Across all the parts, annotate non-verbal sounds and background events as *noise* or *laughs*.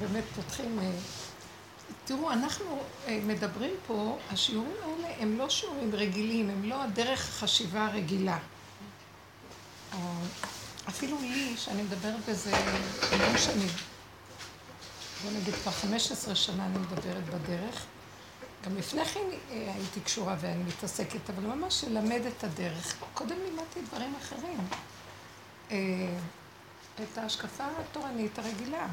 באמת פותחים... אה, תראו, אנחנו אה, מדברים פה, השיעורים האלה הם לא שיעורים רגילים, הם לא הדרך החשיבה הרגילה. אפילו לי, שאני מדברת בזה המון שנים, בוא נגיד כבר 15 שנה אני מדברת בדרך, גם לפני כן אה, הייתי קשורה ואני מתעסקת, אבל ממש ללמד את הדרך. קודם לימדתי דברים אחרים. אה, את ההשקפה התורנית הרגילה.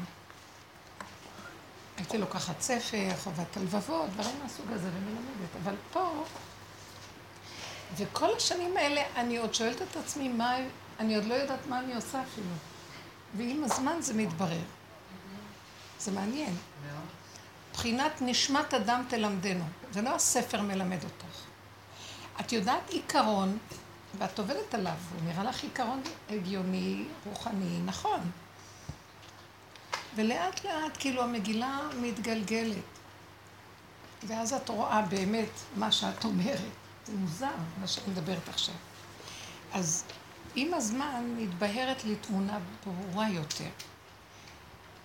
הייתי לוקחת ספר, חובת הלבבות, דברים מהסוג הזה, ומלמדת. אבל פה, וכל השנים האלה אני עוד שואלת את עצמי מה, אני עוד לא יודעת מה אני עושה אפילו. ועם הזמן זה מתברר. זה מעניין. מבחינת נשמת אדם תלמדנו. זה לא הספר מלמד אותך. את יודעת עיקרון, ואת עובדת עליו, הוא נראה לך עיקרון הגיוני, רוחני, נכון. ולאט לאט כאילו המגילה מתגלגלת. ואז את רואה באמת מה שאת אומרת. זה מוזר, מה שאני מדברת עכשיו. אז עם הזמן מתבהרת לי תמונה ברורה יותר.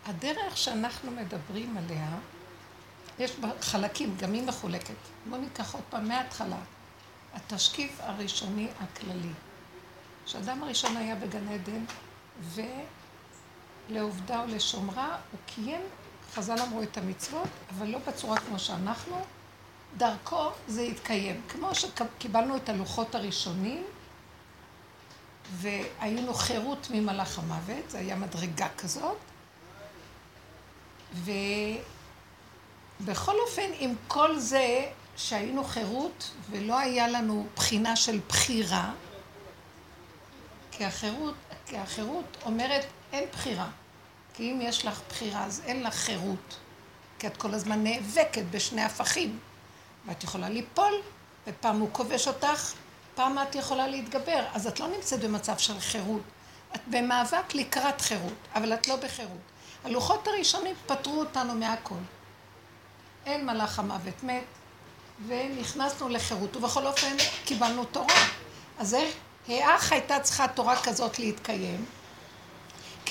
הדרך שאנחנו מדברים עליה, יש בה חלקים, גם היא מחולקת. בואו ניקח עוד פעם מההתחלה. התשקיף הראשוני הכללי. כשאדם הראשון היה בגן עדן, ולעובדה ולשומרה, הוא קיים, חז"ל אמרו את המצוות, אבל לא בצורה כמו שאנחנו. דרכו זה התקיים. כמו שקיבלנו את הלוחות הראשונים, והיינו חירות ממלאך המוות, זה היה מדרגה כזאת, ובכל אופן, עם כל זה שהיינו חירות ולא היה לנו בחינה של בחירה, כי החירות, כי החירות אומרת אין בחירה. כי אם יש לך בחירה אז אין לך חירות. כי את כל הזמן נאבקת בשני הפכים. ואת יכולה ליפול, ופעם הוא כובש אותך, פעם את יכולה להתגבר. אז את לא נמצאת במצב של חירות. את במאבק לקראת חירות, אבל את לא בחירות. הלוחות הראשונים פטרו אותנו מהכל. אין מלאך המוות מת, ונכנסנו לחירות, ובכל אופן קיבלנו תורה. אז איך, האח הייתה צריכה תורה כזאת להתקיים,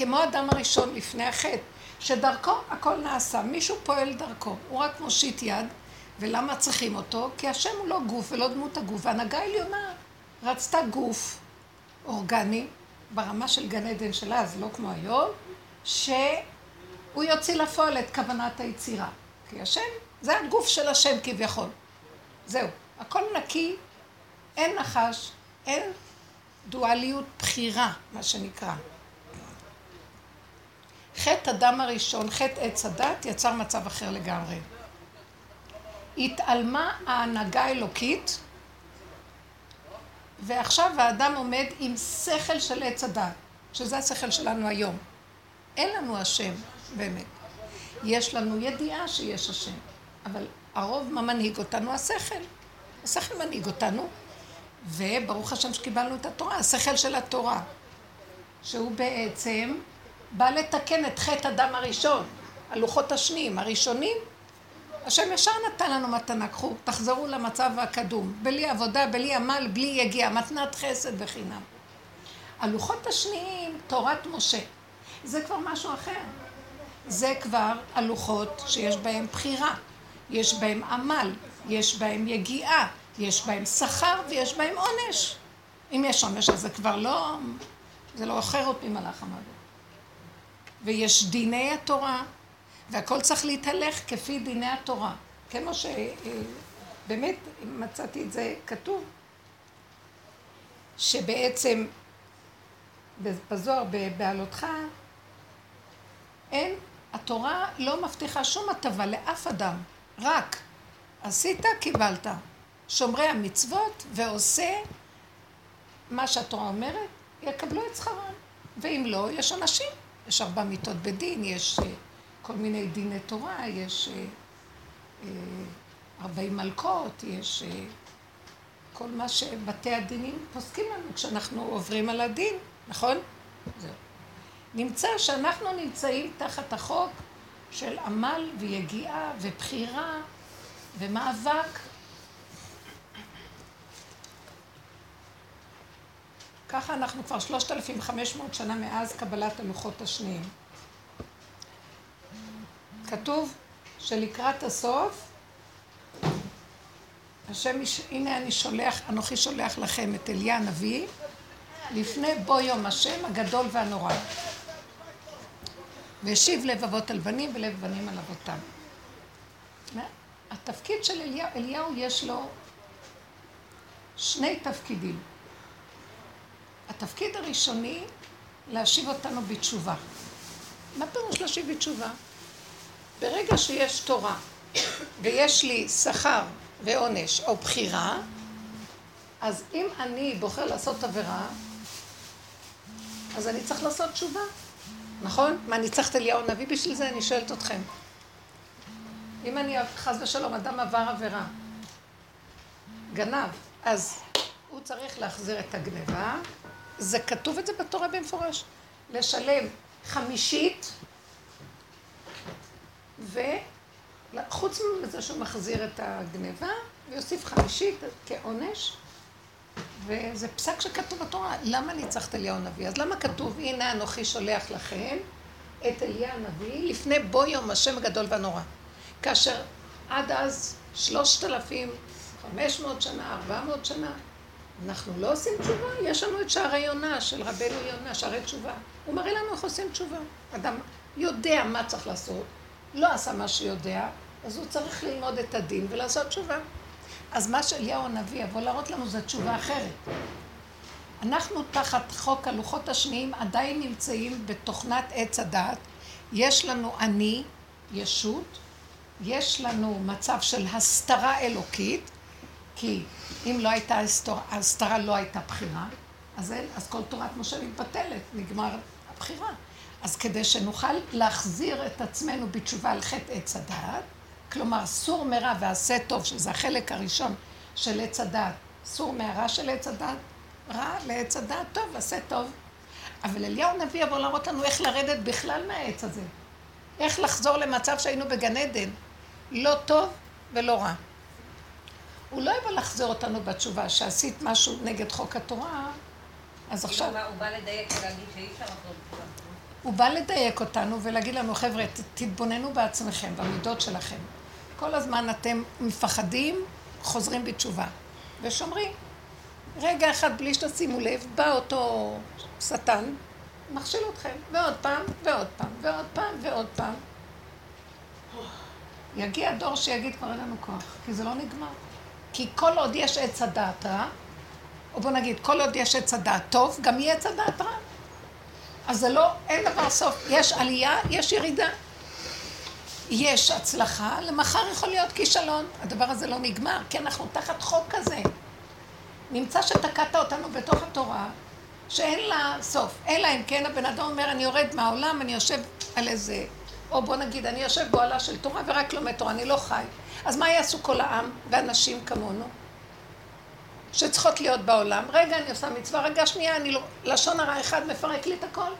כמו אדם הראשון לפני החטא, שדרכו הכל נעשה, מישהו פועל דרכו, הוא רק מושיט יד, ולמה צריכים אותו? כי השם הוא לא גוף ולא דמות הגוף, והנהגה העליונה רצתה גוף אורגני, ברמה של גן עדן שלה, אז לא כמו היום, שהוא יוציא לפועל את כוונת היצירה. כי השם, זה הגוף של השם כביכול. זהו, הכל נקי, אין נחש, אין דואליות בחירה, מה שנקרא. חטא אדם הראשון, חטא עץ הדת, יצר מצב אחר לגמרי. התעלמה ההנהגה האלוקית, ועכשיו האדם עומד עם שכל של עץ הדת, שזה השכל שלנו היום. אין לנו השם, באמת. יש לנו ידיעה שיש השם, אבל הרוב מה מנהיג אותנו? השכל. השכל מנהיג אותנו, וברוך השם שקיבלנו את התורה, השכל של התורה, שהוא בעצם בא לתקן את חטא הדם הראשון, הלוחות השניים, הראשונים. השם ישר נתן לנו מתנה, קחו, תחזרו למצב הקדום, בלי עבודה, בלי עמל, בלי יגיעה, מתנת חסד וחינם. הלוחות השניים, תורת משה, זה כבר משהו אחר. זה כבר הלוחות שיש בהם בחירה. יש בהם עמל, יש בהם יגיעה, יש בהם שכר ויש בהם עונש. אם יש עונש אז זה כבר לא, זה לא אחר אותי מלאך המוות. ויש דיני התורה, והכל צריך להתהלך כפי דיני התורה. כמו שבאמת מצאתי את זה כתוב, שבעצם בזוהר בעלותך אין, התורה לא מבטיחה שום הטבה לאף אדם. רק עשית, קיבלת. שומרי המצוות ועושה מה שהתורה אומרת, יקבלו את שכרם. ואם לא, יש אנשים. יש ארבע מיטות בדין, יש uh, כל מיני דיני תורה, יש ארבעים uh, uh, מלכות, יש כל מה שבתי הדינים פוסקים לנו כשאנחנו עוברים על הדין, נכון? זהו. נמצא שאנחנו נמצאים תחת החוק של עמל ויגיעה ובחירה ומאבק. ככה אנחנו כבר 3,500 שנה מאז קבלת הלוחות השניים. כתוב שלקראת הסוף, השם, הנה אני שולח, אנוכי שולח לכם את אליה הנביא, לפני בוא יום השם הגדול והנורא. והשיב לב אבות על בנים ולב בנים על אבותם. התפקיד של אליהו, אליהו יש לו שני תפקידים. התפקיד הראשוני, להשיב אותנו בתשובה. מה פירוש להשיב בתשובה? ברגע שיש תורה ויש לי שכר ועונש או בחירה, אז אם אני בוחר לעשות עבירה, אז אני צריך לעשות תשובה, נכון? מה, אני צריך את אליהו הנביא בשביל זה? אני שואלת אתכם. אם אני, חס ושלום, אדם עבר עבירה, גנב, אז הוא צריך להחזיר את הגניבה, זה כתוב את זה בתורה במפורש. לשלם חמישית, וחוץ מזה שהוא מחזיר את הגניבה, ויוסיף חמישית כעונש, וזה פסק שכתוב בתורה. למה את אליהו הנביא? אז למה כתוב, הנה אנוכי שולח לכם את אליה הנביא לפני בוא יום השם הגדול והנורא. כאשר עד אז שלושת אלפים, חמש מאות שנה, ארבע מאות שנה, אנחנו לא עושים תשובה, יש לנו את שערי יונה של רבנו יונה, שערי תשובה. הוא מראה לנו איך עושים תשובה. אדם יודע מה צריך לעשות, לא עשה מה שיודע, אז הוא צריך ללמוד את הדין ולעשות תשובה. אז מה שאליהו הנביא יבוא להראות לנו זה תשובה אחרת. אנחנו תחת חוק הלוחות השניים עדיין נמצאים בתוכנת עץ הדעת. יש לנו אני, ישות, יש לנו מצב של הסתרה אלוקית, כי אם לא הייתה הסתרה, לא הייתה בחירה, אז, אין, אז כל תורת משה מתבטלת, נגמר הבחירה. אז כדי שנוכל להחזיר את עצמנו בתשובה על חטא עץ הדעת, כלומר סור מרע ועשה טוב, שזה החלק הראשון של עץ הדעת, סור מהרע של עץ הדעת, רע לעץ הדעת טוב, עשה טוב. אבל אליהו נביא יבוא להראות לנו איך לרדת בכלל מהעץ הזה. איך לחזור למצב שהיינו בגן עדן. לא טוב ולא רע. הוא לא יבוא לחזור אותנו בתשובה שעשית משהו נגד חוק התורה, אז עכשיו... הוא בא לדייק ולהגיד שאי אפשר לחזור בתשובה. הוא בא לדייק אותנו ולהגיד לנו, חבר'ה, תתבוננו בעצמכם, במידות שלכם. כל הזמן אתם מפחדים, חוזרים בתשובה. ושומרים. רגע אחד בלי שתשימו לב, בא אותו שטן, מכשיל אתכם, ועוד פעם, ועוד פעם, ועוד פעם, ועוד פעם. יגיע דור שיגיד כבר אין לנו כוח, כי זה לא נגמר. כי כל עוד יש עץ הדעת רע, או בוא נגיד, כל עוד יש עץ הדעת טוב, גם יהיה עץ הדעת רע. אז זה לא, אין דבר סוף. יש עלייה, יש ירידה. יש הצלחה, למחר יכול להיות כישלון. הדבר הזה לא נגמר, כי אנחנו תחת חוק כזה. נמצא שתקעת אותנו בתוך התורה, שאין לה סוף. אלא אם כן הבן אדם אומר, אני יורד מהעולם, אני יושב על איזה... או בוא נגיד, אני יושב באוהלה של תורה ורק לומד תורה, אני לא חי. אז מה יעשו כל העם ואנשים כמונו? שצריכות להיות בעולם. רגע, אני עושה מצווה, רגע, שנייה, אני לא... לשון הרע אחד מפרק לי את הכל.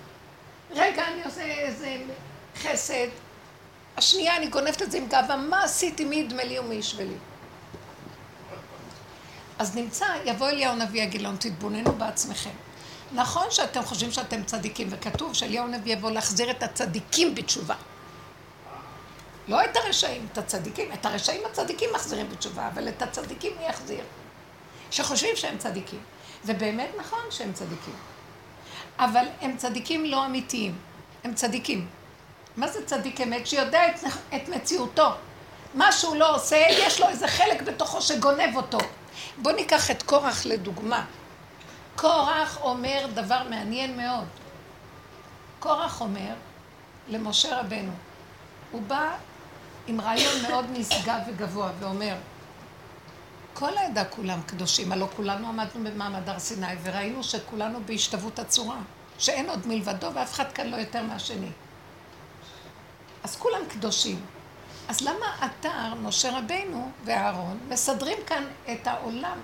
רגע, אני עושה איזה חסד. השנייה, אני גונבת את זה עם גאווה. מה עשיתי? מי ידמה לי ומי ישווה לי? אז נמצא, יבוא אליהו נביא, יגיד לנו, תתבוננו בעצמכם. נכון שאתם חושבים שאתם צדיקים, וכתוב שאליהו נביא יבוא להחזיר את הצדיקים בתשובה. לא את הרשעים, את הצדיקים. את הרשעים הצדיקים מחזירים בתשובה, אבל את הצדיקים מי יחזיר? שחושבים שהם צדיקים. זה באמת נכון שהם צדיקים. אבל הם צדיקים לא אמיתיים. הם צדיקים. מה זה צדיק אמת? שיודע את, את מציאותו. מה שהוא לא עושה, יש לו איזה חלק בתוכו שגונב אותו. בואו ניקח את קורח לדוגמה. קורח אומר דבר מעניין מאוד. קורח אומר למשה רבנו, הוא בא עם רעיון מאוד נשגב וגבוה ואומר, כל העדה כולם קדושים, הלא כולנו עמדנו במעמד הר סיני וראינו שכולנו בהשתוות הצורה, שאין עוד מלבדו ואף אחד כאן לא יותר מהשני. אז כולם קדושים. אז למה אתה, משה רבינו ואהרון, מסדרים כאן את העולם,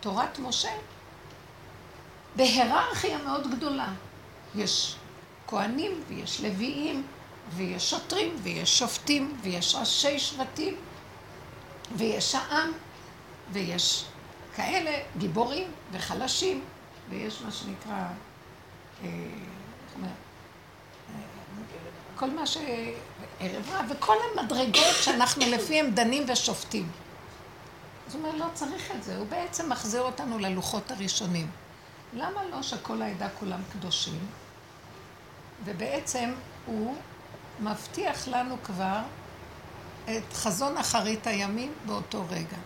תורת משה, בהיררכיה מאוד גדולה? יש כהנים ויש לוויים ויש שוטרים ויש שופטים ויש ראשי שבטים ויש העם ויש כאלה גיבורים וחלשים ויש מה שנקרא, אה, איך אומר, אה, כל מה ש... ערב רב, וכל המדרגות שאנחנו לפיהם דנים ושופטים. אז הוא אומר, לא צריך את זה, הוא בעצם מחזיר אותנו ללוחות הראשונים. למה לא שכל העדה כולם קדושים? ובעצם הוא מבטיח לנו כבר את חזון אחרית הימים באותו רגע.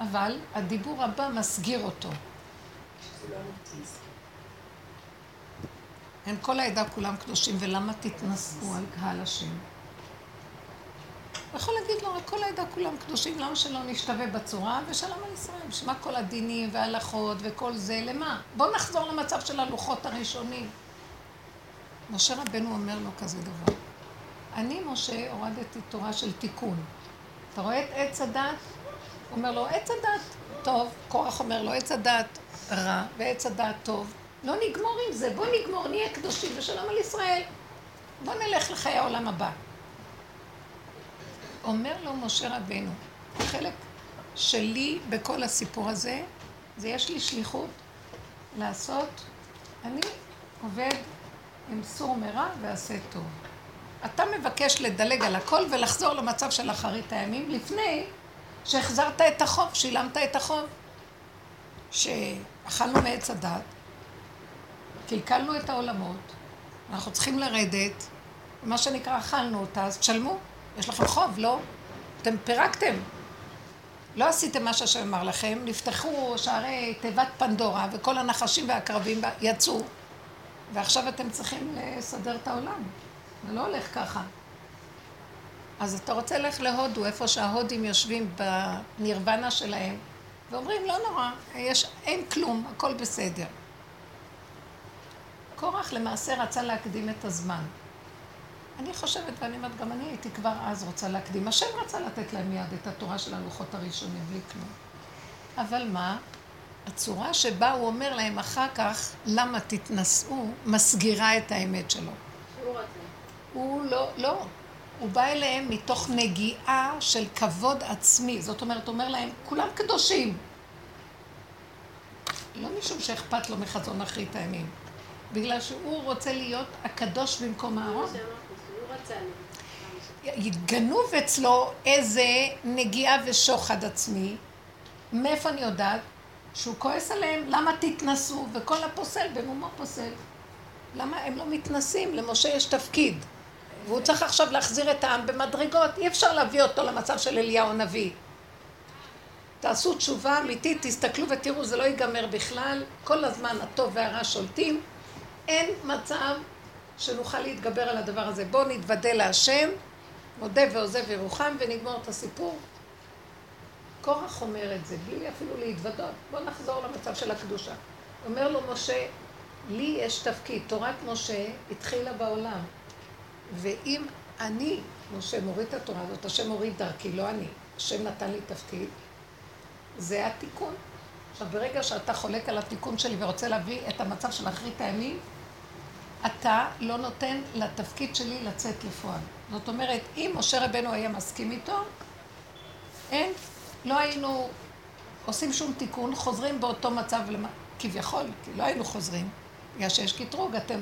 אבל הדיבור הבא מסגיר אותו. הם כל העדה כולם קדושים, ולמה תתנשאו על קהל השם? יכול להגיד לו, כל העדה כולם קדושים, למה שלא נשתווה בצורה? ושלום על ישראל. בשביל כל הדינים וההלכות וכל זה? למה? בואו נחזור למצב של הלוחות הראשונים. משה רבנו אומר לו כזה דבר. אני, משה, הורדתי תורה של תיקון. אתה רואה את עץ הדת? אומר לו, עץ הדת טוב. קורח אומר לו, עץ הדת רע ועץ הדת טוב. לא נגמור עם זה, בוא נגמור, נהיה קדושים ושלום על ישראל. בוא נלך לחיי העולם הבא. אומר לו משה רבנו, החלק שלי בכל הסיפור הזה, זה יש לי שליחות לעשות, אני עובד עם סור מרע ועשה טוב. אתה מבקש לדלג על הכל ולחזור למצב של אחרית הימים לפני שהחזרת את החוב, שילמת את החוב. שאכלנו מעץ הדת, קלקלנו את העולמות, אנחנו צריכים לרדת, מה שנקרא אכלנו אותה, אז תשלמו. יש לכם חוב, לא? אתם פירקתם. לא עשיתם מה שהשם אמר לכם, נפתחו שערי תיבת פנדורה וכל הנחשים והקרבים יצאו, ועכשיו אתם צריכים לסדר את העולם. זה לא הולך ככה. אז אתה רוצה ללכת להודו, איפה שההודים יושבים בנירוונה שלהם, ואומרים, לא נורא, יש, אין כלום, הכל בסדר. קורח למעשה רצה להקדים את הזמן. אני חושבת, ואני אומרת, גם אני הייתי כבר אז רוצה להקדים. השם רצה לתת להם מיד את התורה של הלוחות הראשונים, בלי כלום. אבל מה? הצורה שבה הוא אומר להם אחר כך, למה תתנשאו, מסגירה את האמת שלו. הוא לא, לא. הוא בא אליהם מתוך נגיעה של כבוד עצמי. זאת אומרת, הוא אומר להם, כולם קדושים. לא משום שאכפת לו מחזון אחרית הימים, בגלל שהוא רוצה להיות הקדוש במקום הארון. גנוב אצלו איזה נגיעה ושוחד עצמי. מאיפה אני יודעת? שהוא כועס עליהם, למה תתנסו? וכל הפוסל במומו פוסל. למה הם לא מתנסים? למשה יש תפקיד. והוא צריך עכשיו להחזיר את העם במדרגות. אי אפשר להביא אותו למצב של אליהו הנביא. תעשו תשובה אמיתית, תסתכלו ותראו, זה לא ייגמר בכלל. כל הזמן הטוב והרע שולטים. אין מצב שנוכל להתגבר על הדבר הזה. בואו נתוודה להשם, מודה ועוזב ירוחם, ונגמור את הסיפור. קורח אומר את זה, בלי אפילו להתוודות. בואו נחזור למצב של הקדושה. אומר לו משה, לי יש תפקיד, תורת משה התחילה בעולם. ואם אני, משה, מוריד את התורה הזאת, השם מוריד דרכי, לא אני, השם נתן לי תפקיד, זה התיקון. עכשיו, ברגע שאתה חולק על התיקון שלי ורוצה להביא את המצב של אחרית הימים, אתה לא נותן לתפקיד שלי לצאת לפועל. זאת אומרת, אם משה רבנו היה מסכים איתו, אין, לא היינו עושים שום תיקון, חוזרים באותו מצב, כביכול, כי לא היינו חוזרים, בגלל שיש קטרוג, אתם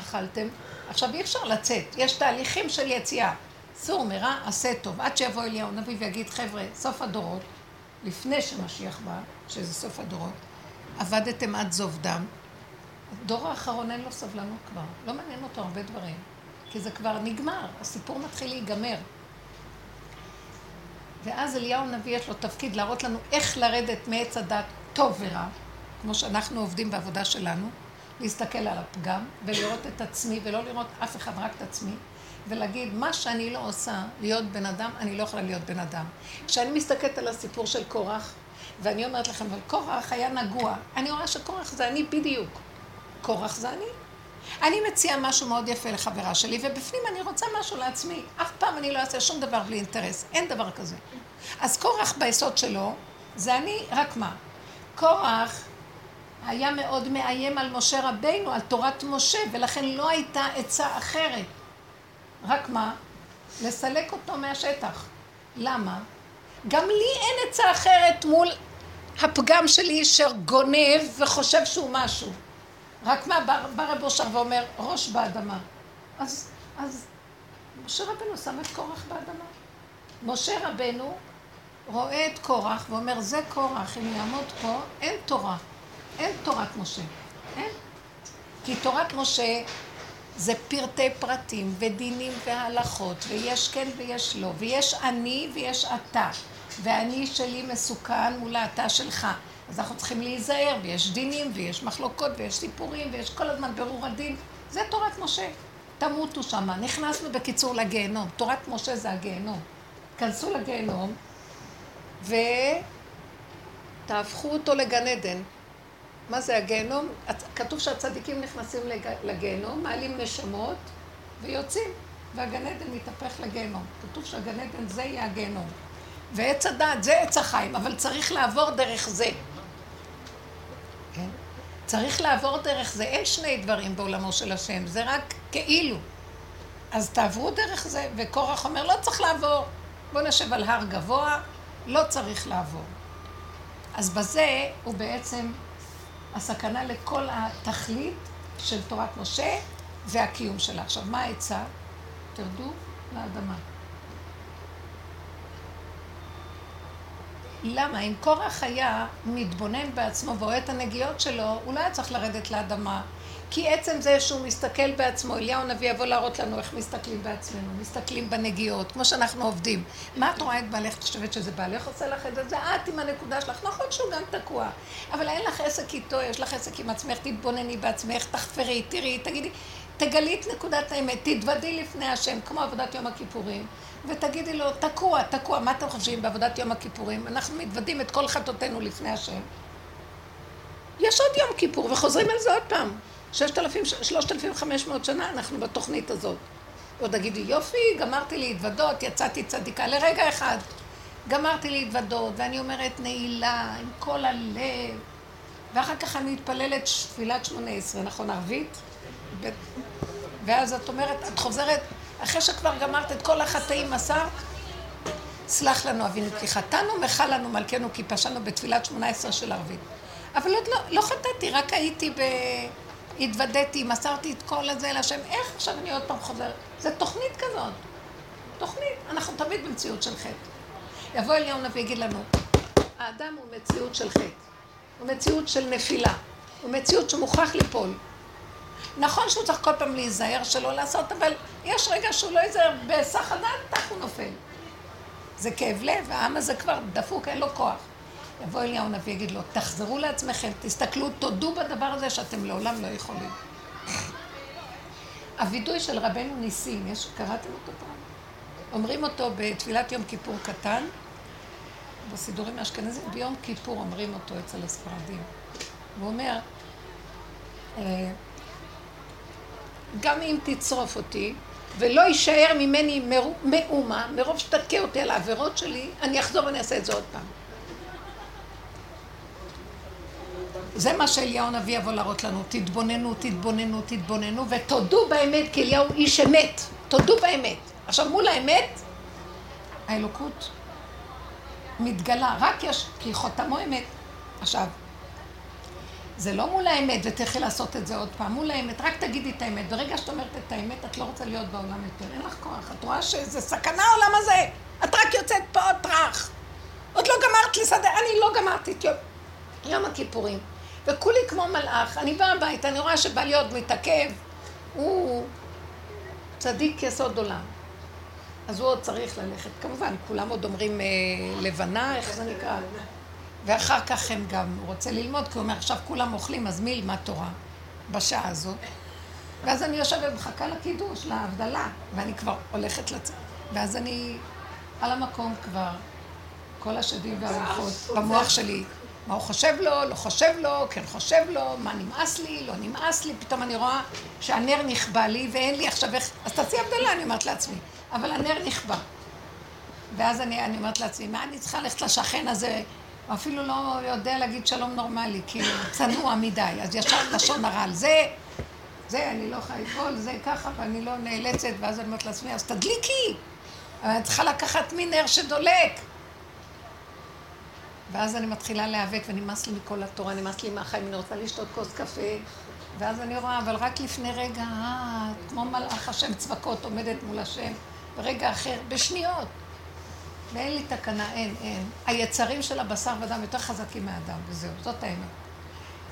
אכלתם. עכשיו אי אפשר לצאת, יש תהליכים של יציאה. סור מרע, עשה טוב. עד שיבוא אליהו הנביא ויגיד, חבר'ה, סוף הדורות, לפני שמשיח בא, שזה סוף הדורות, עבדתם עד זוב דם, הדור האחרון אין לו סבלנות כבר, לא מעניין אותו הרבה דברים, כי זה כבר נגמר, הסיפור מתחיל להיגמר. ואז אליהו הנביא יש לו תפקיד להראות לנו איך לרדת מעץ הדת טוב ורע, כמו שאנחנו עובדים בעבודה שלנו, להסתכל על הפגם ולראות את עצמי ולא לראות אף אחד, רק את עצמי, ולהגיד, מה שאני לא עושה להיות בן אדם, אני לא יכולה להיות בן אדם. כשאני מסתכלת על הסיפור של קורח, ואני אומרת לכם, אבל קורח היה נגוע, אני רואה שקורח זה אני בדיוק. קורח זה אני. אני מציעה משהו מאוד יפה לחברה שלי, ובפנים אני רוצה משהו לעצמי. אף פעם אני לא אעשה שום דבר בלי אינטרס. אין דבר כזה. אז קורח ביסוד שלו, זה אני, רק מה? קורח היה מאוד מאיים על משה רבינו, על תורת משה, ולכן לא הייתה עצה אחרת. רק מה? לסלק אותו מהשטח. למה? גם לי אין עצה אחרת מול הפגם שלי שגונב וחושב שהוא משהו. רק מה, בא, רב אושר ואומר, ראש באדמה. אז, אז משה רבנו שם את קורח באדמה. משה רבנו רואה את קורח ואומר, זה קורח, אם יעמוד פה, אין תורה. אין תורת משה. אין. כי תורת משה זה פרטי פרטים ודינים והלכות, ויש כן ויש לא, ויש אני ויש אתה, ואני שלי מסוכן מול האתה שלך. אז אנחנו צריכים להיזהר, ויש דינים, ויש מחלוקות, ויש סיפורים, ויש כל הזמן ברור הדין. זה תורת משה. תמותו שמה. נכנסנו בקיצור לגיהנום. תורת משה זה הגיהנום. כנסו לגיהנום, ותהפכו אותו לגן עדן. מה זה הגיהנום? כתוב שהצדיקים נכנסים לגיהנום, מעלים נשמות ויוצאים, והגן עדן מתהפך לגיהנום. כתוב שהגן עדן זה יהיה הגיהנום. ועץ הדעת זה עץ החיים, אבל צריך לעבור דרך זה. צריך לעבור דרך זה. אין שני דברים בעולמו של השם, זה רק כאילו. אז תעברו דרך זה, וקורח אומר, לא צריך לעבור. בואו נשב על הר גבוה, לא צריך לעבור. אז בזה הוא בעצם הסכנה לכל התכלית של תורת משה והקיום שלה. עכשיו, מה העצה? תרדו לאדמה. למה? אם קורח היה מתבונן בעצמו ורואה את הנגיעות שלו, הוא לא היה צריך לרדת לאדמה. כי עצם זה שהוא מסתכל בעצמו, אליהו הנביא יבוא להראות לנו איך מסתכלים בעצמנו, מסתכלים בנגיעות, כמו שאנחנו עובדים. מה את רואה את בעלך, את חושבת שזה בעלך עושה לך את זה? את עם הנקודה שלך, נכון שהוא גם תקוע, אבל אין לך עסק איתו, יש לך עסק עם עצמך, תתבונני בעצמך, תחפרי, תראי, תגידי, תגלי את נקודת האמת, תתוודי לפני השם, כמו עבודת יום הכיפורים, ותגידי לו, תקוע, תקוע, מה אתם חושבים בעבודת יום הכיפורים? אנחנו מתוודים את כל חטאותינו לפני השם. יש עוד יום כיפור, וחוזרים על זה עוד פעם. ששת אלפים, שלושת אלפים חמש מאות שנה אנחנו בתוכנית הזאת. עוד תגידי, יופי, גמרתי להתוודות, יצאתי צדיקה לרגע אחד. גמרתי להתוודות, ואני אומרת נעילה עם כל הלב, ואחר כך אני מתפללת תפילת שמונה עשרה, נכון, ערבית? ואז את אומרת, את חוזרת, אחרי שכבר גמרת את כל החטאים מסרת, סלח לנו אבינו כי חטאנו, מחל לנו מלכנו כי פשענו בתפילת שמונה עשרה של ערבית. אבל עוד לא, לא חטאתי, רק הייתי ב... התוודעתי, מסרתי את כל הזה להשם, איך עכשיו אני עוד פעם חוזרת? זה תוכנית כזאת. תוכנית. אנחנו תמיד במציאות של חטא. יבוא אליהו נביא ויגיד לנו, האדם הוא מציאות של חטא. הוא מציאות של נפילה. הוא מציאות שמוכרח ליפול. נכון שהוא צריך כל פעם להיזהר שלא לעשות, אבל יש רגע שהוא לא ייזהר בהיסח הדעת, כך הוא נופל. זה כאב לב, העם הזה כבר דפוק, אין לו כוח. יבוא אליהו הנביא ויגיד לו, תחזרו לעצמכם, תסתכלו, תודו בדבר הזה שאתם לעולם לא יכולים. הווידוי של רבנו ניסים, יש, קראתם אותו פעם? אומרים אותו בתפילת יום כיפור קטן, בסידורים האשכנזים, ביום כיפור אומרים אותו אצל הספרדים. הוא אומר, אה, גם אם תצרוף אותי, ולא יישאר ממני מאומה, מרוב שתכה אותי על העבירות שלי, אני אחזור ואני אעשה את זה עוד פעם. זה מה שאליהו הנביא יבוא להראות לנו. תתבוננו, תתבוננו, תתבוננו, ותודו באמת, כי אליהו איש אמת. תודו באמת. עכשיו, מול האמת, האלוקות מתגלה. רק יש, כי חותמו אמת. עכשיו, זה לא מול האמת, ותלכי לעשות את זה עוד פעם. מול האמת, רק תגידי את האמת. ברגע שאת אומרת את האמת, את לא רוצה להיות בעולם יותר. אין לך כוח. את רואה שזה סכנה העולם הזה. את רק יוצאת פה עוד טראח. עוד לא גמרת לסדר, אני לא גמרתי את יום, יום הכיפורים. וכולי כמו מלאך. אני באה הביתה, אני רואה שבעלי עוד מתעכב, הוא צדיק יסוד עולם. אז הוא עוד צריך ללכת. כמובן, כולם עוד אומרים אה, לבנה, איך זה נקרא? ואחר כך הם גם, הוא רוצה ללמוד, כי הוא אומר, עכשיו כולם אוכלים, אז מי ילמד תורה בשעה הזאת? ואז אני יושבת ומחכה לקידוש, להבדלה, ואני כבר הולכת לצאת. ואז אני על המקום כבר, כל השדים והרוחות במוח שלי. מה הוא חושב לו, לא חושב לו, כן חושב לו, מה נמאס לי, לא נמאס לי, פתאום אני רואה שהנר נכבה לי ואין לי עכשיו איך, אז תעשי הבדלה, אני אומרת לעצמי, אבל הנר נכבה. ואז אני, אני אומרת לעצמי, מה אני צריכה ללכת לשכן הזה, אפילו לא יודע להגיד שלום נורמלי, כי הוא צנוע מדי, אז ישר לשון הרע על זה, זה, אני לא יכולה לפעול, זה ככה, ואני לא נאלצת, ואז אני אומרת לעצמי, אז תדליקי. אני צריכה לקחת מין נר שדולק. ואז אני מתחילה להיאבק, ונמאס לי מכל התורה, נמאס לי מהחיים, אני רוצה לשתות כוס קפה, ואז אני רואה, אבל רק לפני רגע, אה, כמו מלאך השם צבקות עומדת מול השם, ברגע אחר, בשניות. ואין לי תקנה, אין, אין. היצרים של הבשר ודם יותר חזקים מהאדם, וזהו, זאת האמת.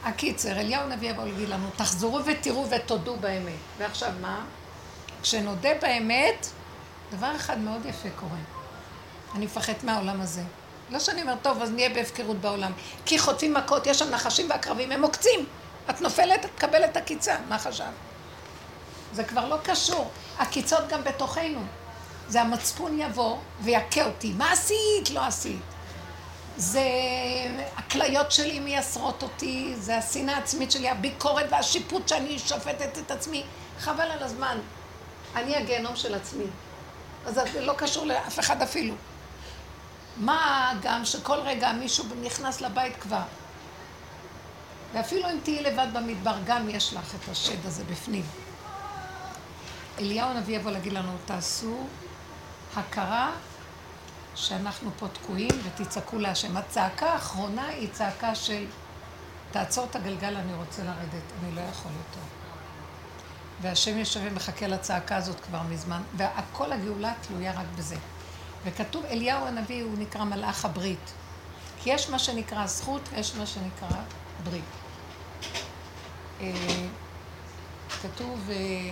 הקיצר, אליהו הנביא יבוא להגיד לנו, תחזרו ותראו ותודו באמת. ועכשיו מה? כשנודה באמת, דבר אחד מאוד יפה קורה. אני מפחד מהעולם הזה. לא שאני אומרת, טוב, אז נהיה בהפקרות בעולם. כי חוטפים מכות, יש שם נחשים ועקרבים, הם עוקצים. את נופלת, את מקבלת עקיצה, מה חשב? זה כבר לא קשור. עקיצות גם בתוכנו. זה המצפון יבוא ויכה אותי. מה עשית? לא עשית. זה הכליות שלי מייסרות אותי, זה השנאה העצמית שלי, הביקורת והשיפוט שאני שופטת את עצמי. חבל על הזמן. אני הגיהנום של עצמי. אז זה לא קשור לאף אחד אפילו. מה גם שכל רגע מישהו נכנס לבית כבר. ואפילו אם תהיי לבד במדבר, גם יש לך את השד הזה בפנים. אליהו הנביא יבוא להגיד לנו, תעשו הכרה שאנחנו פה תקועים ותצעקו להשם. הצעקה האחרונה היא צעקה של תעצור את הגלגל, אני רוצה לרדת, אני לא יכול יותר. והשם יושב ומחכה לצעקה הזאת כבר מזמן, וכל הגאולה תלויה רק בזה. וכתוב, אליהו הנביא הוא נקרא מלאך הברית. כי יש מה שנקרא זכות ויש מה שנקרא ברית. אה, כתוב אה,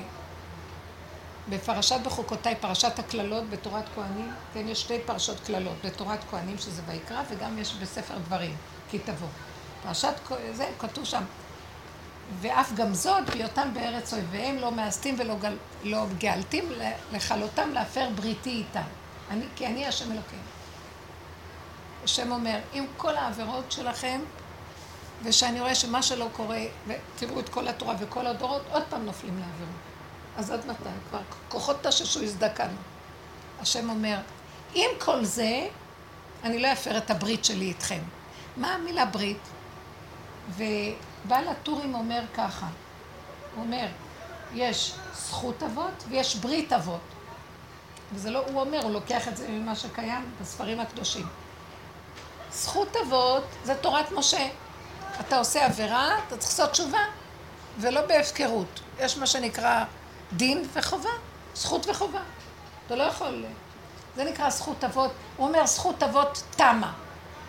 בפרשת בחוקותיי, פרשת הקללות בתורת כהנים, כן, יש שתי פרשות קללות, בתורת כהנים שזה ויקרא, וגם יש בספר דברים, כי תבוא. פרשת, זה כתוב שם, ואף גם זאת, בהיותם בארץ אויביהם, לא מאסתים ולא גל, לא גאלתים לכלותם להפר בריתי איתם. אני, כי אני השם אלוקים. השם אומר, עם כל העבירות שלכם, ושאני רואה שמה שלא קורה, ותראו את כל התורה וכל הדורות, עוד פעם נופלים לעבירות. אז עד מתי? כבר כוחות תששו הזדקנו. השם אומר, עם כל זה, אני לא אפר את הברית שלי איתכם. מה המילה ברית? ובעל הטורים אומר ככה, הוא אומר, יש זכות אבות ויש ברית אבות. וזה לא, הוא אומר, הוא לוקח את זה ממה שקיים בספרים הקדושים. זכות אבות זה תורת משה. אתה עושה עבירה, אתה צריך לעשות תשובה, ולא בהפקרות. יש מה שנקרא דין וחובה, זכות וחובה. אתה לא יכול... זה נקרא זכות אבות. הוא אומר, זכות אבות תמה.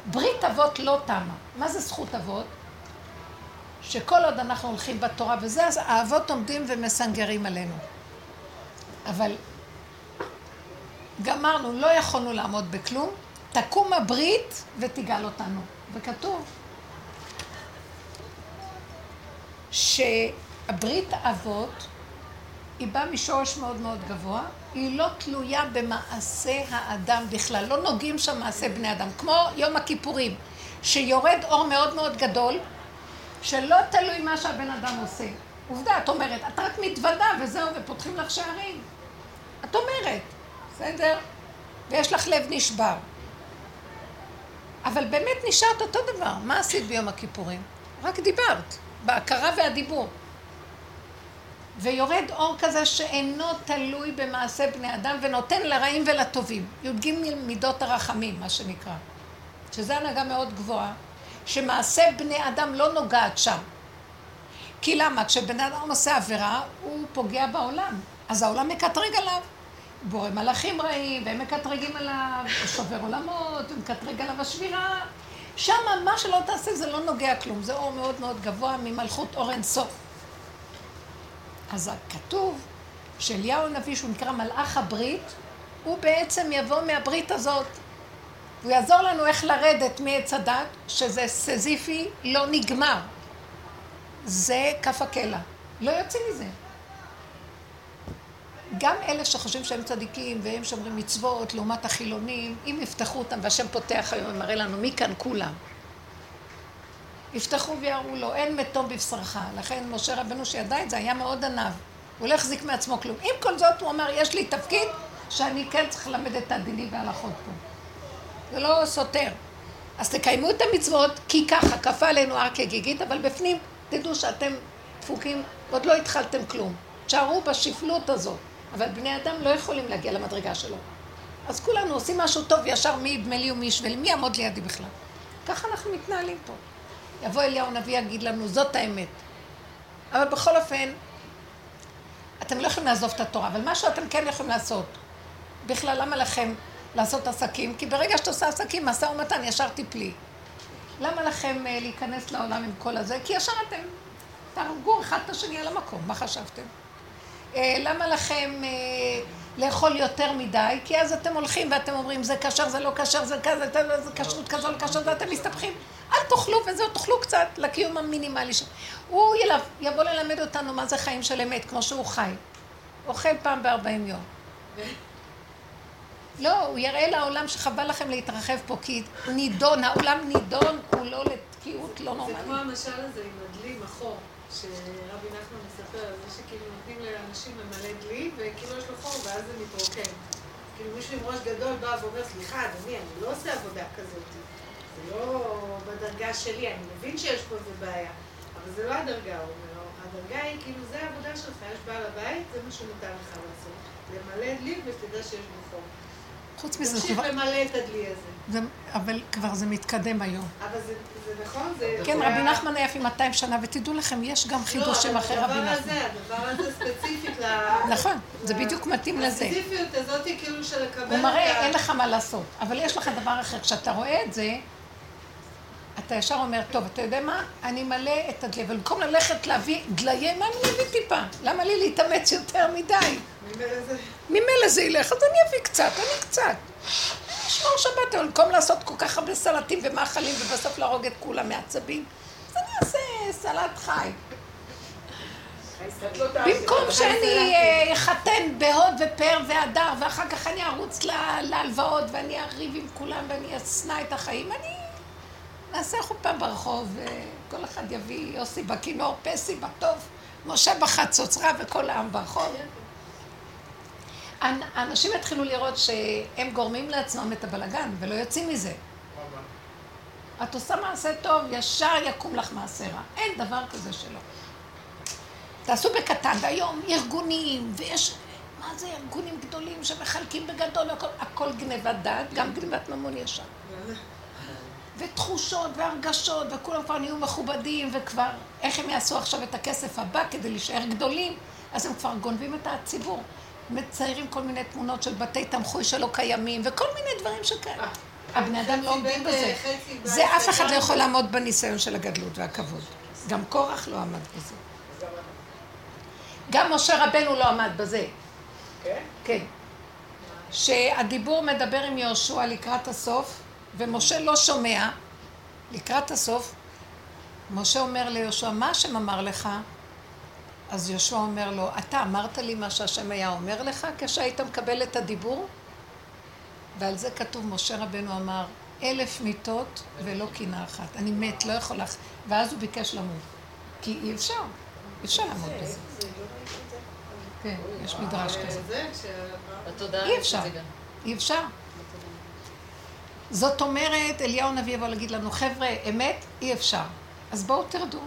ברית אבות לא תמה. מה זה זכות אבות? שכל עוד אנחנו הולכים בתורה וזה, אז האבות עומדים ומסנגרים עלינו. אבל גמרנו, לא יכולנו לעמוד בכלום, תקום הברית ותגאל אותנו. וכתוב שהברית אבות היא באה משורש מאוד מאוד גבוה, היא לא תלויה במעשה האדם בכלל, לא נוגעים שם מעשה בני אדם, כמו יום הכיפורים, שיורד אור מאוד מאוד גדול, שלא תלוי מה שהבן אדם עושה. עובדה, את אומרת, את רק מתוודה וזהו, ופותחים לך שערים. את אומרת, בסדר? ויש לך לב נשבר. אבל באמת נשארת אותו דבר. מה עשית ביום הכיפורים? רק דיברת, בהכרה והדיבור. ויורד אור כזה שאינו תלוי במעשה בני אדם ונותן לרעים ולטובים. י"ג מידות הרחמים, מה שנקרא. שזה הנהגה מאוד גבוהה, שמעשה בני אדם לא נוגעת שם. כי למה? כשבן אדם עושה עבירה, הוא פוגע בעולם. אז העולם מקטרג עליו. בורא מלאכים רעים, והם מקטרגים עליו, הוא שובר עולמות, הוא מקטרג עליו השבירה. שם מה שלא תעשה זה לא נוגע כלום, זה אור מאוד מאוד גבוה ממלכות אור אין סוף. אז כתוב שאליהו הנביא, שהוא נקרא מלאך הברית, הוא בעצם יבוא מהברית הזאת. הוא יעזור לנו איך לרדת מעץ הדת, שזה סזיפי לא נגמר. זה כף הקלע. לא יוצאים מזה. גם אלה שחושבים שהם צדיקים והם שומרים מצוות לעומת החילונים, אם יפתחו אותם, והשם פותח היום ומראה לנו מי כאן כולם. יפתחו ויראו לו, אין מתום בבשרך. לכן משה רבנו שידע את זה היה מאוד עניו. הוא לא החזיק מעצמו כלום. עם כל זאת הוא אמר, יש לי תפקיד שאני כן צריך ללמד את הדינים וההלכות פה. זה לא סותר. אז תקיימו את המצוות, כי ככה, כפה עלינו הר כגיגית, אבל בפנים תדעו שאתם דפוקים, עוד לא התחלתם כלום. תשארו בשפלות הזאת. אבל בני אדם לא יכולים להגיע למדרגה שלו. אז כולנו עושים משהו טוב ישר מי ידמה לי ומי ישווה לי, מי יעמוד לידי בכלל? ככה אנחנו מתנהלים פה. יבוא אליהו הנביא יגיד לנו, זאת האמת. אבל בכל אופן, אתם לא יכולים לעזוב את התורה, אבל מה שאתם כן יכולים לעשות, בכלל, למה לכם לעשות עסקים? כי ברגע שאת עושה עסקים, משא ומתן ישר תפלי. למה לכם אה, להיכנס לעולם עם כל הזה? כי ישר אתם תהרגו אחד את השני על המקום, מה חשבתם? אה, למה לכם אה, לאכול יותר מדי? כי אז אתם הולכים ואתם אומרים, זה כשר, זה לא כשר, זה כזה, זה כשרות כזו, לא כשר, ואתם מסתבכים. אל תאכלו וזהו, תאכלו קצת לקיום המינימלי שלו. הוא ילב, יבוא ללמד אותנו מה זה חיים של אמת, כמו שהוא חי. אוכל פעם בארבעים יום. לא, הוא יראה לעולם שחבל לכם להתרחב פה, כי נידון, העולם נידון כולו לתקיעות לא נורמלית. זה כמו המשל הזה עם הדלי מחור, שרבי נחמן מספר על זה שכאילו נותנים לאנשים למלא דלי, וכאילו יש לו חור ואז זה מתרוקן. כאילו מישהו עם ראש גדול בא ואומר, סליחה, אדוני, אני לא עושה עבודה כזאת. זה לא בדרגה שלי, אני מבין שיש פה איזה בעיה, אבל זה לא הדרגה, הוא אומר. הדרגה היא כאילו, זה העבודה שלך, יש בעל הבית, זה מה שמותר לך לעשות. למלא דלי ושתדע שיש בו חור. חוץ מזה, תמשיך למלא את הדלי הזה. זה, אבל כבר זה מתקדם היום. אבל זה, זה נכון, זה... כן, זה רבי נחמן היה לפי 200 שנה, ותדעו לכם, יש גם לא, חידושים אבל אחרי רבי הדבר נחמן. הזה, הדבר הזה ספציפית ל... נכון, זה בדיוק מתאים לזה. הספציפיות הזאת היא כאילו של לקבל הוא מראה, אין לך מה לעשות. אבל יש לך דבר אחר. כשאתה רואה את זה, אתה ישר אומר, טוב, אתה יודע מה? אני מלא את הדלי. אבל במקום ללכת להביא דליי, מה אני אביא טיפה? למה לי להתאמץ יותר מדי? ממילא זה- ילך, אז אני אביא קצת, אני קצת. לשמור שבת, אבל במקום לעשות כל כך הרבה סלטים ומאכלים ובסוף להרוג את כולם מעצבים, אז אני אעשה סלט חי. במקום שאני אה, אחתן בהוד ופאר והדר, ואחר כך אני ארוץ להלוואות ואני אריב עם כולם ואני אשנא את החיים, אני נעשה חופה ברחוב, וכל אחד יביא יוסי בכינור, פסי בטוב, משה בחצוצרה וכל העם ברחוב. האנ- האנשים יתחילו לראות שהם גורמים לעצמם את הבלגן ולא יוצאים מזה. את עושה מעשה טוב, ישר יקום לך מעשה רע. אין דבר כזה שלא. תעשו בקטן, והיום ארגונים, ויש, מה זה ארגונים גדולים שמחלקים בגדול, הכל, הכל גנבת דעת, גם גנבת ממון ישר. ותחושות והרגשות, וכולם כבר נהיו מכובדים, וכבר, איך הם יעשו עכשיו את הכסף הבא כדי להישאר גדולים? אז הם כבר גונבים את הציבור. מציירים כל מיני תמונות של בתי תמחוי שלא קיימים, וכל מיני דברים שכאלה. הבני אדם לא עומדים בזה. זה אף אחד לא יכול לעמוד בניסיון של הגדלות והכבוד. גם קורח לא עמד בזה. גם משה רבנו לא עמד בזה. כן? כן. שהדיבור מדבר עם יהושע לקראת הסוף, ומשה לא שומע לקראת הסוף. משה אומר ליהושע, מה השם אמר לך? אז יהושע אומר לו, אתה אמרת לי מה שהשם היה אומר לך כשהיית מקבל את הדיבור? ועל זה כתוב, משה רבנו אמר, אלף מיתות ולא קינה אחת. אני מת, לא יכול לך. ואז הוא ביקש למות. כי אי אפשר, אי אפשר לעמוד בזה. כן, יש מדרש כזה. אי אפשר. אי אפשר. זאת אומרת, אליהו הנביא יבוא להגיד לנו, חבר'ה, אמת, אי אפשר. אז בואו תרדו.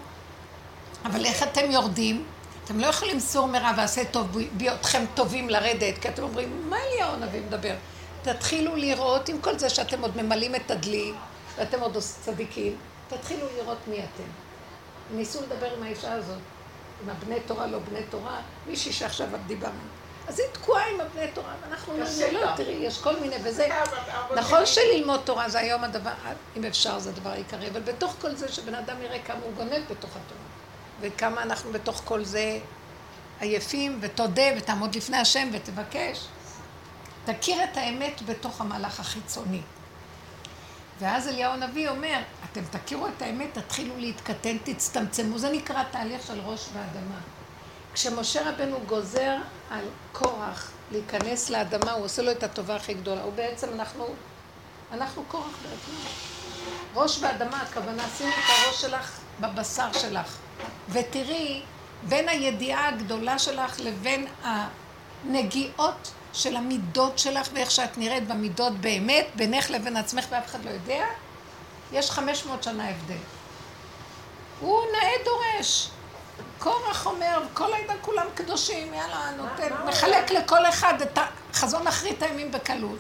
אבל איך אתם יורדים? אתם לא יכולים סור מרע ועשה טוב בהיותכם טובים לרדת, כי אתם אומרים, מה אליהו הנביא מדבר? תתחילו לראות, עם כל זה שאתם עוד ממלאים את הדלי, ואתם עוד צדיקים, תתחילו לראות מי אתם. ניסו לדבר עם האישה הזאת, עם הבני תורה, לא בני תורה, מישהי שעכשיו דיברנו. אז היא תקועה עם הבני תראי, ואנחנו אומרים, לא. תראי, יש כל מיני וזה. נכון שללמוד תורה זה היום הדבר, אם אפשר זה הדבר העיקרי, אבל בתוך כל זה שבן אדם יראה כמה הוא גונב בתוך התורה, וכמה אנחנו בתוך כל זה עייפים, ותודה, ותעמוד לפני השם ותבקש. תכיר את האמת בתוך המהלך החיצוני. ואז אליהו הנביא אומר, אתם תכירו את האמת, תתחילו להתקטן, תצטמצמו. זה נקרא תהליך של ראש באדמה. כשמשה רבנו גוזר על קורח להיכנס לאדמה, הוא עושה לו את הטובה הכי גדולה. הוא בעצם, אנחנו, אנחנו קורח בעצמנו. ראש באדמה, הכוונה, שימי את הראש שלך בבשר שלך. ותראי, בין הידיעה הגדולה שלך לבין הנגיעות של המידות שלך ואיך שאת נראית במידות באמת, בינך לבין עצמך ואף אחד לא יודע, יש 500 שנה הבדל. הוא נאה דורש. קורח אומר, כל העדה כולם קדושים, יאללה, נותן, מחלק לכל אחד את החזון אחרית הימים בקלות.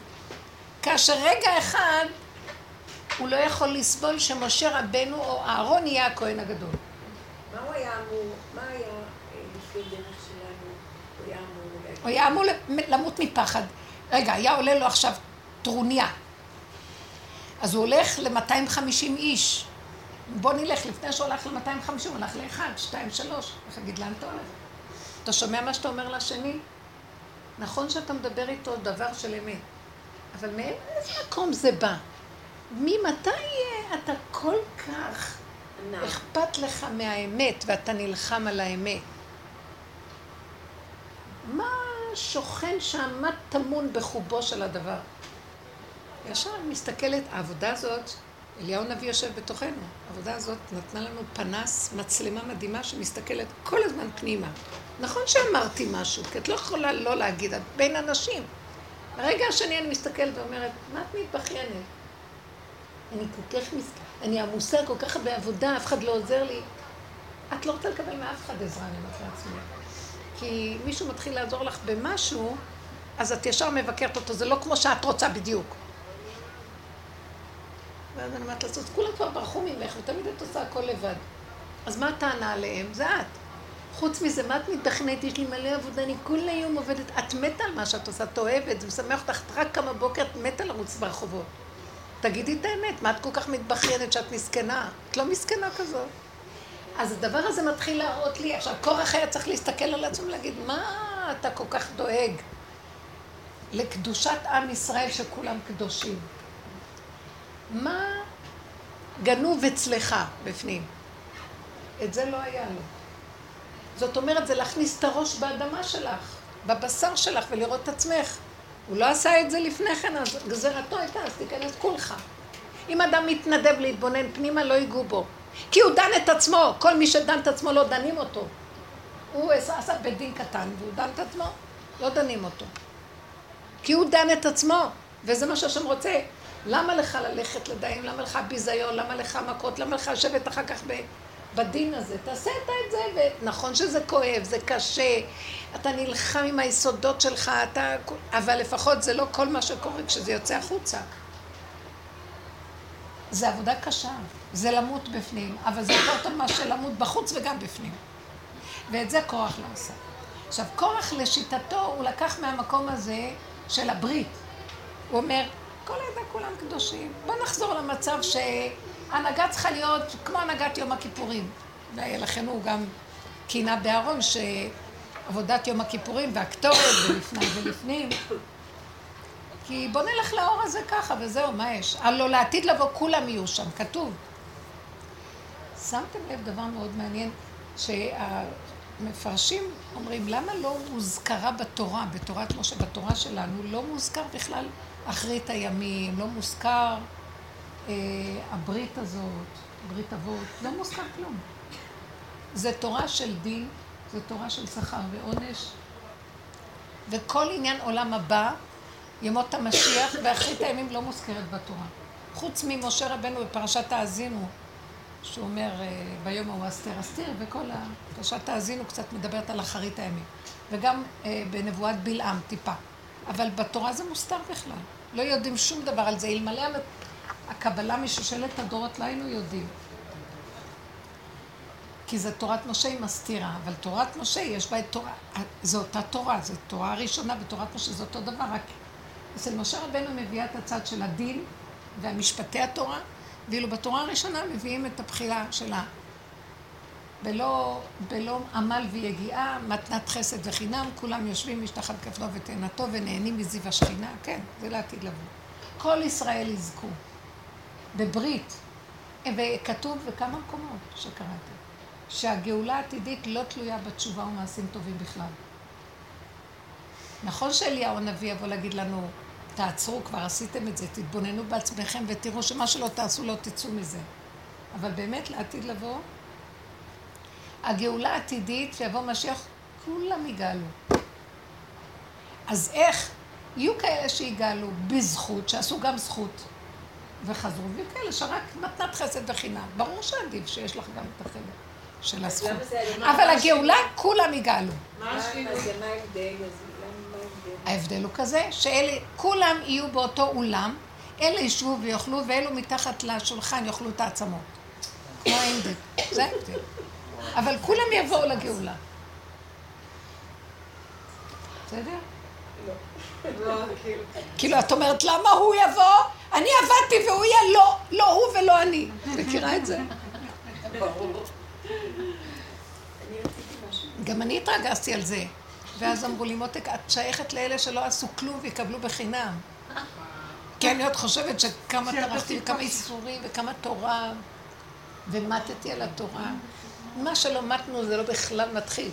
כאשר רגע אחד הוא לא יכול לסבול שמשה רבנו או אהרון יהיה הכהן הגדול. מה הוא היה אמור, מה היה דרך שלנו, הוא היה אמור... הוא היה אמור למות מפחד. רגע, היה עולה לו עכשיו טרוניה. אז הוא הולך ל-250 איש. בוא נלך, לפני שהוא הלך ל-250, הוא הלך לאחד, שתיים, שלוש. איך אגיד, לאן אתה הולך? אתה שומע מה שאתה אומר לשני? נכון שאתה מדבר איתו דבר של אמת, אבל מאיזה מקום זה בא? ממתי אתה כל כך אכפת לך מהאמת ואתה נלחם על האמת? מה שוכן שם, מה טמון בחובו של הדבר? ישר אני מסתכלת, העבודה הזאת, אליהו הנביא יושב בתוכנו, העבודה הזאת נתנה לנו פנס, מצלמה מדהימה שמסתכלת כל הזמן פנימה. נכון שאמרתי משהו, כי את לא יכולה לא להגיד, את בין אנשים. ברגע השני אני מסתכלת ואומרת, מה את מתבכיינת? אני כל כך מסכנת, אני עמוסה כל כך הרבה עבודה, אף אחד לא עוזר לי. את לא רוצה לקבל מאף אחד עזרה, אני אומרת לעצמי. כי מישהו מתחיל לעזור לך במשהו, אז את ישר מבקרת אותו, זה לא כמו שאת רוצה בדיוק. ואז אני אומרת לעשות, כולם כבר ברחו ממך, ותמיד את עושה הכל לבד. אז מה הטענה עליהם? זה את. חוץ מזה, מה את מתכנת? יש לי מלא עבודה, אני כל היום עובדת. את מתה על מה שאת עושה, את אוהבת, זה משמח אותך, את רק כמה בוקר, את מתה לרוץ ברחובות. תגידי את האמת, מה את כל כך מתבכיינת שאת מסכנה? את לא מסכנה כזאת. אז הדבר הזה מתחיל להראות לי, עכשיו כורח היה צריך להסתכל על עצמו ולהגיד, מה אתה כל כך דואג לקדושת עם ישראל שכולם קדושים? מה גנוב אצלך בפנים? את זה לא היה לו. זאת אומרת, זה להכניס את הראש באדמה שלך, בבשר שלך, ולראות את עצמך. הוא לא עשה את זה לפני כן, אז גזירתו הייתה, אז תיכנס כולך. אם אדם מתנדב להתבונן פנימה, לא ייגעו בו. כי הוא דן את עצמו, כל מי שדן את עצמו לא דנים אותו. הוא עשה בית דין קטן, והוא דן את עצמו, לא דנים אותו. כי הוא דן את עצמו, וזה מה שהשם רוצה. למה לך ללכת לדיים? למה לך ביזיון? למה לך מכות? למה לך לשבת אחר כך בדין הזה? תעשה אתה את זה, ונכון שזה כואב, זה קשה, אתה נלחם עם היסודות שלך, אתה... אבל לפחות זה לא כל מה שקורה כשזה יוצא החוצה. זה עבודה קשה, זה למות בפנים, אבל זה יותר טוב מאשר למות בחוץ וגם בפנים. ואת זה קורח לא עשה. עכשיו, קורח לשיטתו, הוא לקח מהמקום הזה של הברית. הוא אומר, כל העדה כולם קדושים. בוא נחזור למצב שהנהגה צריכה להיות כמו הנהגת יום הכיפורים. ולכן הוא גם קינה בארון שעבודת יום הכיפורים והקטורת ולפני ולפנים. כי בוא נלך לאור הזה ככה וזהו, מה יש? הלא לעתיד לבוא כולם יהיו שם, כתוב. שמתם לב דבר מאוד מעניין, שהמפרשים אומרים, למה לא מוזכרה בתורה, בתורת משה, בתורה שלנו, לא מוזכר בכלל אחרית הימים, לא מוזכר אה, הברית הזאת, ברית אבות, לא מוזכר כלום. זה תורה של דין, זה תורה של שכר ועונש, וכל עניין עולם הבא, ימות המשיח, ואחרית הימים לא מוזכרת בתורה. חוץ ממשה רבנו בפרשת האזינו, שהוא אומר, אה, ביום ההוא אסתר אסתיר, וכל הפרשת האזינו קצת מדברת על אחרית הימים. וגם אה, בנבואת בלעם טיפה. אבל בתורה זה מוסתר בכלל. לא יודעים שום דבר על זה. אלמלא הקבלה משושלת הדורות לא היינו יודעים. כי זה תורת משה היא מסתירה, אבל תורת משה יש בה את תורה, זו אותה תורה, זו תורה ראשונה בתורת משה, זה אותו דבר, רק אצל משה רבנו מביאה את הצד של הדין והמשפטי התורה, ואילו בתורה הראשונה מביאים את הבחירה שלה בלא, בלא עמל ויגיעה, מתנת חסד וחינם, כולם יושבים משתחת כפלו ותאנתו ונהנים מזיו השכינה, כן, זה לעתיד לבוא. כל ישראל יזכו. בברית, וכתוב בכמה מקומות שקראתי, שהגאולה העתידית לא תלויה בתשובה ומעשים טובים בכלל. נכון שאליהו הנביא יבוא להגיד לנו, תעצרו, כבר עשיתם את זה, תתבוננו בעצמכם ותראו שמה שלא תעשו לא תצאו מזה. אבל באמת לעתיד לבוא, הגאולה העתידית, שיבוא משיח, כולם יגאלו. אז איך? יהיו כאלה שיגאלו בזכות, שעשו גם זכות, וחזרו, ויהיו כאלה שרק מתנת חסד וחינם. ברור שעדיף שיש לך גם את החלק של הזכות. אבל הגאולה, כולם יגאלו. מה ההבדל? ההבדל הוא כזה, שאלה, כולם יהיו באותו אולם, אלה ישבו ויאכלו, ואלו מתחת לשולחן יאכלו את העצמות. כמו האינדק, זה ההבדל. אבל כולם יבואו לגאולה. בסדר? לא. לא, כאילו. כאילו, את אומרת, למה הוא יבוא? אני עבדתי והוא יהיה לא, לא הוא ולא אני. מכירה את זה? גם אני התרגזתי על זה. ואז אמרו לי, מותק, את שייכת לאלה שלא עשו כלום ויקבלו בחינם. כי אני עוד חושבת שכמה טרחתי וכמה איסורים וכמה תורה, ומטתי על התורה. מה שלא מתנו זה לא בכלל מתחיל.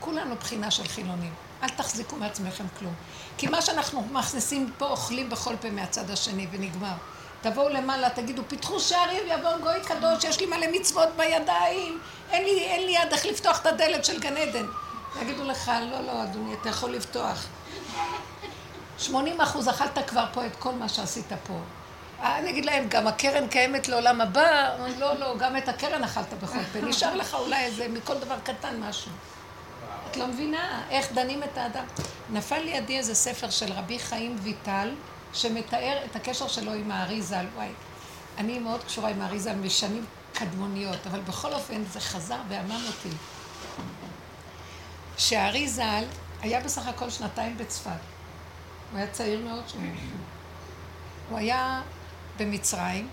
כולנו בחינה של חילונים. אל תחזיקו מעצמכם כלום. כי מה שאנחנו מכניסים פה, אוכלים בכל פה מהצד השני, ונגמר. תבואו למעלה, תגידו, פיתחו שערים, יבוא גוי קדוש, יש לי מלא מצוות בידיים, אין לי, אין לי יד איך לפתוח את הדלת של גן עדן. יגידו לך, לא, לא, אדוני, אתה יכול לפתוח. 80 אחוז אכלת כבר פה את כל מה שעשית פה. אה, אני אגיד להם, גם הקרן קיימת לעולם הבא? לא, לא, גם את הקרן אכלת בכל פה. נשאר לך אולי איזה, מכל דבר קטן משהו. את לא מבינה איך דנים את האדם. נפל לידי איזה ספר של רבי חיים ויטל, שמתאר את הקשר שלו עם הארי ז"ל. וואי, אני מאוד קשורה עם הארי ז"ל משנים קדמוניות, אבל בכל אופן זה חזר ועמם אותי. שהארי ז"ל היה בסך הכל שנתיים בצפת. הוא היה צעיר מאוד שם. הוא היה במצרים,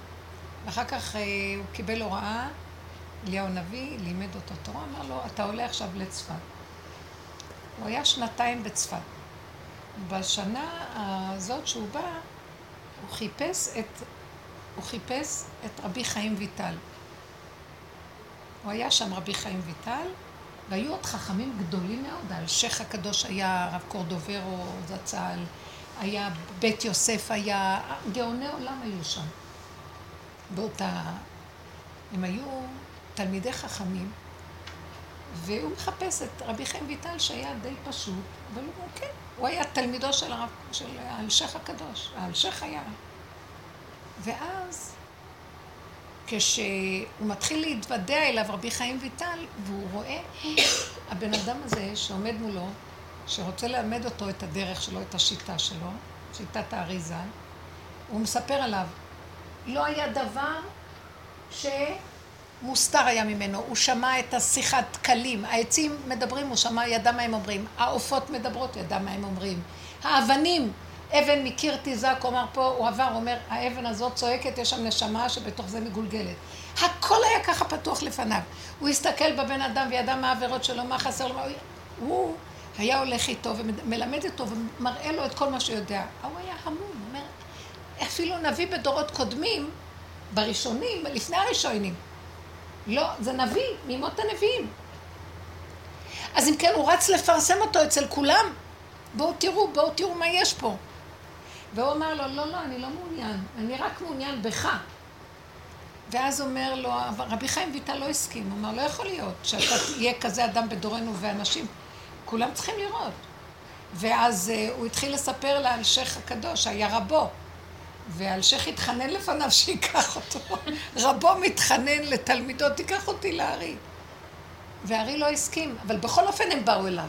ואחר כך אה, הוא קיבל הוראה, אליהו הנביא לימד אותו תורה, אמר לו, אתה עולה עכשיו לצפת. הוא היה שנתיים בצפת. בשנה הזאת שהוא בא, הוא חיפש את, הוא חיפש את רבי חיים ויטל. הוא היה שם רבי חיים ויטל, והיו עוד חכמים גדולים מאוד. האלשיך הקדוש היה הרב קורדוברו זצ"ל, היה בית יוסף, היה... גאוני עולם היו שם. באותה... הם היו תלמידי חכמים, והוא מחפש את רבי חיים ויטל שהיה די פשוט, אבל הוא כן, הוא היה תלמידו של, הרב, של האלשיך הקדוש, האלשיך היה. ואז כשהוא מתחיל להתוודע אליו רבי חיים ויטל, והוא רואה הבן אדם הזה שעומד מולו, שרוצה ללמד אותו את הדרך שלו, את השיטה שלו, שיטת האריזה, הוא מספר עליו, לא היה דבר שמוסתר היה ממנו, הוא שמע את השיחת קלים, העצים מדברים, הוא שמע, ידע מה הם אומרים, העופות מדברות, ידע מה הם אומרים, האבנים, אבן מקיר תיזק, אומר פה, הוא עבר, אומר, האבן הזאת צועקת, יש שם נשמה שבתוך זה מגולגלת. הכל היה ככה פתוח לפניו. הוא הסתכל בבן אדם וידע מה העבירות שלו, מה חסר לו, הוא היה הולך איתו ומלמד אותו ומראה לו את כל מה שהוא יודע. הוא היה המום, הוא אומר, אפילו נביא בדורות קודמים, בראשונים, לפני הראשונים. לא, זה נביא, מימות הנביאים. אז אם כן, הוא רץ לפרסם אותו אצל כולם. בואו תראו, בואו תראו מה יש פה. והוא אמר לו, לא, לא, אני לא מעוניין, אני רק מעוניין בך. ואז אומר לו, רבי חיים ויטל לא הסכים, הוא אמר, לא יכול להיות שאתה תהיה כזה אדם בדורנו ואנשים, כולם צריכים לראות. ואז uh, הוא התחיל לספר לאלשיך הקדוש, היה רבו, ואלשיך התחנן לפניו שייקח אותו. *laughs* רבו מתחנן לתלמידו, תיקח אותי לארי. והארי לא הסכים, אבל בכל אופן הם באו אליו.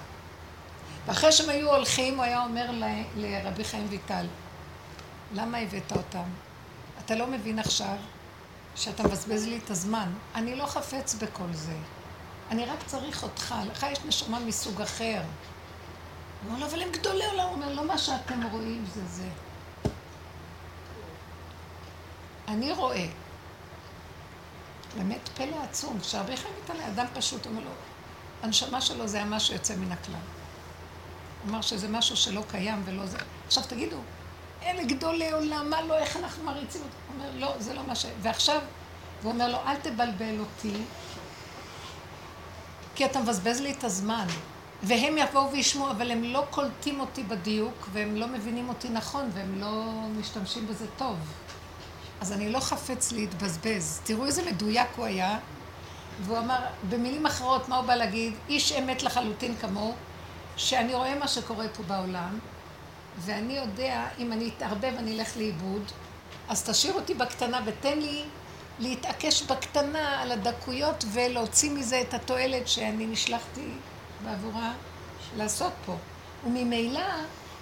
ואחרי שהם היו הולכים, הוא היה אומר ל, לרבי חיים ויטל, למה הבאת אותם? אתה לא מבין עכשיו שאתה מבזבז לי את הזמן. אני לא חפץ בכל זה. אני רק צריך אותך. לך יש נשמה מסוג אחר. הוא אומר לו, אבל הם גדולי עולם. הוא אומר, לא מה שאתם רואים זה זה. אני רואה. באמת פלא עצום, שהרבה חיים איתה לאדם פשוט, אומר לו, הנשמה שלו זה היה משהו יוצא מן הכלל. הוא אמר שזה משהו שלא קיים ולא זה. עכשיו תגידו, אלה גדולי עולם, מה לא, איך אנחנו מריצים אותו? הוא אומר, לא, זה לא מה ש... ועכשיו, הוא אומר לו, אל תבלבל אותי, כי אתה מבזבז לי את הזמן. והם יבואו וישמעו, אבל הם לא קולטים אותי בדיוק, והם לא מבינים אותי נכון, והם לא משתמשים בזה טוב. אז אני לא חפץ להתבזבז. תראו איזה מדויק הוא היה. והוא אמר, במילים אחרות, מה הוא בא להגיד? איש אמת לחלוטין כמוהו, שאני רואה מה שקורה פה בעולם, ואני יודע, אם אני אתערבב, אני אלך לאיבוד, אז תשאיר אותי בקטנה ותן לי להתעקש בקטנה על הדקויות ולהוציא מזה את התועלת שאני נשלחתי בעבורה לעשות פה. וממילא,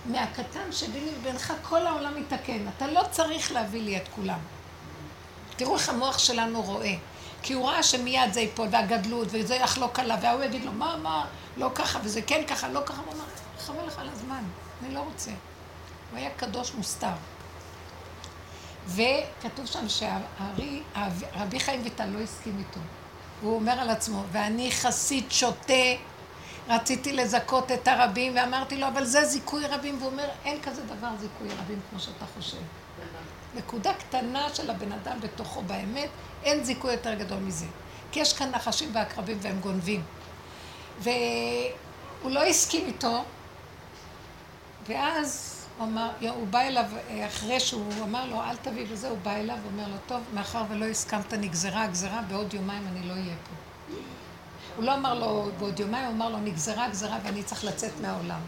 מהקטן שביני ובינך כל העולם מתקן. אתה לא צריך להביא לי את כולם. תראו איך המוח שלנו רואה. כי הוא ראה שמיד זה ייפול, והגדלות, וזה יחלוק עליו, וההוא יגיד לו, מה, מה, לא ככה, וזה כן ככה, לא ככה, הוא אמר, חבל לך על הזמן, אני לא רוצה. הוא היה קדוש מוסתר. וכתוב שם שרבי חיים ויטל לא הסכים איתו. הוא אומר על עצמו, ואני חסיד שוטה, רציתי לזכות את הרבים, ואמרתי לו, אבל זה זיכוי רבים, והוא אומר, אין כזה דבר זיכוי רבים כמו שאתה חושב. נקודה קטנה של הבן אדם בתוכו באמת, אין זיכוי יותר גדול מזה. כי יש כאן נחשים ועקרבים והם גונבים. והוא לא הסכים איתו, ואז הוא, אמר, הוא בא אליו, אחרי שהוא אמר לו, אל תביא וזה, הוא בא אליו ואומר לו, טוב, מאחר ולא הסכמת, נגזרה הגזרה, בעוד יומיים אני לא אהיה פה. הוא לא אמר לו בעוד יומיים, הוא אמר לו, נגזרה הגזרה ואני צריך לצאת מהעולם.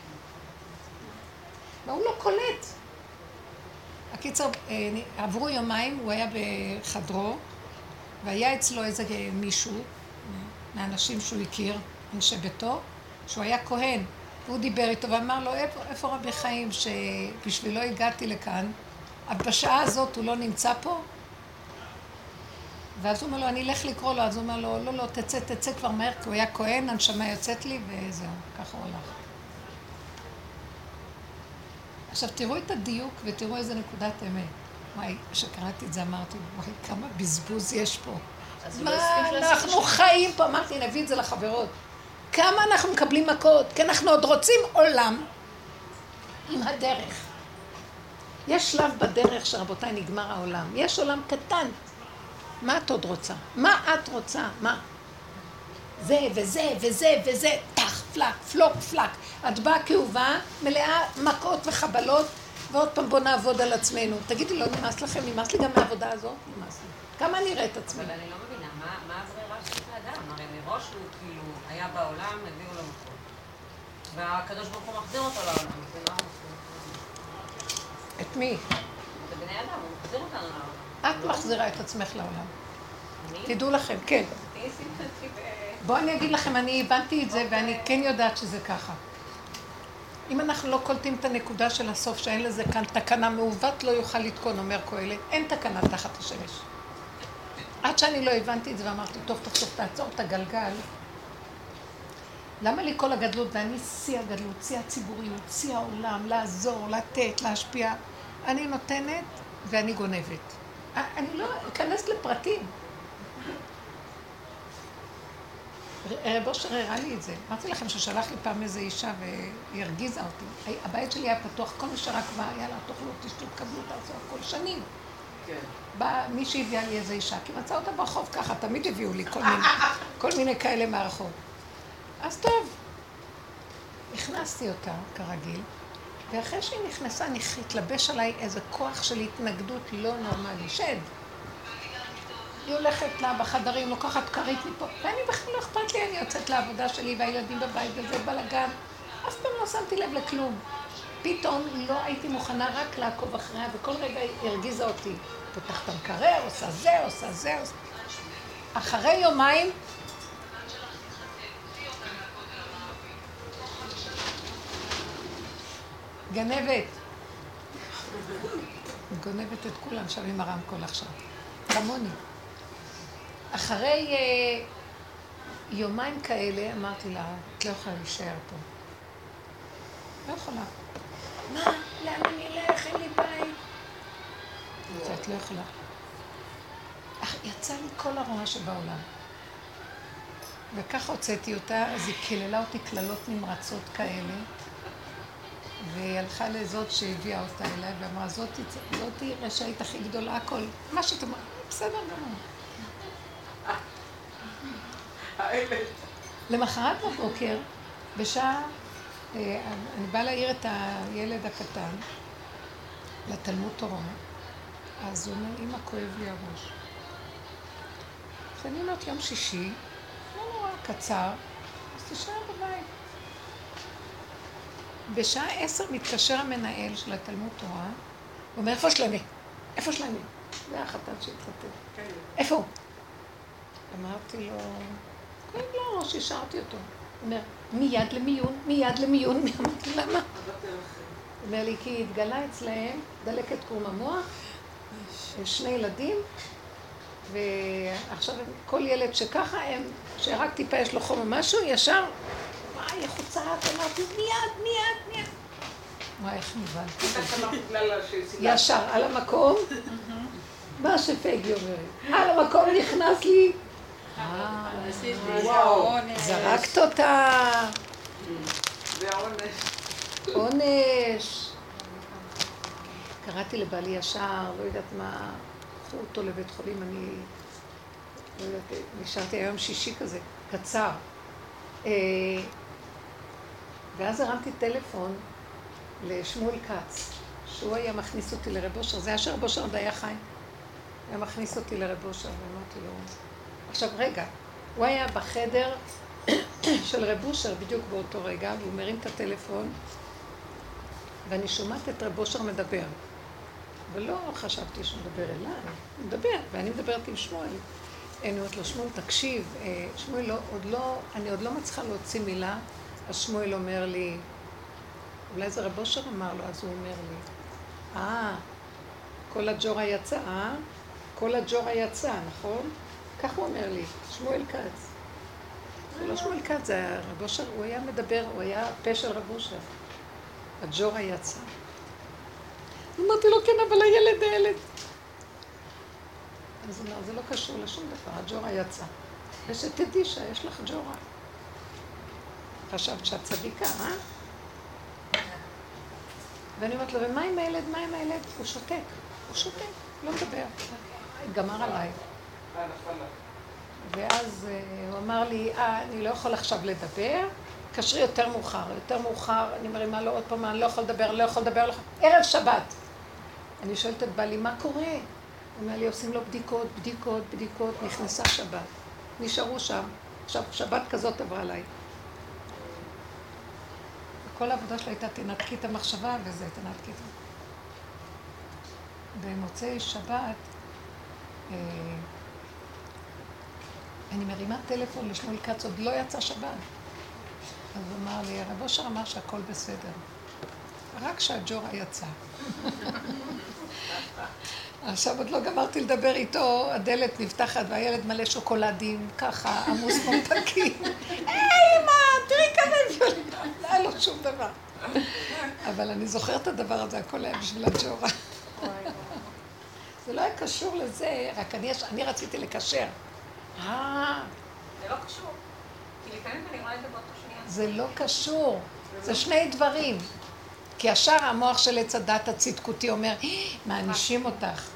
והוא לא קולט. הקיצר, אה, עברו יומיים, הוא היה בחדרו, והיה אצלו איזה מישהו, מהאנשים שהוא הכיר, אנשי ביתו, שהוא היה כהן. והוא דיבר איתו ואמר לו, איפה, איפה רבי חיים שבשבילו הגעתי לכאן? בשעה הזאת הוא לא נמצא פה? ואז הוא אומר לו, אני אלך לקרוא לו. אז הוא אומר לו, לא, לא, תצא, תצא כבר מהר, כי הוא היה כהן, הנשמה יוצאת לי, וזהו, ככה הוא הלך. עכשיו, תראו את הדיוק ותראו איזה נקודת אמת. וואי, כשקראתי את זה אמרתי, וואי, כמה בזבוז יש פה. מה לא אנחנו חיים פה? אמרתי, נביא את זה לחברות. כמה אנחנו מקבלים מכות, כי אנחנו עוד רוצים עולם עם הדרך. יש שלב בדרך שרבותיי נגמר העולם. יש עולם קטן. מה את עוד רוצה? מה את רוצה? מה? זה וזה וזה וזה, טח, פלק, פלוק, פלק. את באה כאובה, מלאה מכות וחבלות, ועוד פעם בוא נעבוד על עצמנו. תגידי, לא נמאס לכם? נמאס לי גם מהעבודה הזאת? נמאס לי. כמה אני אראה את עצמי? אבל אני לא מבינה, מה האדם? מראש הוא כאילו היה בעולם, הביאו לו מקום. והקדוש ברוך הוא מחזיר אותו לעולם, אז מה את מי? את בני אדם, הוא מחזיר אותנו לעולם. את מחזירה את עצמך לעולם. תדעו לכם, כן. בואו אני אגיד לכם, אני הבנתי את זה ואני כן יודעת שזה ככה. אם אנחנו לא קולטים את הנקודה של הסוף, שאין לזה כאן תקנה מעוות, לא יוכל לתקון, אומר קהלת. אין תקנה תחת השמש. עד שאני לא הבנתי את זה ואמרתי, טוב, תחשוב, תעצור את הגלגל. למה לי כל הגדלות, ואני שיא הגדלות, שיא הציבוריות, שיא העולם, לעזור, לתת, להשפיע. אני נותנת ואני גונבת. אני לא אכנס לפרטים. רב אושר הראה לי את זה. אמרתי לכם ששלח לי פעם איזו אישה והיא הרגיזה אותי. הבית שלי היה פתוח, כל מי שרק בא, יאללה, תאכלו, תשתו, תקבלו, תעשו הכל שנים. כן. באה מישהי הביאה לי איזו אישה, כי מצא אותה ברחוב ככה, תמיד הביאו לי כל מיני, *laughs* כל מיני כאלה מהרחוב. אז טוב, הכנסתי אותה, כרגיל, ואחרי שהיא נכנסה, התלבש עליי איזה כוח של התנגדות לא נורמלי, שד. היא הולכת לה בחדרים, לוקחת כרית מפה, ואני בכלל לא אכפת לי, אני יוצאת לעבודה שלי והילדים בבית וזה בלאגן. אף פעם לא שמתי לב לכלום. פתאום לא הייתי מוכנה רק לעקוב אחריה, וכל רגע היא הרגיזה אותי. פותחת את המקרר, עושה זה, עושה זה, עושה... אחרי יומיים... גנבת. גונבת את כולם שם עם הרמקול עכשיו. כמוני. אחרי אה, יומיים כאלה אמרתי לה, את לא יכולה להישאר פה. לא יכולה. מה? לאן אני אלך? אין לי בית. את לא יכולה. יצא לי כל הרוע שבעולם. וככה הוצאתי אותה, אז היא קיללה אותי קללות נמרצות כאלה, והיא הלכה לזאת שהביאה אותה אליי ואמרה, זאתי, זאתי רשאית הכי גדולה, הכל. מה שאת אומרת, בסדר גמור. למחרת בבוקר, בשעה, אה, אני באה להעיר את הילד הקטן לתלמוד תורה, אז הוא אומר, אמא, כואב לי הראש. אז אני אומרת, יום שישי, לא נורא, קצר, אז תישאר בבית. בשעה עשר מתקשר המנהל של התלמוד תורה, הוא אומר, איפה שלמי? איפה שלמי? זה החתן שהתחתן. כן. איפה הוא? אמרתי לו, כן, לא, שהשארתי אותו. הוא אומר, מיד למיון, מיד למיון. *laughs* אמרתי, למה? הוא אומר לי, כי התגלה אצלהם דלקת קרום המוח, שני ילדים, ועכשיו כל ילד שככה הם, שרק טיפה יש לו חום או משהו, ישר, וואי, יחוצה, ואמרתי, מיד, מיד, מיד. וואי, איך נבהלתי. ישר, על המקום, מה שפייגי אומרת. על המקום נכנס לי. אה, זרקת אותה. זה העונש. עונש. קראתי לבעלי ישר, לא יודעת מה, קחו אותו לבית חולים, אני לא יודעת, נשארתי היום שישי כזה, קצר. אה, ואז הרמתי טלפון לשמואל כץ, שהוא היה מכניס אותי לרב אושר, זה היה שרב אושר עוד היה חי. היה מכניס אותי לרב אושר, ואמרתי לו, עכשיו רגע, הוא היה בחדר של רב אושר בדיוק באותו רגע, והוא מרים את הטלפון, ואני שומעת את רב אושר מדבר. ולא חשבתי שהוא מדבר אליי, הוא מדבר, ואני מדברת עם שמואל. אני אומרת לו, שמואל, תקשיב, אה, שמואל, לא, עוד לא, אני עוד לא מצליחה להוציא מילה, אז שמואל אומר לי, אולי זה רב אושר אמר לו, אז הוא אומר לי, אה, כל הג'ורה יצא, אה? כל הג'ורה יצא, נכון? כך הוא אומר לי, שמואל כץ. זה לא שמואל כץ, זה היה רב אושר, הוא היה מדבר, הוא היה פה של רב אושר. הג'ורה יצא. אמרתי לו, כן, אבל הילד, הילד. אז הוא אומר, זה לא קשור לשום דבר, הג'ורה יצא. ושתדעי שיש לך ג'ורה. חשבת שאת צדיקה, אה? ואני אומרת לו, ומה עם הילד? מה עם הילד? הוא שותק. הוא שותק, לא מדבר. גמר עליי. ואז אה, הוא אמר לי, אה, אני לא יכול עכשיו לדבר, קשרי יותר מאוחר. יותר מאוחר, אני מרימה לו עוד פעם, אני לא יכול לדבר, לא יכול לדבר, לא. ערב שבת. אני שואלת את בעלי, מה קורה? הוא אומר לי, עושים לו בדיקות, בדיקות, בדיקות, נכנסה שבת. נשארו שם. עכשיו, שבת כזאת עברה עליי. כל העבודה שלה הייתה תנתקי את המחשבה, וזה תנתקי את זה. במוצאי שבת, אה, אני מרימה טלפון לשמואל כץ, עוד לא יצא שבת. אז הוא אמר לי, הרב אושר אמר שהכל בסדר. רק שהג'ורה יצא. עכשיו עוד לא גמרתי לדבר איתו, הדלת נפתחת והילד מלא שוקולדים, ככה, עמוס מומתקים. היי, אמא, תראי כמה הביאו לא היה לו שום דבר. אבל אני זוכרת את הדבר הזה, הכל היה בשביל הג'ורה. זה לא היה קשור לזה, רק אני, אני רציתי לקשר. אה... זה לא קשור. כי לפעמים אני רואה את זה באותו שנייה. זה לא קשור. זה שני דברים. כי ישר המוח של עץ הדת הצדקותי אומר, אה, מענישים אותך.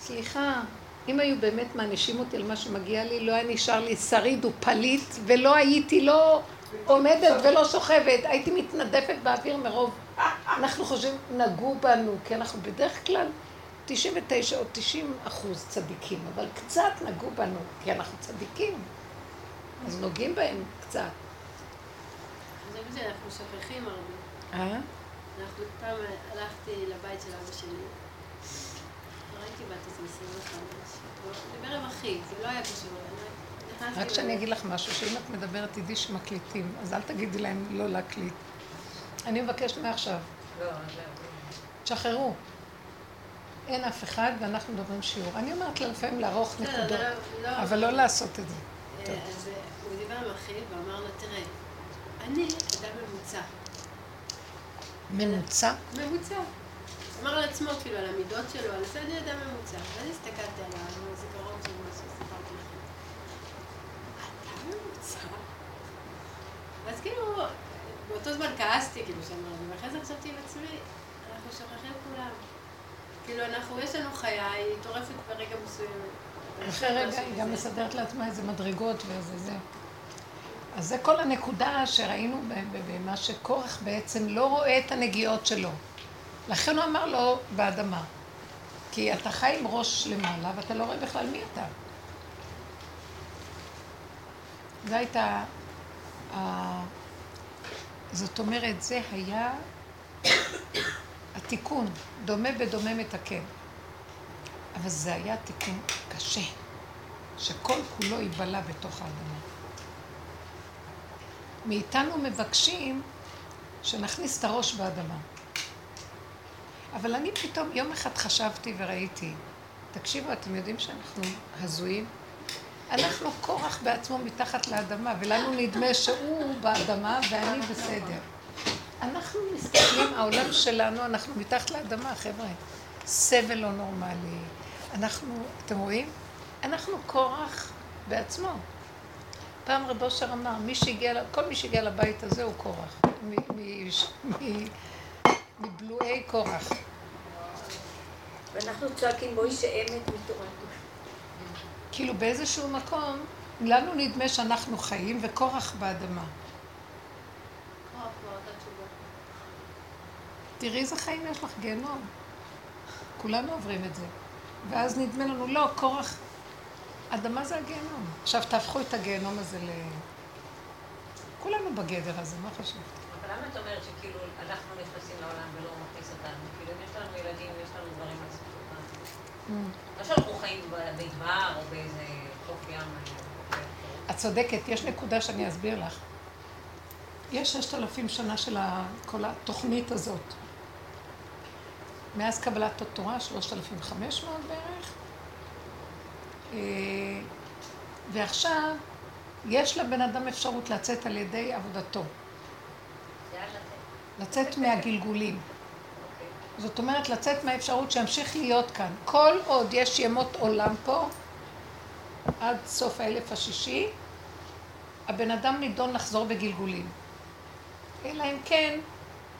סליחה, אם היו באמת מענישים אותי על מה שמגיע לי, לא היה נשאר לי שריד ופליט, ולא הייתי לא עומדת ולא שוכבת, הייתי מתנדפת באוויר מרוב. אנחנו חושבים, נגעו בנו, כי אנחנו בדרך כלל 99 או 90 אחוז צדיקים, אבל קצת נגעו בנו, כי אנחנו צדיקים. אז נוגעים בהם קצת. זה אנחנו שוכחים הרבה. אה? אנחנו פעם הלכתי לבית של אבא שלי, ראיתי בת איזה 25, הוא דיבר עם אחי, זה לא היה קשור. רק שאני אגיד לך משהו, שאם את מדברת יידיש מקליטים, אז אל תגידי להם לא להקליט. אני מבקשת מעכשיו, לא, זהו. תשחררו. אין אף אחד ואנחנו מדברים שיעור. אני אומרת לה לפעמים לערוך נקודות, לא- לא- אבל לא לעשות את זה. אה, אז אה, הוא דיבר עם אחי ואמר לו, תראה, אני אדם ממוצע. ממוצע? ממוצע. אמר על עצמו, כאילו, על המידות שלו, על זה אני אדם ממוצע. ואז הסתכלתי על הזיכרון של מה שסיפרתי לכם. אתה ממוצע? ואז כאילו, באותו זמן כעסתי, כאילו, שאמרתי, ואחרי זה חשבתי עם עצמי, אנחנו שוכחים כולם. כאילו, אנחנו, יש לנו חיה, היא טורפת ברגע מסוים. אחרי רגע היא גם מסדרת לעצמה איזה מדרגות ואיזה זה. אז זה כל הנקודה שראינו במה שקורח בעצם לא רואה את הנגיעות שלו. לכן הוא אמר לו באדמה. כי אתה חי עם ראש למעלה ואתה לא רואה בכלל מי אתה. זו הייתה... ה- זאת אומרת, זה היה התיקון, דומה בדומה מתקן. אבל זה היה תיקון קשה, שכל כולו ייבלע בתוך האדמה. מאיתנו מבקשים שנכניס את הראש באדמה. אבל אני פתאום יום אחד חשבתי וראיתי, תקשיבו, אתם יודעים שאנחנו הזויים? אנחנו קורח בעצמו מתחת לאדמה, ולנו נדמה שהוא באדמה ואני בסדר. אנחנו מסתכלים, העולם שלנו, אנחנו מתחת לאדמה, חבר'ה. סבל לא נורמלי. אנחנו, אתם רואים? אנחנו קורח בעצמו. פעם רב אושר אמר, מי שהגיע, כל מי שהגיע לבית הזה הוא קורח. מבלועי קורח. ואנחנו צועקים מוישה אמת מתורתו. כאילו באיזשהו מקום, לנו נדמה שאנחנו חיים וקורח באדמה. תראי איזה חיים יש לך, גיהנום. כולנו עוברים את זה. ואז נדמה לנו, לא, קורח, אדמה זה הגיהנום. עכשיו תהפכו את הגיהנום הזה ל... כולנו בגדר הזה, מה חשבת? אבל למה את אומרת שכאילו אנחנו נכנסים לעולם ולא הוא מכניס אותנו? כאילו אם יש לנו ילדים, יש לנו דברים לעשות אותם. לא שאנחנו חיים במדבר או באיזה חוף ים. אה, את צודקת, יש נקודה שאני אסביר לך. יש ששת אלפים שנה של כל התוכנית הזאת. מאז קבלת התורה, שלושת אלפים חמש מאות בערך. אה, ועכשיו, יש לבן אדם אפשרות לצאת על ידי עבודתו. לצאת מהגלגולים. זאת אומרת, לצאת מהאפשרות שימשיך להיות כאן. כל עוד יש ימות עולם פה, עד סוף האלף השישי, הבן אדם נידון לחזור בגלגולים. אלא אם כן,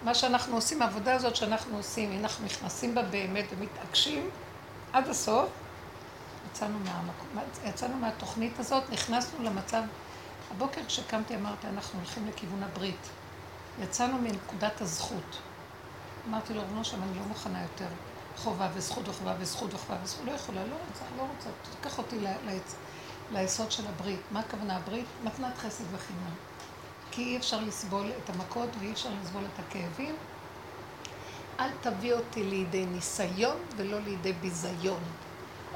מה שאנחנו עושים, העבודה הזאת שאנחנו עושים, אנחנו נכנסים בה באמת ומתעקשים עד הסוף, יצאנו, מהמקום, יצאנו מהתוכנית הזאת, נכנסנו למצב, הבוקר כשקמתי אמרתי, אנחנו הולכים לכיוון הברית. יצאנו מנקודת הזכות. אמרתי לו, רבנו שם, אני לא מוכנה יותר חובה וזכות וחובה וזכות וחובה וזכות, לא יכולה, לא רוצה, לא רוצה, תיקח אותי ליסוד של הברית. מה הכוונה הברית? מתנת חסד וחינם. כי אי אפשר לסבול את המכות ואי אפשר לסבול את הכאבים. אל תביא אותי לידי ניסיון ולא לידי ביזיון.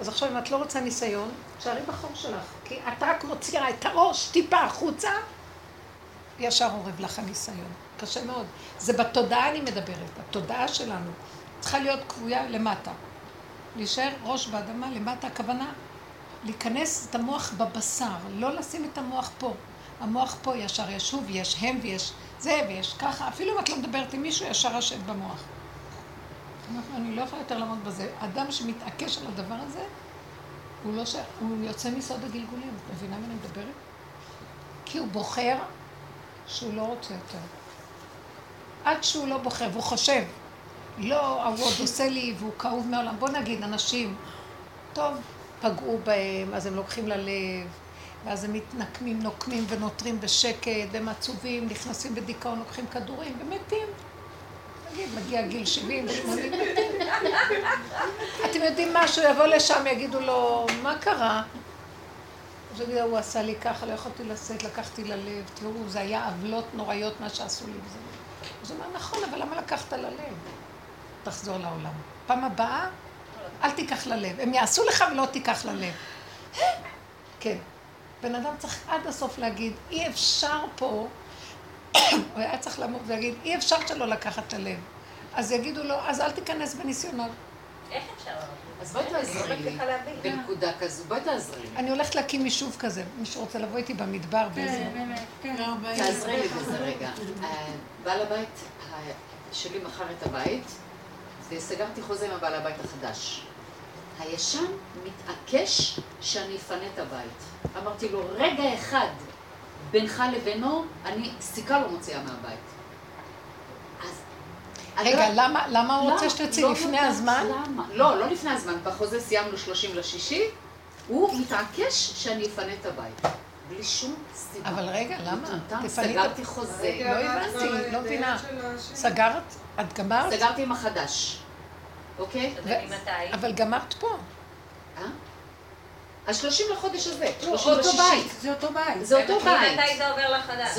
אז עכשיו, אם את לא רוצה ניסיון, שערי בחור שלך. כי את רק מוציאה את הראש טיפה החוצה, ישר עורב לך הניסיון. קשה מאוד. זה בתודעה אני מדברת, התודעה שלנו צריכה להיות קבויה למטה. להישאר ראש באדמה למטה, הכוונה להיכנס את המוח בבשר, לא לשים את המוח פה. המוח פה ישר ישוב, יש הם ויש זה ויש ככה, אפילו אם את לא מדברת עם מישהו, ישר יושב במוח. אני לא יכולה יותר לעמוד בזה. אדם שמתעקש על הדבר הזה, הוא, לא ש... הוא יוצא מסוד הגלגולים. את מבינה מה אני מדברת? כי הוא בוחר שהוא לא רוצה יותר. עד שהוא לא בוחר, והוא חושב, לא, הוא עוד עושה לי והוא כאוב מעולם. בוא נגיד, אנשים, טוב, פגעו בהם, אז הם לוקחים ללב, ואז הם מתנקמים, נוקמים ונותרים בשקט, והם עצובים, נכנסים בדיכאון, לוקחים כדורים ומתים. נגיד, מגיע גיל 70 ו-80 מתים. אתם יודעים משהו, יבוא לשם, יגידו לו, מה קרה? אז הוא הוא עשה לי ככה, לא יכולתי לשאת, לקחתי ללב, תראו, זה היה עוולות נוראיות מה שעשו לי. וזה... אז הוא אומר, נכון, אבל למה לקחת ללב? תחזור לעולם. פעם הבאה, אל תיקח ללב. הם יעשו לך ולא תיקח ללב. כן. בן אדם צריך עד הסוף להגיד, אי אפשר פה, *coughs* הוא היה צריך לעמוד ולהגיד, אי אפשר שלא לקחת ללב. אז יגידו לו, אז אל תיכנס בניסיונות. איך אפשר? אז בואי תעזרי לי בנקודה כזו, בואי תעזרי לי. אני הולכת להקים יישוב כזה, מישהו רוצה לבוא איתי במדבר כן, באיזה... כן. תעזרי לי בזה רגע. אה, בעל הבית שלי מכר את הבית, וסגרתי חוזה עם הבעל הבית החדש. הישן מתעקש שאני אפנה את הבית. אמרתי לו, רגע אחד בינך לבינו, אני סיכה לא מוציאה מהבית. אז... רגע, אני- למה, למה הוא רוצה לא, שתצאי לא לפני הזמן? למה. לא, לא לפני הזמן. בחוזה סיימנו 30 לשישי, הוא מתעקש שאני אפנה את הבית. בלי שום סיבה. אבל רגע, למה? מטומטם, תפני את סגרתי חוזה. לא הבנתי, לא מבינה. סגרת? את גמרת? סגרתי עם החדש, אוקיי? אבל גמרת פה. אה? השלושים לחודש הזה, לא, שלושים אותו לשישי. בית, זה אותו בית. זה אותו בית. ממתי זה עובר לחדש?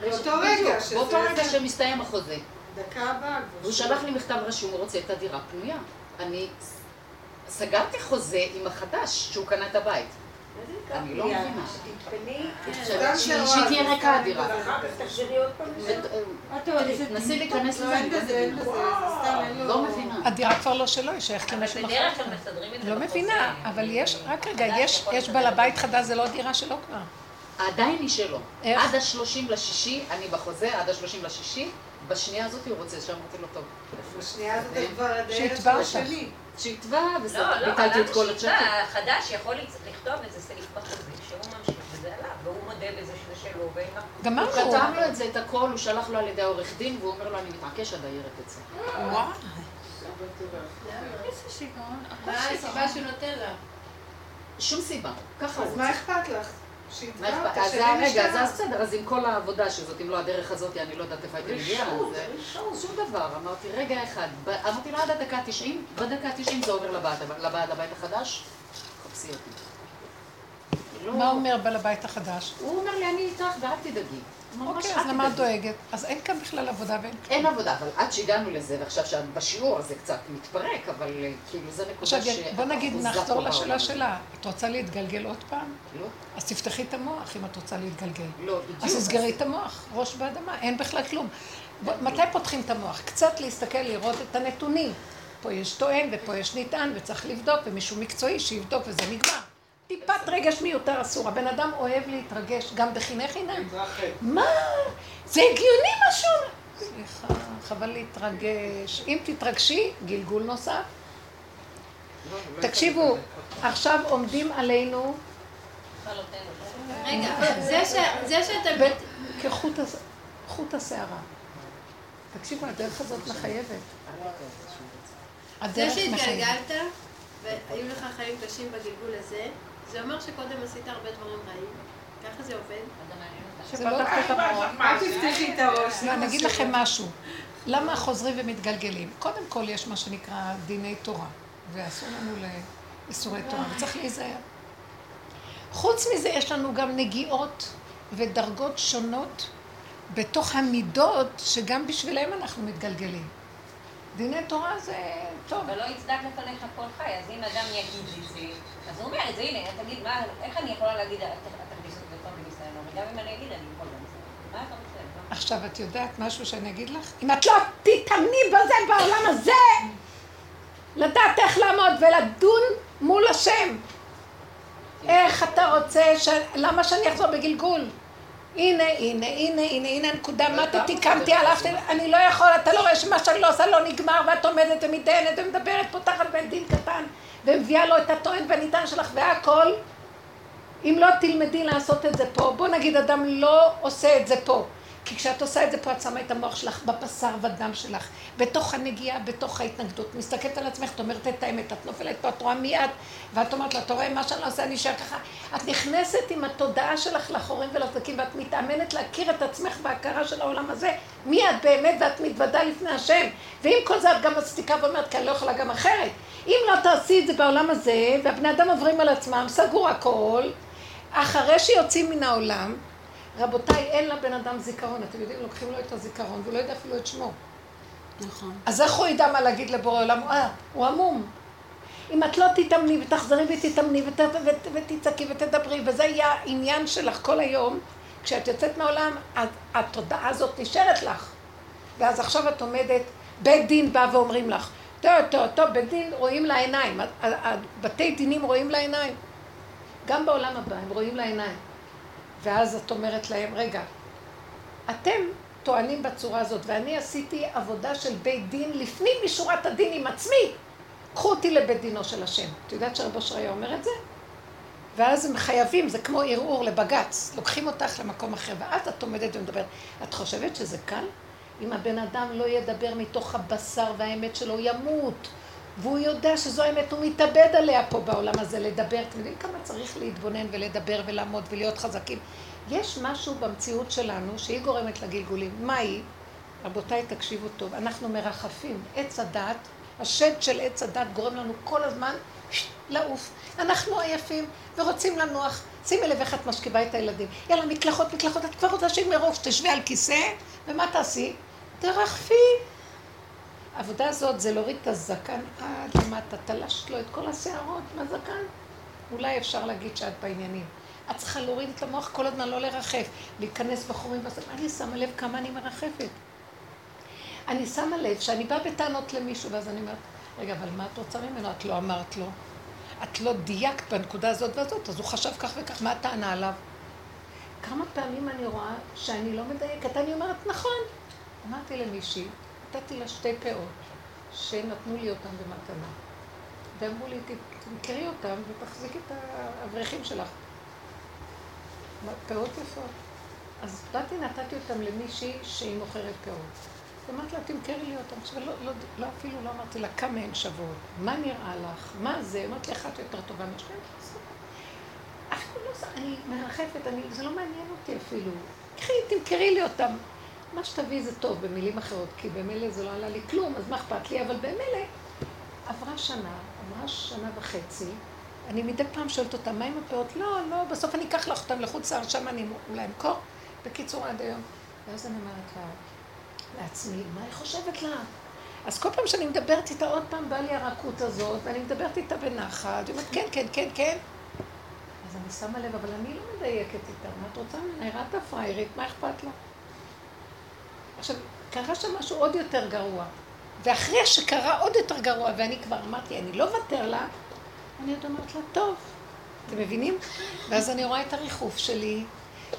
באותו רגע שזה- באותו רגע זה- שמסתיים החוזה. דקה הבאה. והוא שלח לי מכתב רשום, הוא רוצה את הדירה פנויה. אני סגרתי חוזה עם החדש, שהוא קנה את הבית. אני לא מבינה. סתם שהיא זה שהיא תהיה רע, ריקה הדירה. ואחר כך תחזרי עוד פעם את תנסי להיכנס לא, לזה, אין אני לא בזה, אין מבינה. בזה, זה סתם, אין לו... לא מבינה. הדירה כבר לא שלו, היא שייכת למישהו בדרך אחר. כלל מסדרים את זה לא. מבינה, אבל יש, רק רגע, יש בעל. הבית חדש, זה לא דירה שלו כבר. עדיין היא שלו. עד השלושים לשישי, אני בחוזה, עד השלושים לשישי, בשנייה הזאת הוא רוצה, שם אמרתי לו טוב. בשנייה הזאת אתה כבר הדרך שיתבע אותך. השני. שיתבע, לא, לא, ביטלתי את כל שיטה, הצ'קים. החדש יכול לכתוב איזה סעיף בחוזה, שהוא ממשיך, וזה עליו, והוא מודה בזה שזה שלו, ה... גמרנו. הוא כתב לו את זה, את הכל, הוא שלח לו על ידי העורך דין, והוא אומר לו, אני מתעקש, הדיירת תצא. וואו. איזה שיגעון. מה. הסיבה שהוא נותן לה? שום סיבה, ככה אז הוא מה רוצה. אכפת לך? אז משטרה. אז בסדר, אז עם כל העבודה שזאת, אם לא הדרך הזאת, אני לא יודעת איפה הייתי מגיעה, רשעות. שום דבר. אמרתי, רגע אחד, אמרתי לו עד הדקה ה-90, בדקה ה-90 זה עובר לבעל הבית החדש, חפשי אותי. לא- מה אומר בעל הבית החדש? הוא אומר לי, אני איתך ואל תדאגי. אוקיי, אז למה את. דואגת? אז אין כאן בכלל עבודה ואין אין עבודה, אבל עד שהגענו לזה, ועכשיו שבשיעור הזה קצת מתפרק, אבל אה, כאילו זה נקודה עכשיו, ש... בוא נגיד, נחזור לשאלה. שלה. את רוצה להתגלגל עוד פעם? לא, אז תפתחי את המוח אם את רוצה להתגלגל. לא, בדיוק. אז תסגרי את המוח, ראש באדמה, אין בכלל כלום. מתי פותחים את המוח? קצת להסתכל, לראות את הנתונים. פה יש טוען ופה יש נטען וצריך לבדוק, ומישהו מקצועי שיבדוק וזה נגמר. טיפת רגש מיותר אסור. הבן אדם אוהב להתרגש, גם בחיני חינם. מה? זה הגיוני אומר. סליחה, חבל להתרגש. אם תתרגשי, גלגול נוסף. תקשיבו, עכשיו עומדים עלינו. רגע, זה ש- זה שאתה... ב- כחוט השערה. תקשיבו, הדרך הזאת מחייבת. זה הדרך מחייבת. שהתגלגלת, והיו לך חיים קשים בגלגול הזה, זה אומר שקודם עשית הרבה דברים רעים. ככה זה עובד. זה לא שפתחת את המוח. אל תפתחי את הראש. לא, אני אגיד לכם משהו. למה חוזרים ומתגלגלים? קודם כל יש מה שנקרא דיני תורה, ואסור לנו לאיסורי תורה, וצריך להיזהר. חוץ מזה יש לנו גם נגיעות ודרגות שונות בתוך המידות, שגם בשבילם אנחנו מתגלגלים. דיני תורה זה טוב. אבל לא יצדק לפניך כל חי, אז אם אדם יגיד לי זה, אז הוא אומר את זה, הנה, תגיד, מה, איך אני יכולה להגיד, תכניס אותי לכל בניסיון, אבל גם אם אני אגיד, אני יכול גם. מה אתה רוצה? מה? עכשיו, את יודעת משהו שאני אגיד לך? אם את לא תתאמני בזה בעולם הזה, לדעת איך לעמוד ולדון מול השם. איך אתה רוצה, ש... למה שאני אחזור בגלגול? הנה, הנה, הנה, הנה, הנה הנקודה, מה אתה תיקנתי, הלכתי, אני לא יכול, אתה לא רואה שמה שאני לא עושה לא נגמר, ואת עומדת ומתדיינת ומדברת, פותחת בית דין קטן, ומביאה לו את הטוען והניתן שלך והכל. אם לא תלמדי לעשות את זה פה, בוא נגיד אדם לא עושה את זה פה. כי כשאת עושה את זה פה, את שמה את המוח שלך בבשר ודם שלך, בתוך הנגיעה, בתוך ההתנגדות. מסתכלת על עצמך, את אומרת את האמת, את נופלת פה, את רואה מיד, ואת אומרת לה, אתה רואה מה שאני עושה, אני אשאר ככה. את נכנסת עם התודעה שלך לחורים ולזקים, ואת מתאמנת להכיר את עצמך בהכרה של העולם הזה, מי את באמת, ואת מתוודה לפני השם. ועם כל זה את גם מסתיקה ואומרת, כי אני לא יכולה גם אחרת. אם לא תעשי את זה בעולם הזה, והבני אדם עוברים על עצמם, סגור הכל, אחרי שיוצאים מן העולם, רבותיי, אין לבן אדם זיכרון. אתם יודעים, לוקחים לו את הזיכרון, והוא לא יודע אפילו את שמו. נכון. אז איך הוא ידע מה להגיד לבורא עולם? אה, הוא עמום. אם את לא תתאמני ותחזרי ותתאמני ות, ות, ותצעקי ותדברי, וזה יהיה העניין שלך כל היום, כשאת יוצאת מהעולם, התודעה הזאת נשארת לך. ואז עכשיו את עומדת, בית דין בא ואומרים לך, טוב, טוב, טוב, בית דין רואים לעיניים, בתי דינים רואים לעיניים. גם בעולם הבא הם רואים לעיניים. ואז את אומרת להם, רגע, אתם טוענים בצורה הזאת, ואני עשיתי עבודה של בית דין לפנים משורת הדין עם עצמי. קחו אותי לבית דינו של השם. את יודעת שרב אושר היה אומר את זה? ואז הם חייבים, זה כמו ערעור לבג"ץ. לוקחים אותך למקום אחר, ואז את עומדת ומדברת. את חושבת שזה קל? אם הבן אדם לא ידבר מתוך הבשר והאמת שלו, הוא ימות. והוא יודע שזו האמת, הוא מתאבד עליה פה בעולם הזה, לדבר. אתם יודעים כמה צריך להתבונן ולדבר ולעמוד ולהיות חזקים? יש משהו במציאות שלנו שהיא גורמת לגלגולים. מה היא? רבותיי, תקשיבו טוב. אנחנו מרחפים. עץ הדת, השד של עץ הדת גורם לנו כל הזמן לעוף. אנחנו עייפים ורוצים לנוח. שימי לב איך את משכיבה את הילדים. יאללה, מקלחות, מקלחות, את כבר רוצה שיגמרו, שתשבי על כיסא, ומה תעשי? תרחפי. העבודה הזאת זה להוריד את הזקן עד למטה, תלשת לו את כל השערות מהזקן. אולי אפשר להגיד שאת בעניינים. את צריכה להוריד את המוח כל הזמן, לא לרחף, להיכנס בחורים בסוף. אני שמה לב כמה אני מרחפת. אני שמה לב שאני באה בטענות למישהו, ואז אני אומרת, רגע, אבל מה את רוצה ממנו? את לא אמרת לו. את לא דייקת בנקודה הזאת והזאת, אז הוא חשב כך וכך, מה הטענה עליו? כמה פעמים אני רואה שאני לא מדייקת, אני אומרת, נכון. אמרתי למישהי, נתתי לה שתי פאות, שנתנו לי אותן במתנה. ואמרו לי, תמכרי אותן ותחזיקי את האברכים שלך. פאות יפות. אז באתי, נתתי אותן למישהי שהיא מוכרת פאות. אמרתי לה, תמכרי לי אותן. עכשיו, לא, לא, לא, אפילו לא אמרתי לה כמה הן שוות, מה נראה לך, מה זה, אמרתי לה, אחת יותר טובה. אפילו לא, אני מרחפת, אני, זה לא מעניין אותי אפילו. קחי, תמכרי לי אותם. מה שתביאי זה טוב, במילים אחרות, כי במילא זה לא עלה לי כלום, אז מה אכפת לי? אבל במילא עברה שנה, עברה שנה וחצי, אני מדי פעם שואלת אותה, מה עם הפאות? לא, לא, בסוף אני אקח לך אותם לחוץ לארץ, שם אני אולי אמכור. בקיצור, עד היום. ואז אני אומרת לה, לעצמי, מה היא חושבת לה? אז כל פעם שאני מדברת איתה, עוד פעם באה לי הרכות הזאת, ואני מדברת איתה בנחת, היא אומרת, כן, כן, כן, כן. אז אני שמה לב, אבל אני לא מדייקת איתה, מה את רוצה ממנה? היא ראתה פריירית, מה אכפת לה? עכשיו, קרה שם משהו עוד יותר גרוע. ואחרי שקרה עוד יותר גרוע, ואני כבר אמרתי, אני לא אוותר לה, אני עוד אומרת לה, טוב. אתם מבינים? ואז אני רואה את הריחוף שלי,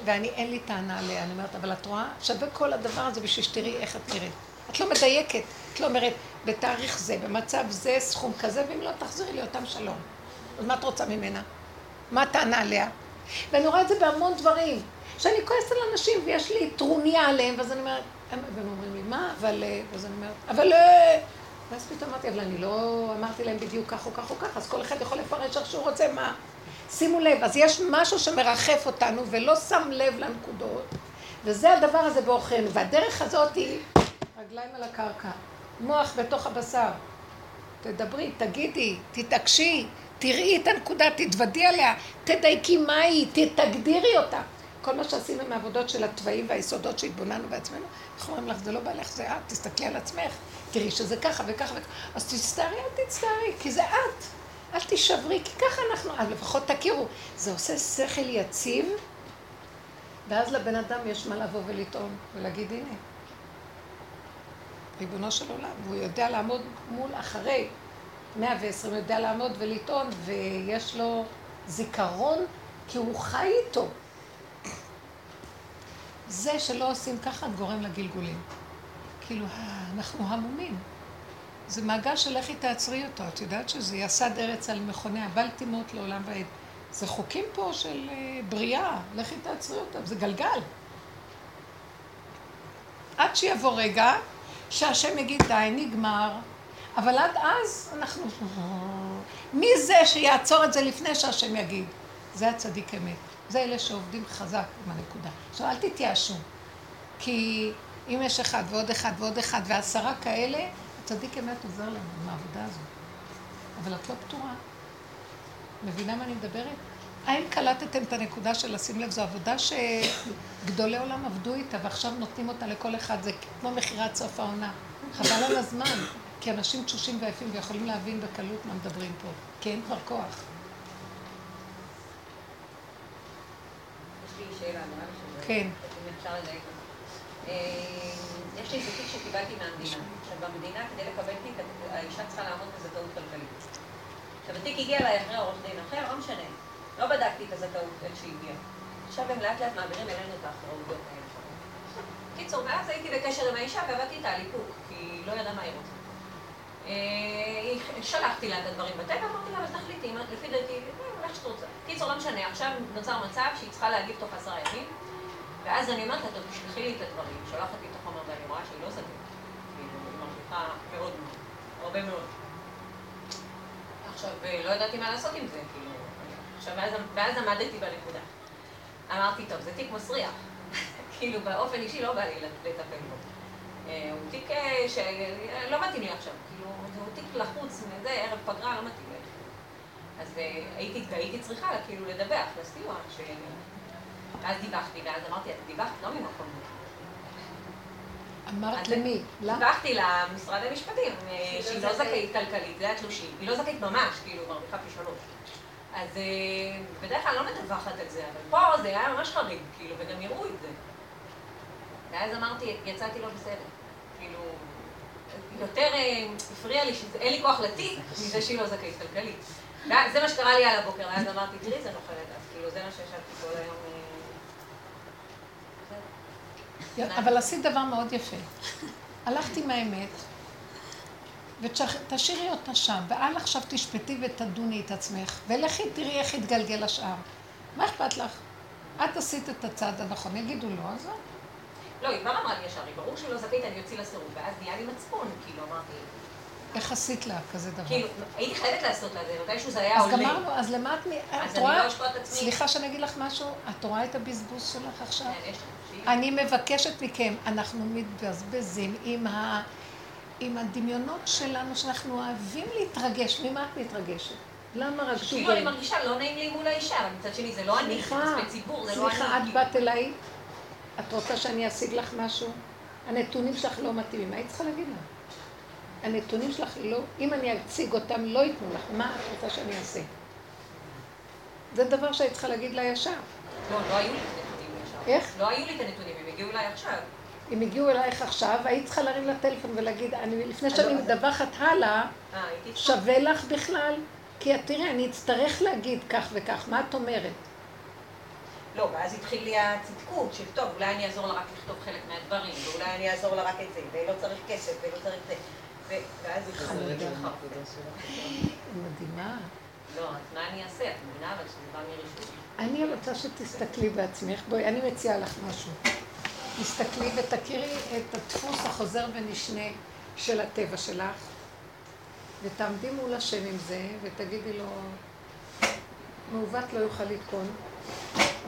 ואני, אין לי טענה עליה. אני אומרת, אבל את רואה? שווה כל הדבר הזה בשביל שתראי איך את נראית. את לא מדייקת. את לא אומרת, בתאריך זה, במצב זה, סכום כזה, ואם לא, תחזרי לי אותם שלום. אז מה את רוצה ממנה? מה הטענה עליה? ואני רואה את זה בהמון דברים. שאני כועסת על אנשים ויש לי טרוניה עליהם, ואז אני אומרת, והם אומרים לי, מה? אבל... אה, ואז אני אומרת, אבל... אה, ואז פתאום אמרתי, אבל אני לא אמרתי להם בדיוק כך או כך או כך, אז כל אחד יכול לפרש איך שהוא רוצה, מה? שימו לב, אז יש משהו שמרחף אותנו ולא שם לב לנקודות, וזה הדבר הזה בעוכרינו, והדרך הזאת היא רגליים על הקרקע, מוח בתוך הבשר. תדברי, תגידי, תתעקשי, תראי את הנקודה, תתוודי עליה, תדייקי מה היא, תגדירי אותה. כל מה שעשינו עם העבודות של התוואים והיסודות שהתבוננו בעצמנו, אנחנו אומרים לך, זה לא בעלך, זה את, תסתכלי על עצמך, תראי שזה ככה וככה וככה, אז תצטערי, אל תצטערי, כי זה את. אל תישברי, כי ככה אנחנו, אז לפחות תכירו. זה עושה שכל יציב, ואז לבן אדם יש מה לבוא ולטעון, ולהגיד, הנה, ריבונו של עולם, והוא יודע לעמוד מול אחרי 120, יודע לעמוד ולטעון, ויש לו זיכרון, כי הוא חי איתו. זה שלא עושים ככה גורם לגלגולים. כאילו, אנחנו המומים. זה מעגל של לכי תעצרי אותו. את יודעת שזה יסד ארץ על מכוניה, בל תימות לעולם ועד. זה חוקים פה של אה, בריאה, לכי תעצרי אותם, זה גלגל. עד שיבוא רגע שהשם יגיד די, נגמר, אבל עד אז אנחנו... מי זה שיעצור את זה לפני שהשם יגיד? זה הצדיק אמת. זה אלה שעובדים חזק עם הנקודה. עכשיו, אל תתייאשו, כי אם יש אחד ועוד אחד ועוד אחד ועשרה כאלה, הצדיק אמת עוזר לנו עם העבודה הזאת. אבל את לא פתורה. מבינה מה אני מדברת? האם קלטתם את הנקודה של לשים לב? זו עבודה שגדולי עולם עבדו איתה ועכשיו נותנים אותה לכל אחד. זה כמו מכירת סוף העונה. חבל על הזמן, כי אנשים תשושים ויפים ויכולים להבין בקלות מה מדברים פה. כי אין כבר כוח. שאלה, כן. אם אפשר לדייק אה, יש לי איזה תיק שקיבלתי מהמדינה. עכשיו, במדינה, כדי לקבל תיק, האישה צריכה לעמוד בזכאות כלכלית. עכשיו, התיק הגיע אליי אחרי עורך דין אחר, לא משנה. לא בדקתי את הזכאות איך שהגיע. עכשיו הם לאט לאט מעבירים אלינו את האחריות האלה. קיצור, ואז הייתי בקשר עם האישה ועבדתי איתה על איפוק, כי היא לא ידעה מה היא רוצה. אה, שלחתי לה את הדברים בטבע, אמרתי לה, אבל תחליטי, לפי דעתי, איך שאת רוצה. קיצור, לא משנה, עכשיו נוצר מצב שהיא צריכה להגיב תוך עשרה ימים, ואז אני אומרת לה, טוב, תשלחי לי את הדברים, שולחת לי את החומר ואני רואה שהיא לא זכאית. כאילו, היא מרוויחה מאוד מאוד, הרבה מאוד. עכשיו, אה, לא ידעתי מה לעשות עם זה, כאילו, עכשיו, ואז, ואז עמדתי בנקודה. אמרתי, טוב, זה תיק מסריח. *laughs* כאילו, באופן אישי לא בא לי לטפל בו. הוא תיק שלא מתאים לי עכשיו, כאילו, הוא תיק לחוץ, מזה, ערב פגרה, לא מתאים. אז הייתי, הייתי צריכה כאילו לדווח לסיוע, ש... ואז דיווחתי, ואז אמרתי, את דיווחת לא ממקום. אמרת למי? דיווחתי למשרד המשפטים, שהיא לא זכאית כלכלית, זה התלושים. היא לא זכאית ממש, כאילו, מרוויחה פי שלוש. אז בדרך כלל לא מדווחת על זה, אבל פה זה היה ממש חריג, כאילו, וגם יראו את זה. ואז אמרתי, יצאתי לא בסדר. כאילו, יותר אה, הפריע לי שאין לי כוח לתיק מזה שהיא לא זכאית כלכלית. זה מה שקרה לי על הבוקר, ואז אמרתי, תראי, זה נוכל לדעת, כאילו, זה מה שישבתי כל היום. אה, אבל עשית דבר מאוד יפה. הלכת עם האמת, ותשאירי אותה שם, ואל עכשיו תשפטי ותדוני את עצמך, ולכי תראי איך יתגלגל השאר. מה אכפת לך? את עשית את הצעד הנכון, יגידו לא, אז לא. לא, היא כבר אמרה לי ישר, היא ברור שלא זכאית, אני אוציא לסירוב, ואז נהיה לי מצפון, כאילו, אמרתי... איך עשית לה כזה דבר? כאילו, הייתי חייבת לעשות לה זה, מתישהו זה היה עולה. אז גמרנו, אז למה את... אז אני לא אשפוט את עצמי. סליחה שאני אגיד לך משהו, את רואה את הבזבוז שלך עכשיו? כן. אני מבקשת מכם, אנחנו מתבזבזים עם, ה... עם הדמיונות שלנו, שאנחנו אוהבים להתרגש. ממה את מתרגשת? למה רק שוב... כאילו אני מרגישה לא נעים לי מול האישה, אבל מצד שני זה לא אני, זה כספי ציבור, זה לא אני. סליחה, את באת אליי, את רוצה שאני אשיג לך משהו? הנתונים שלך לא מתאימים, מה היית צריכה להגיד לה? הנתונים שלך לא, אם אני אציג אותם, לא ייתנו לך. מה את רוצה שאני אעשה? זה דבר שהיית צריכה להגיד לה ישר. לא, לא היו לי את הנתונים ישר. איך? לא היו לי את הנתונים, הם הגיעו אליי עכשיו. אם הגיעו אלייך עכשיו, היית צריכה להרים לטלפון ולהגיד, אני, לפני שאני מדווחת הלאה, אה. שווה לך בכלל? כי את תראי, אני אצטרך להגיד כך וכך, מה את אומרת? לא, ואז התחיל לי הצדקות של טוב, אולי אני אעזור לה רק לכתוב חלק מהדברים, ואולי אני אעזור לה רק את זה, ולא צריך כסף, ולא צריך זה. ואז היא חזרה לך. מדהימה. לא, אז מה אני אעשה? את מבינה? אבל שזה בא מרשות. אני רוצה שתסתכלי בעצמך. בואי, אני מציעה לך משהו. תסתכלי ותכירי את הדפוס החוזר ונשנה של הטבע שלך, ותעמדי מול השם עם זה, ותגידי לו, מעוות לא יוכל לתקון.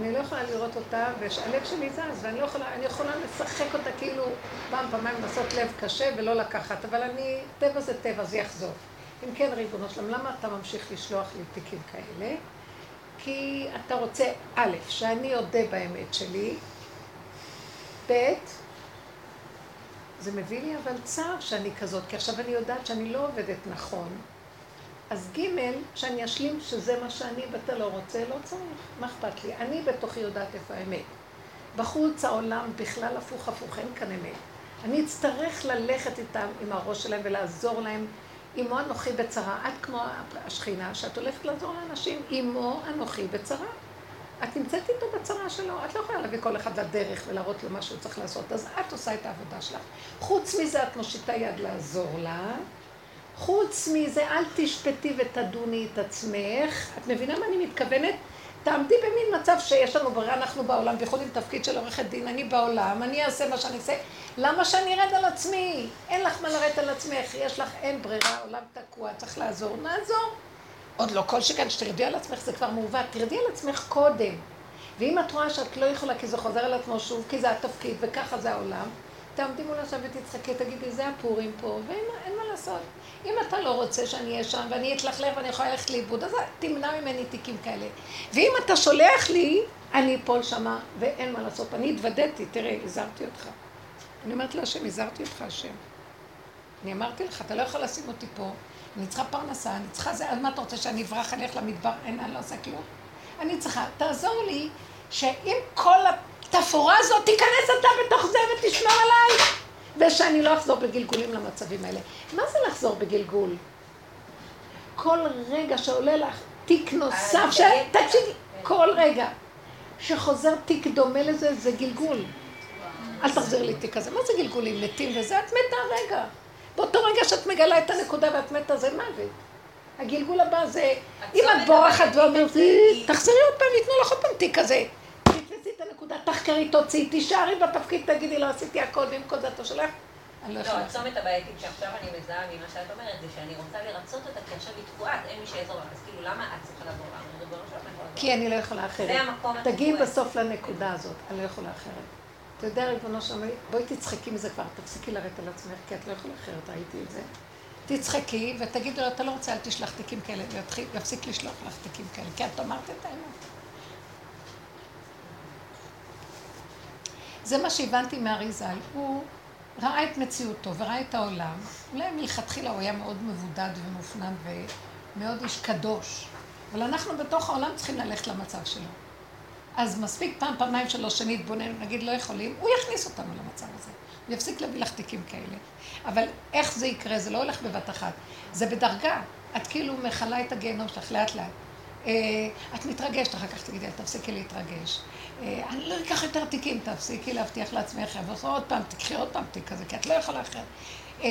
אני לא יכולה לראות אותה, והלב שלי זז, ואני לא יכולה, אני יכולה לשחק אותה כאילו פעם, פעמיים, לעשות לב קשה ולא לקחת, אבל אני, טבע זה טבע, זה יחזור. אם כן, ריבונו שלם, למה אתה ממשיך לשלוח לי תיקים כאלה? כי אתה רוצה, א', שאני אודה באמת שלי, ב', זה מביא לי אבל צער שאני כזאת, כי עכשיו אני יודעת שאני לא עובדת נכון. אז ג', שאני אשלים שזה מה שאני ואתה לא רוצה, לא צריך, מה אכפת לי? אני בתוכי יודעת איפה האמת. בחוץ העולם בכלל הפוך הפוך, אין כאן אמת. אני אצטרך ללכת איתם, עם הראש שלהם ולעזור להם. אמו אנוכי בצרה, את כמו השכינה, שאת הולכת לעזור לאנשים, אמו אנוכי בצרה. את נמצאת איתו בצרה שלו, את לא יכולה להביא כל אחד לדרך ולהראות לו מה שהוא צריך לעשות, אז את עושה את העבודה שלך. חוץ מזה את מושיטה יד לעזור לה, חוץ מזה אל תשפטי ותדוני את עצמך, את מבינה מה אני מתכוונת? תעמדי במין מצב שיש לנו ברירה, אנחנו בעולם, בייחוד עם תפקיד של עורכת דין, אני בעולם, אני אעשה מה שאני אעשה, למה שאני ארד על עצמי? אין לך מה לרדת על עצמך, יש לך, אין ברירה, עולם תקוע, צריך לעזור, נעזור. עוד לא כל שכן, שתרדי על עצמך זה כבר מעוות, תרדי על עצמך קודם. ואם את רואה שאת לא יכולה, כי זה חוזר על עצמו שוב, כי זה התפקיד וככה זה העולם, תעמדי מול עכשיו ותצחקי, תגידי, זה הפורים פה, ואין מה לעשות. אם אתה לא רוצה שאני אהיה שם ואני אתלכלך ואני יכולה ללכת לאיבוד, אז תמנע ממני תיקים כאלה. ואם אתה שולח לי, אני אפול שמה, ואין מה לעשות. אני התוודעתי, תראה, הזהרתי אותך. אני אומרת להשם, הזהרתי אותך, השם. אני אמרתי לך, אתה לא יכול לשים אותי פה, אני צריכה פרנסה, אני צריכה זה, אז מה אתה רוצה שאני אברח, אני אלך למדבר, אין, אני לא עושה כלום. אני צריכה, תעזור לי, שאם כל התפאורה הזאת תיכנס אתה בתוך זה ותשמור עליי, ושאני לא אחזור בגלגולים למצבים האלה. מה זה לחזור בגלגול? כל רגע שעולה לך תיק נוסף, ש... תקשיבי, כל רגע שחוזר תיק דומה לזה, זה גלגול. אל תחזיר לי תיק כזה. מה זה גלגולים מתים וזה? את מתה רגע. באותו רגע שאת מגלה את הנקודה ואת מתה זה מוות. הגלגול הבא זה, אם את בורחת ואומרת, תחזרי עוד פעם, ייתנו לך עוד פעם תיק כזה. הנקודה, תחקרי, תוציאי, תישארי בתפקיד, תגידי, לא עשיתי הכל, ועם כל זה אתה שולח. אני לא לא. הצומת הבעייתית שעכשיו אני מזהה ממה שאת אומרת, זה שאני רוצה לרצות אותה, כי עכשיו היא תקועה, אז אין מי שיעזור לך. אז כאילו, למה את צריכה לעבור אני יכולה לעזור כי אני לא יכולה אחרת. זה המקום תגיעי. בסוף לנקודה הזאת, אני לא יכולה אחרת. אתה יודע, ריבונו שלום, בואי תצחקי מזה כבר, תפסיקי לרדת על עצמך, כי את לא יכולה אחרת, ראיתי את זה. תצחקי ותגידי לו, אתה לא רוצה, אל תשלח תיקים כאלה, ויתחיל- יפסיק לשלוח לך תיקים כאלה, כי את אמרת את האמת. זה מה שהבנתי מארי ז"ל, הוא ראה את מציאותו וראה את העולם, אולי מלכתחילה הוא היה מאוד מבודד ומופנם ומאוד איש קדוש, אבל אנחנו בתוך העולם צריכים ללכת למצב שלו. אז מספיק פעם, פעמיים, שלוש, שנתבונן ונגיד לא יכולים, הוא יכניס אותנו למצב הזה. הוא יפסיק להביא לך תיקים כאלה. אבל איך זה יקרה? זה לא הולך בבת אחת. זה בדרגה. את כאילו מכלה את הגיהנום שלך לאט לאט. אה, את מתרגשת, אחר כך תגידי, תפסיקי להתרגש. אה, אני לא אקח יותר תיקים, תפסיקי להבטיח לעצמך, אבל עוד פעם, תקחי עוד פעם תיק כזה, כי את לא יכולה אחרת. אה,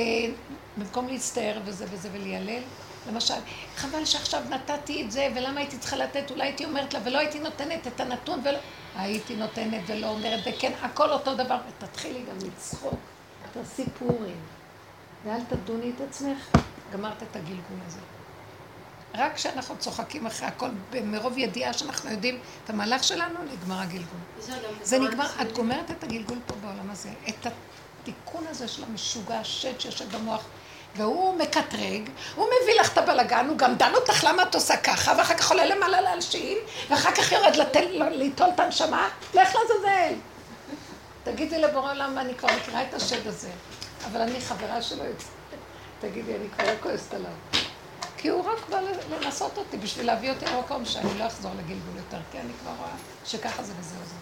במקום להצטער וזה וזה וליילל, למשל, חבל שעכשיו נתתי את זה, ולמה הייתי צריכה לתת, אולי הייתי אומרת לה, ולא הייתי נותנת את הנתון, ולא... הייתי נותנת ולא אומרת, וכן, הכל אותו דבר, ותתחילי גם לצחוק, תעשי פורים, ואל תדוני את עצמך, גמרת את הגלגול הזה. רק כשאנחנו צוחקים אחרי הכל, מרוב ידיעה שאנחנו יודעים את המהלך שלנו, נגמר הגלגול. זה נגמר, את גומרת את הגלגול פה בעולם הזה, את התיקון הזה של המשוגע, השד שיושב במוח. והוא מקטרג, הוא מביא לך את הבלגן, הוא גם דן אותך למה את עושה ככה, ואחר כך עולה למעלה להלשין, ואחר כך יורד ליטול את הנשמה, לך לעזאזל. תגידי לבורא עולם, אני כבר מכירה את השד הזה, אבל אני חברה שלו, תגידי, אני כבר לא כועסת עליו. כי הוא רק בא לנסות אותי בשביל להביא אותי למקום שאני לא אחזור לגלגול יותר, כי אני כבר רואה שככה זה וזהו זה.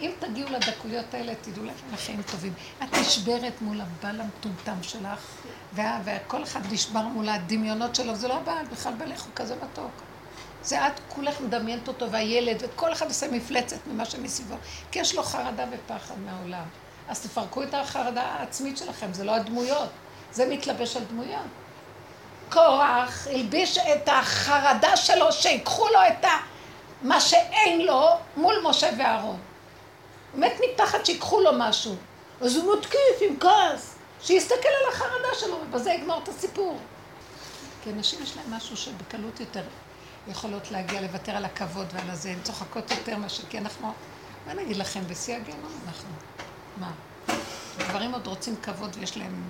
אם תגיעו לדקויות האלה, תדעו לכם לחיים טובים. את נשברת מול הבעל המטומטם שלך, וכל אחד נשבר מול הדמיונות שלו, זה לא הבעל, בכלל בלך הוא כזה מתוק. זה את כולך מדמיינת אותו, והילד, וכל אחד עושה מפלצת ממה שמסביבו, כי יש לו חרדה ופחד מהעולם. אז תפרקו את החרדה העצמית שלכם, זה לא הדמויות, זה מתלבש על דמויות. קורח הלביש את החרדה שלו, שיקחו לו את ה... מה שאין לו מול משה ואהרון. הוא מת מפחד שיקחו לו משהו. אז הוא מתקיף עם כעס, שיסתכל על החרדה שלו, ובזה יגמור את הסיפור. כי אנשים יש להם משהו שבקלות יותר יכולות להגיע לוותר על הכבוד ועל הזה, הן צוחקות יותר מאשר, כי אנחנו, מה נגיד לכם, בשיא הגיהנום אנחנו. מה? גברים עוד רוצים כבוד ויש להם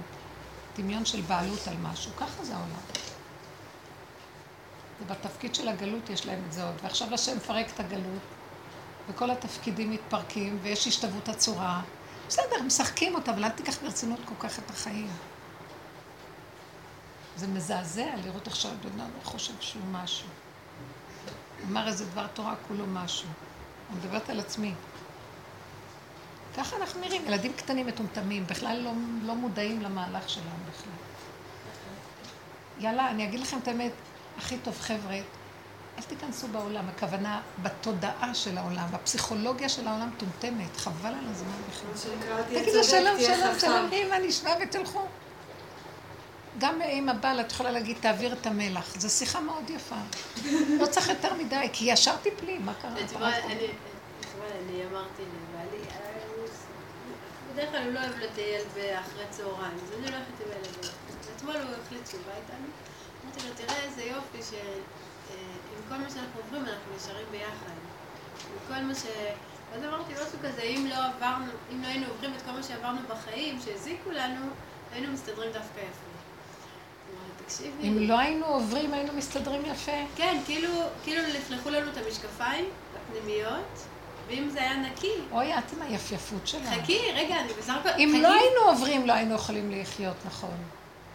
דמיון של בעלות על משהו, ככה זה העולם. ובתפקיד של הגלות יש להם את זה עוד, ועכשיו השם מפרק את הגלות, וכל התפקידים מתפרקים, ויש השתוות הצורה. בסדר, משחקים אותה, אבל אל תיקח ברצינות כל כך את החיים. זה מזעזע לראות איך שהבן אדם חושב שהוא משהו. אמר איזה דבר תורה כולו משהו. אני מדברת על עצמי. ככה אנחנו נראים, ילדים קטנים מטומטמים, בכלל לא, לא מודעים למהלך שלנו בכלל. יאללה, אני אגיד לכם את האמת, הכי טוב, חבר'ה, אל תיכנסו בעולם, הכוונה בתודעה של העולם, בפסיכולוגיה של העולם מטומטמת, חבל על הזמן בכלל. תגידו שלום, שלום, שלום, אמא נשמע ותלכו. גם עם הבעל את יכולה להגיד, תעביר את המלח. זו שיחה מאוד יפה. לא צריך יותר מדי, כי ישר תפלי, מה קרה? אני אמרתי בדרך כלל הוא לא אוהב לטייל אחרי צהריים, אז אני הולכת עם הילדים. אתמול הוא החליט שהוא בא איתנו. אמרתי לו, תראה איזה יופי שעם אה, כל מה שאנחנו עוברים אנחנו נשארים ביחד. עם כל מה ש... ואז אמרתי משהו כזה, אם לא עברנו, אם לא היינו עוברים את כל מה שעברנו בחיים, שהזיקו לנו, היינו מסתדרים דווקא יפה. תקשיבי. אם לא היינו עוברים, היינו מסתדרים יפה. כן, כאילו, כאילו לכלכו לנו את המשקפיים הפנימיות, ואם זה היה נקי... אוי, את עם היפייפות שלך. חכי, רגע, אני בסך הכל... אם לא היינו עוברים, לא היינו יכולים לחיות נכון.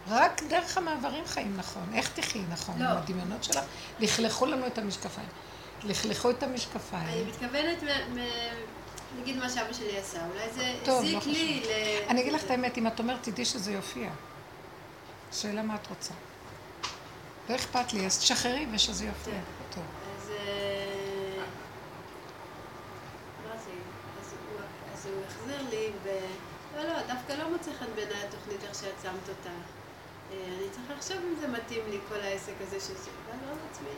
רק דרך המעברים חיים נכון. איך תחי נכון? לא. הדמיונות שלך? לכלכו לנו את המשקפיים. לכלכו את המשקפיים. אני מתכוונת, נגיד מה שאבא שלי עשה, אולי זה הזיק לא לי ל... אני אגיד לך את האמת, אם את אומרת, תדעי שזה יופיע. שאלה מה את רוצה. לא אכפת לי, אז תשחררי ושזה יופיע. כן. טוב. אז... אה, אז הוא החזיר לי, ו... לא, לא, דווקא לא מוצא חן בעיניי התוכנית איך שאת שמת אותה. אה, אני צריכה לחשוב אם זה מתאים לי, כל העסק הזה של זה. לא, לא עצמי.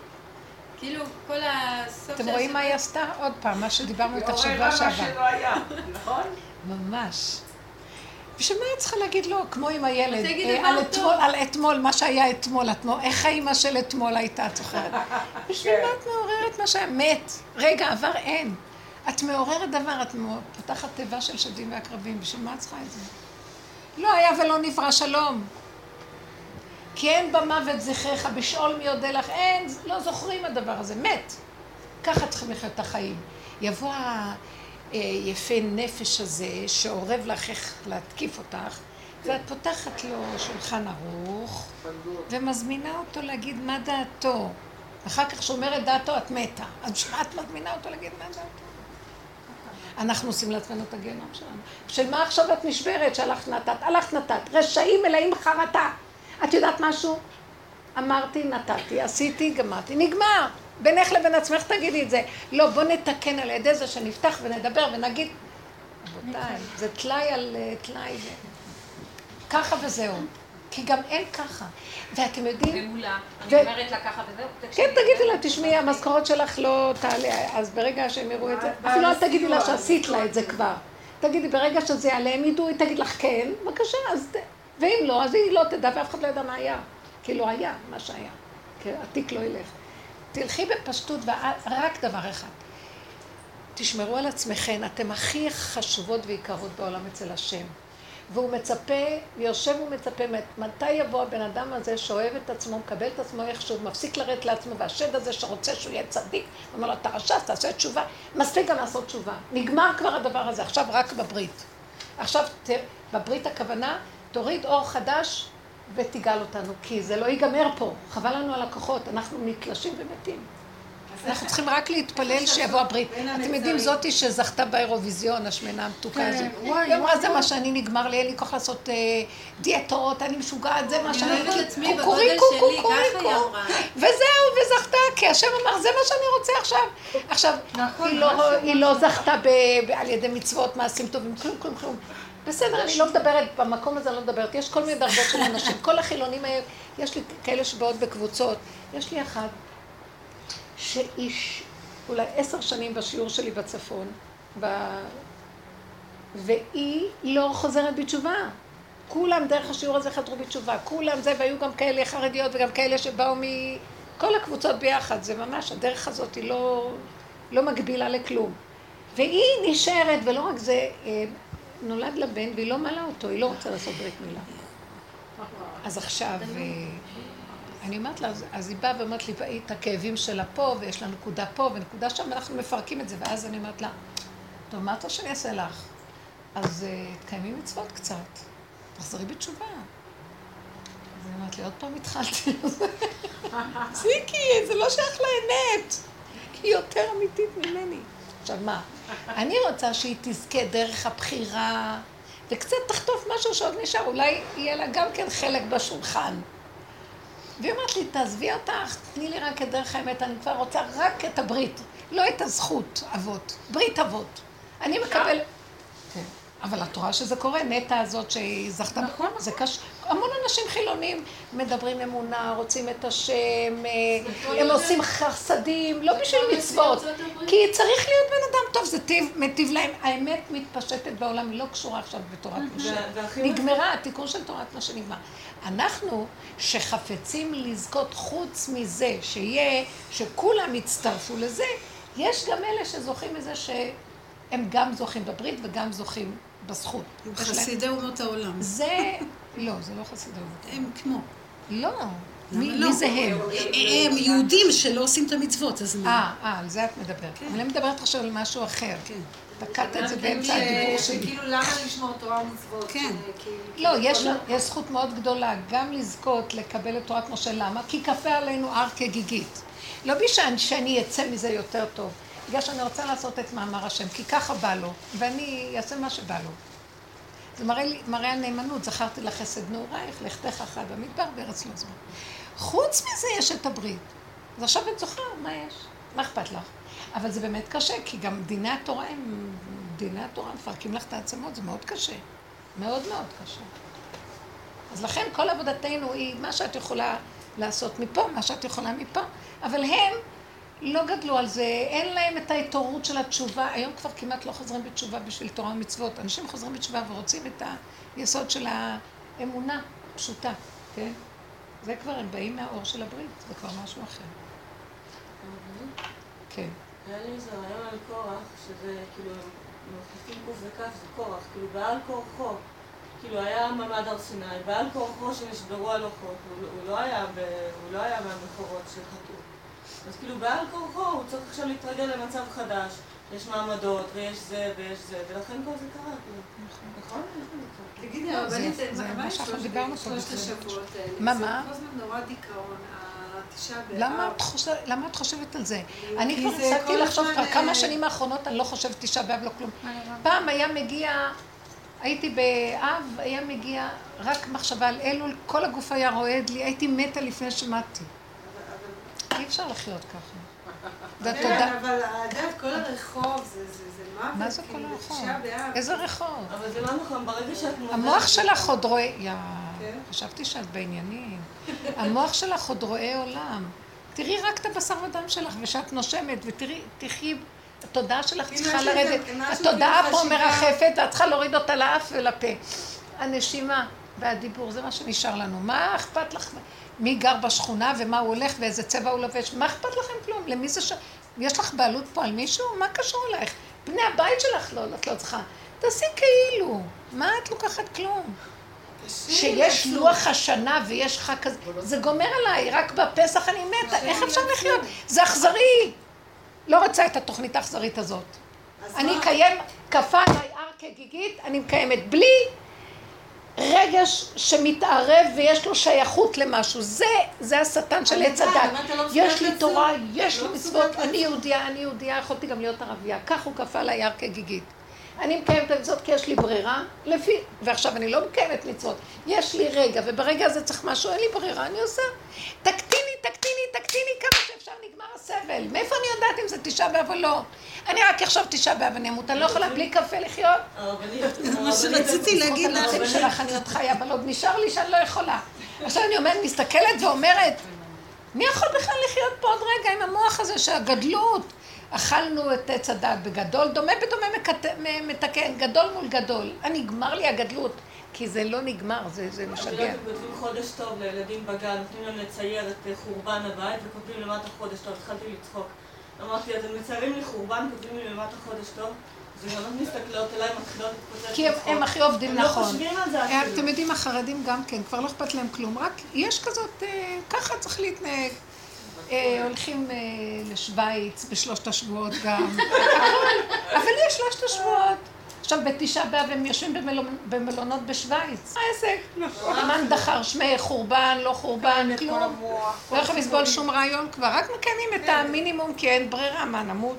כאילו, כל הסוף אתם רואים מה היא עשתה? עוד פעם, מה שדיברנו איתך שבוע שעבר. היא מה שלא היה, נכון? ממש. בשביל מה את צריכה להגיד לו, כמו עם הילד, אה, על אתמול, על אתמול, מה שהיה אתמול, איך האימא של אתמול הייתה, את זוכרת? *laughs* בשביל מה את מעוררת מה שהיה? מת. רגע, עבר אין. את מעוררת דבר, את פותחת תיבה של שדים ועקרבים, בשביל מה את צריכה את זה? לא היה ולא נברא שלום. כי אין במוות זכריך, בשאול מי יודה לך, אין, לא זוכרים הדבר הזה, מת. ככה צריכים לחיות את החיים. יבוא היפה נפש הזה, שאורב לך איך להתקיף אותך, ואת פותחת לו שולחן ערוך, ומזמינה אותו להגיד מה דעתו. אחר כך כשאומר את דעתו, את מתה. אז את מזמינה אותו להגיד מה דעתו? אנחנו עושים לעצמנו את הגיהנום שלנו. של מה עכשיו את נשברת שהלכת נתת? הלכת נתת. רשעים מלאים חרטה. את יודעת משהו? אמרתי, נתתי, עשיתי, גמרתי, נגמר. בינך לבין עצמך תגידי את זה. לא, בוא נתקן על ידי זה שנפתח ונדבר ונגיד, רבותיי, זה טלאי על אה, טלאי. ככה וזהו. כי גם אין ככה. ואתם יודעים... ומולה, אני אומרת לה ככה וזהו. כן, תגידי לה, תשמעי, המשכורת שלך לא תעלה, אז ברגע שהם יראו את זה, אפילו אל תגידי לה שעשית לה את זה כבר. תגידי, ברגע שזה יעלה, הם ידעו, היא תגיד לך כן, בבקשה, אז... ואם לא, אז היא לא תדע, ואף אחד לא ידע מה היה. כי לא היה מה שהיה. כי התיק לא ילך. תלכי בפשטות, ורק דבר אחד. תשמרו על עצמכם, אתם הכי חשובות ויקרות בעולם אצל השם. והוא מצפה, יושב ומצפה, מתי יבוא הבן אדם הזה שאוהב את עצמו, מקבל את עצמו איכשהו, מפסיק לרדת לעצמו, והשד הזה שרוצה שהוא יהיה צדיק, אומר לו, אתה רשע, תעשה תשובה, מספיק גם לעשות תשובה. נגמר כבר הדבר הזה, עכשיו רק בברית. עכשיו, ת, בברית הכוונה, תוריד אור חדש ותגאל אותנו, כי זה לא ייגמר פה, חבל לנו על הכוחות, אנחנו נתלשים ומתים. אנחנו צריכים רק להתפלל שיבוא הברית. אתם יודעים, זאתי שזכתה באירוויזיון, השמנה המתוקה הזאת. היא אמרה, זה מה שאני נגמר לי, אין לי כוח לעשות אה, דיאטות, אני משוגעת, זה מה שאני... אני אוהבת את עצמי בגודל קוקוריקו, שלי, ככה היא קוקוריקו. אמרה. וזהו, וזכתה, כי השם אמר, זה מה שאני רוצה עכשיו. עכשיו, נכון, היא לא- לא זכתה על ידי מצוות, מעשים טובים, כלום, כלום, כלום. בסדר, אני לא מדברת, במקום הזה אני לא מדברת. יש כל מיני דרגות של אנשים. כל החילונים האלה, יש לי כאלה שבאות בקבוצות. יש לי אחד שאיש, אולי עשר שנים בשיעור שלי בצפון, ב... והיא לא חוזרת בתשובה. כולם דרך השיעור הזה חזרו בתשובה, כולם זה, והיו גם כאלה חרדיות וגם כאלה שבאו מכל הקבוצות ביחד, זה ממש, הדרך הזאת היא לא, לא מגבילה לכלום. והיא נשארת, ולא רק זה, אה, נולד לה בן והיא לא מעלה אותו, היא לא רוצה לעשות ברית מילה. אז עכשיו, אה, אני אומרת לה, אז- היא באה ואומרת לי, והיא את הכאבים שלה פה, ויש לה נקודה פה ונקודה שם, ואנחנו מפרקים את זה, ואז אני אומרת לה, טוב, מה את רוצה שאני אעשה לך? אז אה, תקיימי מצוות קצת, תחזרי בתשובה. אז היא אומרת לי, עוד פעם התחלתי. *laughs* ציקי, זה לא שייך לאמת. היא יותר אמיתית ממני. עכשיו מה, אני רוצה שהיא תזכה דרך הבחירה, וקצת תחטוף משהו שעוד נשאר, אולי יהיה לה גם כן חלק בשולחן. והיא אומרת לי, תעזבי אותך, תני לי רק את דרך האמת, אני כבר רוצה רק את הברית, לא את הזכות אבות, ברית אבות. אני מקבל... כן. אבל את רואה שזה קורה, נטע הזאת שהיא זכתה, נכון, זה קשה. המון אנשים חילונים מדברים אמונה, רוצים את השם, אה, הם עושים חסדים, לא בשביל מצוות, כי צריך להיות בן אדם טוב, זה טיב, מטיב להם. האמת מתפשטת בעולם, היא לא קשורה עכשיו בתורת משה. נגמרה, התיקון של תורת משה נגמר. אנחנו, שחפצים לזכות חוץ מזה, שיהיה, שכולם יצטרפו לזה, יש גם אלה שזוכים מזה שהם גם זוכים בברית וגם זוכים בזכות. הם חסידי אומות העולם. זה, לא, זה לא חסידי אומות. הם כמו. לא. מי לא? מי זה הם? הם יהודים שלא עושים את המצוות, אז מה? אה, אה, על זה את מדברת. אני מדברת עכשיו על משהו אחר. כן. תקעת את זה גם באמצע כן, הדיבור שלי. שכאילו למה לשמור תורה ומצוות? כן. כי- לא, יש זכות מאוד גדולה גם לזכות לקבל את תורת משה. למה? כי כפה עלינו הר כגיגית. לא בשביל שאני אצא מזה יותר טוב, בגלל שאני רוצה לעשות את מאמר השם, כי ככה בא לו, ואני אעשה מה שבא לו. זה מראה, לי, מראה הנאמנות, זכרתי לך חסד נעורייך, לכתך אחת במדבר בארץ לא זמן. חוץ מזה יש את הברית. אז עכשיו את זוכרת מה יש, מה אכפת לך? אבל זה באמת קשה, כי גם דיני התורה הם, דיני התורה מפרקים לך את העצמות, זה מאוד קשה. מאוד מאוד קשה. אז לכן כל עבודתנו היא מה שאת יכולה לעשות מפה, מה שאת יכולה מפה. אבל הם לא גדלו על זה, אין להם את ההתעוררות של התשובה. היום כבר כמעט לא חוזרים בתשובה בשביל תורה ומצוות. אנשים חוזרים בתשובה ורוצים את היסוד של האמונה פשוטה, כן? זה כבר, הם באים מהאור של הברית, זה כבר משהו אחר. כן. היה לי איזה רעיון על קורח, שזה כאילו, מוסיפים קוף וכף זה קורח, כאילו בעל כורחו, כאילו היה מעמד הר סיני, בעל כורחו שנשברו הלוחות, הוא, לא- היה לא מהמקורות שחטאו. אז כאילו בעל כורחו הוא צריך עכשיו להתרגל למצב חדש, יש מעמדות ויש זה ויש זה, ולכן כל זה קרה, כאילו. נכון? תגידי, לא, זה- זה מה- מה שאנחנו שלושת-. השבועות האלה? מה, זה מה? כל הזמן נורא דיכאון. למה את חושבת על זה? אני כבר הפסקתי לחשוב כבר כמה אה, שנים האחרונות, אני לא חושבת תשעה באב, לא כלום. פעם היה מגיע, הייתי באב, היה מגיע רק מחשבה על אלול, כל הגוף היה רועד לי, הייתי מתה לפני שמעתי. אי אפשר לחיות ככה. כן, אבל אגב, כל הרחוב זה מוות. מה זה כל כאילו, הרחוב? איזה רחוב? אבל זה לא נכון, ברגע שאת מודעת... המוח שלך עוד רואה... יא, כן? חשבתי שאת בעניינים. המוח שלך עוד רואה עולם. תראי רק את הבשר ודם שלך, ושאת נושמת, ותראי, תחי... התודעה שלך צריכה לרדת. התודעה פה מרחפת, ואת צריכה להוריד אותה לאף ולפה. הנשימה והדיבור, זה מה שנשאר לנו. מה אכפת לך? מי גר בשכונה ומה הוא הולך ואיזה צבע הוא לובש? מה אכפת לכם כלום? למי זה ש... יש לך בעלות פה על מישהו? מה קשור אלייך? בני הבית שלך לא, את לא צריכה. תעשי כאילו. מה את לוקחת כלום? שיש לוח השנה ויש חג כזה, זה גומר עליי, רק בפסח אני מתה, איך אפשר לחיות? זה אכזרי. לא רוצה את התוכנית האכזרית הזאת. אני אקיים, כפה עליי הר כגיגית, אני מקיימת בלי רגש שמתערב ויש לו שייכות למשהו. זה, זה השטן של עץ הדת. לא יש לי תורה, יש לי לא מצוות, אני יהודייה, אני יהודייה, יכולתי גם להיות ערבייה. כך הוא עליי הר כגיגית. אני מקיימת את המצוות כי יש לי ברירה, לפי, ועכשיו אני לא מקיימת מצוות, יש לי רגע, וברגע הזה צריך משהו, אין לי ברירה, אני עושה. תקטיני, תקטיני, תקטיני כמה שאפשר, נגמר הסבל. מאיפה אני יודעת אם זה תשעה באב או לא? אני רק עכשיו תשעה באב אני אמות, אני לא יכולה בלי קפה לחיות. זה מה שרציתי להגיד לך. בזכות שלך אני עוד חיה, אבל עוד נשאר לי שאני לא יכולה. עכשיו אני אומרת, מסתכלת ואומרת, מי יכול בכלל לחיות פה עוד רגע עם המוח הזה שהגדלות? אכלנו את עץ הדת בגדול, דומה בדומה מתקן, גדול מול גדול. נגמר לי הגדלות, כי זה לא נגמר, זה, זה משגע. את יודעת, כותבים חודש טוב לילדים בגן, נותנים להם לצייר את אה, חורבן הבית, וכותבים למטה חודש טוב, התחלתי לצחוק. אמרתי, אתם מציירים לי חורבן, כותבים לי למטה חודש טוב? להתפוצץ כי הם הכי עובדים נכון. הם לא חושבים על זה אפילו. אתם יודעים, החרדים גם כן, כבר לא אכפת להם כלום, רק יש כזאת, אה, ככה צריך להתנהג. אה, הולכים אה, לשוויץ בשלושת השבועות גם. *laughs* אבל יש שלושת השבועות. עכשיו בתשעה באב הם יושבים במלונות בשוויץ. מה העסק? אמן דחר שמי חורבן, לא חורבן, כן, כלום. לא יכולים לסבול שום רעיון כבר, רק מקיימים את כן. המינימום כי אין ברירה, מה נמות?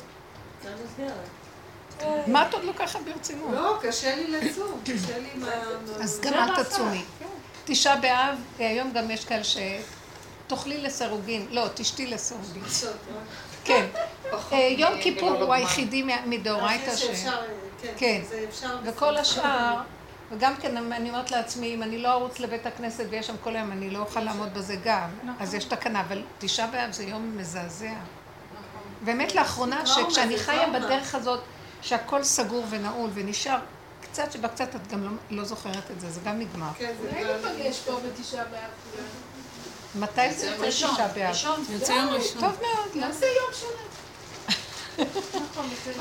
מה את עוד לוקחת ברצינות? לא, קשה לי לצום, קשה לי מה... אז גם אל תצומי. תשעה באב, היום גם יש כאלה ש... תאכלי לסירוגין, לא, תשתי לסירוגין. כן. אה, יום כיפור הוא היחידי מדאורייתא ש... כן. כן. וכל השאר, וגם כן אני אומרת לעצמי, אם אני לא ארוץ לבית הכנסת ויש שם כל היום, אני לא אוכל לעמוד בזה גם. נכון. אז יש תקנה, אבל תשעה באב זה יום מזעזע. נכון. באמת לאחרונה, שכשאני חיה בדרך הזאת, שהכל סגור ונעול ונשאר קצת שבקצת את גם לא, לא זוכרת את זה, זה גם נגמר. כן, זה גם... אולי ניפגש פה בתשעה באב. מתי זה יוצא תשעה באב? יוצא יום ראשון. טוב מאוד, נעשה יום שונה.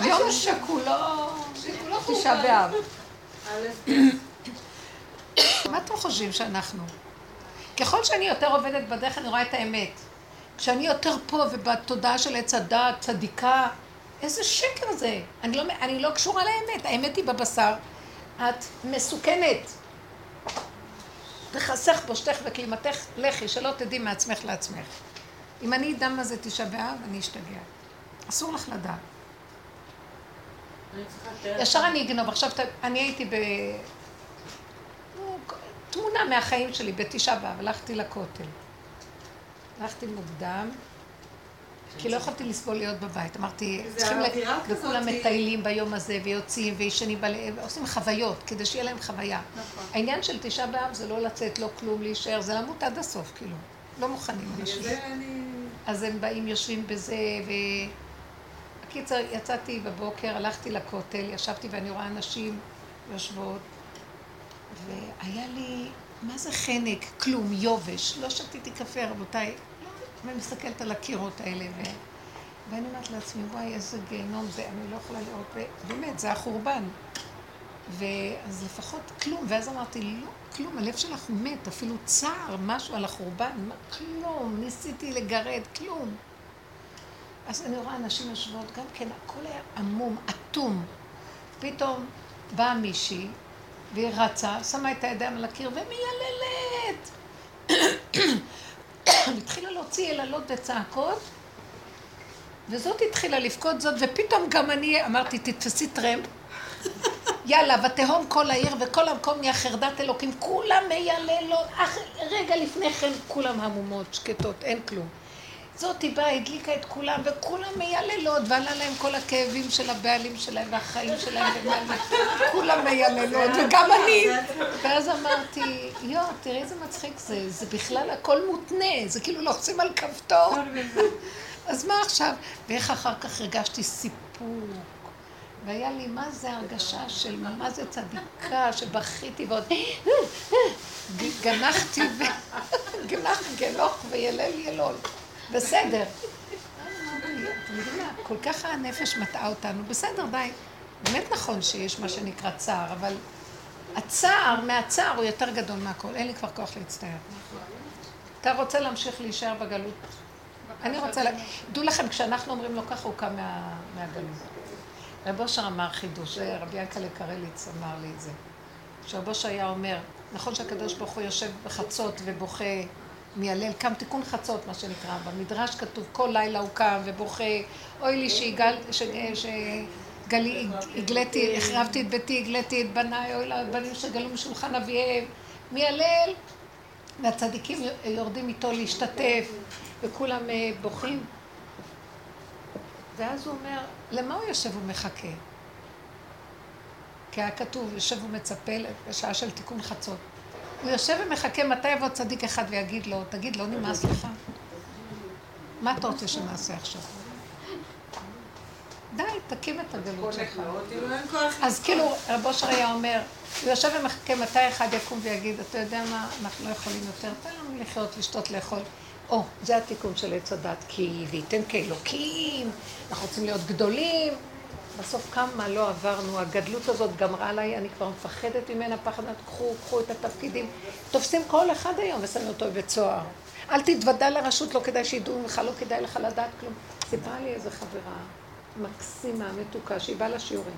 יום שכולו תשעה באב. מה אתם חושבים שאנחנו? ככל שאני יותר עובדת בדרך אני רואה את האמת. כשאני יותר פה ובתודעה של עץ הדעת, צדיקה, איזה שקר זה. אני לא, אני לא קשורה לאמת, האמת היא בבשר. את מסוכנת. וחסך פושטך וכלימתך לכי, שלא תדעי מעצמך לעצמך. אם אני אדע מה זה תשעה באב, אני אשתגע. אסור לך לדעת. ישר אני אגנוב. עכשיו, אני הייתי ב... תמונה מהחיים שלי בתשעה באב, הלכתי לכותל. הלכתי מוקדם, כי לא יכולתי לסבול להיות בבית. אמרתי, צריכים ל... וכולם מטיילים ביום הזה, ויוצאים, וישנים, עושים חוויות, כדי שיהיה להם חוויה. נכון. העניין של תשעה באב זה לא לצאת, לא כלום, להישאר, זה למות עד הסוף, כאילו. לא מוכנים אנשים. אז הם באים, יושבים בזה, ו... בקיצר, יצאתי בבוקר, הלכתי לכותל, ישבתי ואני רואה אנשים יושבות, והיה לי, מה זה חנק? כלום, יובש. לא שתיתי קפה, רבותיי. ואני מסתכלת על הקירות האלה, ו... ואני אומרת לעצמי, וואי, איזה גיהנום זה, אני לא יכולה לראות, באמת, זה החורבן. ואז לפחות כלום, ואז אמרתי, לא, כלום, הלב שלך מת, אפילו צער, משהו על החורבן, מה, כלום, ניסיתי לגרד, כלום. אז אני רואה אנשים יושבות, גם כן, הכל היה עמום, אטום. פתאום באה מישהי, והיא רצה, שמה את הידיים על הקיר ומייללת. *coughs* התחילה להוציא יללות וצעקות, וזאת התחילה לבכות זאת, ופתאום גם אני אמרתי, תתפסי טרמפ. *laughs* יאללה, ותהום כל העיר וכל המקום נהיה חרדת אלוקים, כולם מייללות, אך רגע לפני כן כולם המומות, שקטות, אין כלום. זאתי באה, הדליקה את כולם, וכולם מייללות, ועלה להם כל הכאבים של הבעלים שלהם והחיים שלהם, כולם מייללות, וגם אני. ואז אמרתי, יואו, תראי איזה מצחיק זה, זה בכלל הכל מותנה, זה כאילו לוחצים על כפתור. אז מה עכשיו? ואיך אחר כך הרגשתי סיפוק. והיה לי, מה זה הרגשה של מה זה צדיקה, שבכיתי ועוד גנחתי, גנח גנוך וילל ילול. בסדר. כל כך הנפש מטעה אותנו, בסדר, די. באמת נכון שיש מה שנקרא צער, אבל הצער מהצער הוא יותר גדול מהכל, אין לי כבר כוח להצטער. אתה רוצה להמשיך להישאר בגלות? אני רוצה. דעו לכם, כשאנחנו אומרים לו ככה, הוא קם מהגלות. רב אושר אמר חידוש, רבי ינקלה קרליץ אמר לי את זה. שרב אושר היה אומר, נכון שהקדוש ברוך הוא יושב בחצות ובוכה מיילל, קם תיקון חצות, מה שנקרא. במדרש כתוב, כל לילה הוא קם ובוכה, אוי לי שהגל, שגלי, הגליתי, החרבתי את ביתי, הגליתי את בניי, אוי לבנים שגלו משולחן אביהם. מיילל, והצדיקים יורדים איתו להשתתף, וכולם אה, בוכים. ואז הוא אומר, למה הוא יושב ומחכה? כי היה כתוב, יושב ומצפה לשעה של תיקון חצות. הוא יושב ומחכה מתי יבוא צדיק אחד ויגיד לו, תגיד, לא נמאס לך? מה אתה רוצה שנעשה עכשיו? די, תקים את הגלות שלך. אז כאילו, רב אושר היה אומר, הוא יושב ומחכה מתי אחד יקום ויגיד, אתה יודע מה, אנחנו לא יכולים יותר, תן לנו לחיות, לשתות, לאכול. או, זה התיקון של עץ הדת, כי וייתן כאלוקים, אנחנו רוצים להיות גדולים. בסוף כמה לא עברנו, הגדלות הזאת גמרה עליי, אני כבר מפחדת ממנה, פחד, קחו, קחו את התפקידים. תופסים כל אחד היום ושמים אותו בבית סוהר. אל תתוודע לרשות, לא כדאי שידעו ממך, לא כדאי לך לדעת כלום. סיפרה לי איזה חברה מקסימה, מתוקה, שהיא באה לשיעורים.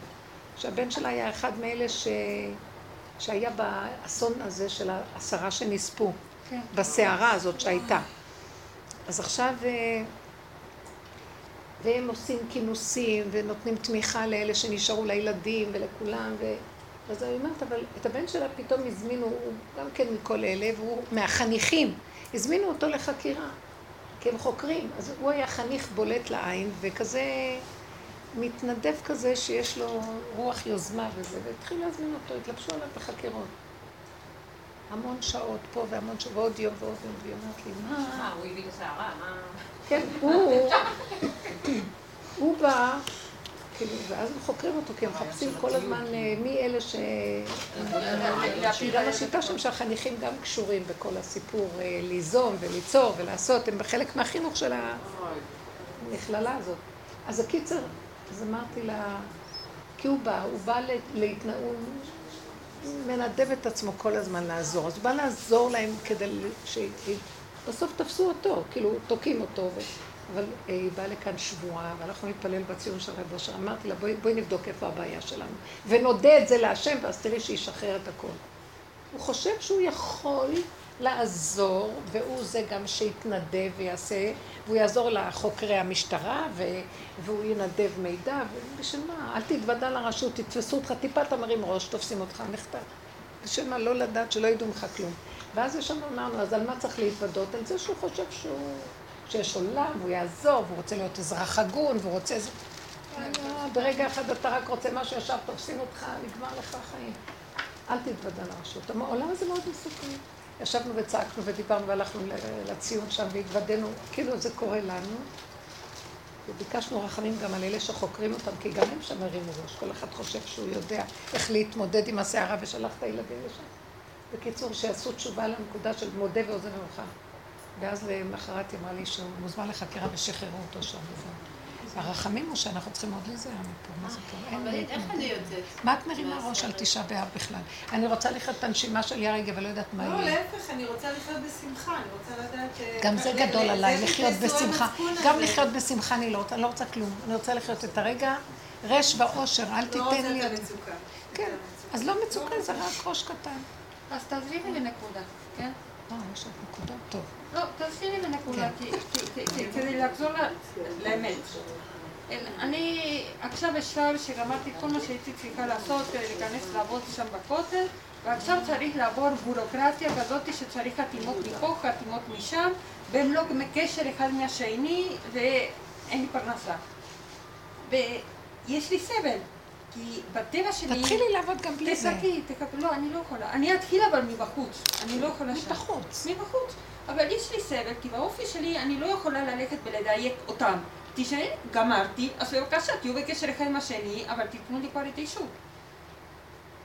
שהבן שלה היה אחד מאלה ש... שהיה באסון הזה של העשרה שנספו, כן. בסערה הזאת שהייתה. אז עכשיו... אה, והם עושים כינוסים ונותנים תמיכה לאלה שנשארו לילדים ולכולם ו... אז אני אומרת, אבל את הבן שלה פתאום הזמינו, הוא גם כן מכל אלה, והוא מהחניכים, הזמינו אותו לחקירה, כי הם חוקרים, אז הוא היה חניך בולט לעין, וכזה מתנדב כזה שיש לו רוח יוזמה וזה, והתחילו להזמין אותו, התלבשו עליו בחקירות. המון שעות פה והמון שעות, ועוד יום ועוד יום, והיא אומרת לי, מה? מה, הוא הביא את הסערה? מה? כן, הוא, הוא בא, כאילו, ואז הם חוקרים אותו, כי הם מחפשים כל הזמן אה, מי אלה ש... גם השיטה שם שהחניכים גם קשורים בכל הסיפור, אה, ליזום וליצור ולעשות, הם חלק מהחינוך של המכללה הזאת. אז הקיצר, אז אמרתי לה, כי הוא בא, הוא בא להתנאות, מנדב את עצמו כל הזמן לעזור. אז הוא בא לעזור להם כדי. בסוף תפסו אותו, כאילו תוקעים אותו. ו... אבל אה, היא באה לכאן שבועה, ואנחנו נתפלל בציון של רב אושר. אמרתי לה, בואי, בואי נבדוק איפה הבעיה שלנו. ונודה את זה להשם, ואז תראי שישחרר את הכל. הוא חושב שהוא יכול לעזור, והוא זה גם שיתנדב ויעשה, והוא יעזור לחוקרי המשטרה, ו... והוא ינדב מידע, ובשביל מה? אל תתוודע לרשות, תתפסו אותך, טיפה אתה מרים ראש, תופסים אותך, נחתך. בשביל מה? לא לדעת שלא ידעו ממך כלום. ואז יש לנו, אמרנו, אז על מה צריך להתוודות? על זה שהוא חושב שהוא, שיש עולם, והוא יעזור, והוא רוצה להיות אזרח הגון, והוא רוצה... ברגע אחד אתה רק רוצה משהו, ישר תופסים אותך, נגמר לך החיים. אל תתוודע לרשות. העולם הזה מאוד מסוכן. ישבנו וצעקנו ודיברנו והלכנו לציון שם והתוודענו, כאילו זה קורה לנו. וביקשנו רחמים גם על אלה שחוקרים אותם, כי גם הם שם הרימו ראש. כל אחד חושב שהוא יודע איך להתמודד עם הסערה ושלח את הילדים לשם. בקיצור, שיעשו תשובה לנקודה של מודה ואוזן ירוחם. ואז למחרת היא אמרה לי שהוא מוזמן לחקירה ושחררו אותו שם. הרחמים הוא שאנחנו צריכים עוד להיזהר מפה, מה זה טוב? אבל איך אני יוצאת? מה את מרימה ראש על תשעה באב בכלל? אני רוצה לחיות את הנשימה של ירגע ולא יודעת מה יהיה. לא, להפך, אני רוצה לחיות בשמחה, אני רוצה לדעת... גם זה גדול עליי, לחיות בשמחה. גם לחיות בשמחה אני לא רוצה, אני לא רוצה כלום. אני רוצה לחיות את הרגע רש ואושר, אל לא תיתן לי... לא רוצה את המצוקה. כן, אז לא מצוקה, זה רק ראש קטן. אז תעזבי לי נקודה, כן? אה, יש עוד נקודה? טוב. לא, תעשי לי בנקודה, כדי לחזור לאמת. אני עכשיו בשלב שגמרתי כל מה שהייתי צריכה לעשות כדי להיכנס לעבוד שם בכותל ועכשיו צריך לעבור בורוקרטיה כזאת שצריך חתימות מפה, חתימות משם והם לא בקשר אחד מהשני ואין לי פרנסה. ויש לי סבל, כי בטבע שלי... תתחילי לעבוד גם בלי זה. תחכי, תחכי, לא, אני לא יכולה. אני אתחיל אבל מבחוץ, אני לא יכולה שם. מבחוץ. מבחוץ. אבל יש לי סבל, כי באופי שלי אני לא יכולה ללכת ולדייק אותם. תשאלי, גמרתי, אז בבקשה, תהיו בקשר אחד עם השני, אבל תיתנו לי כבר את האישור.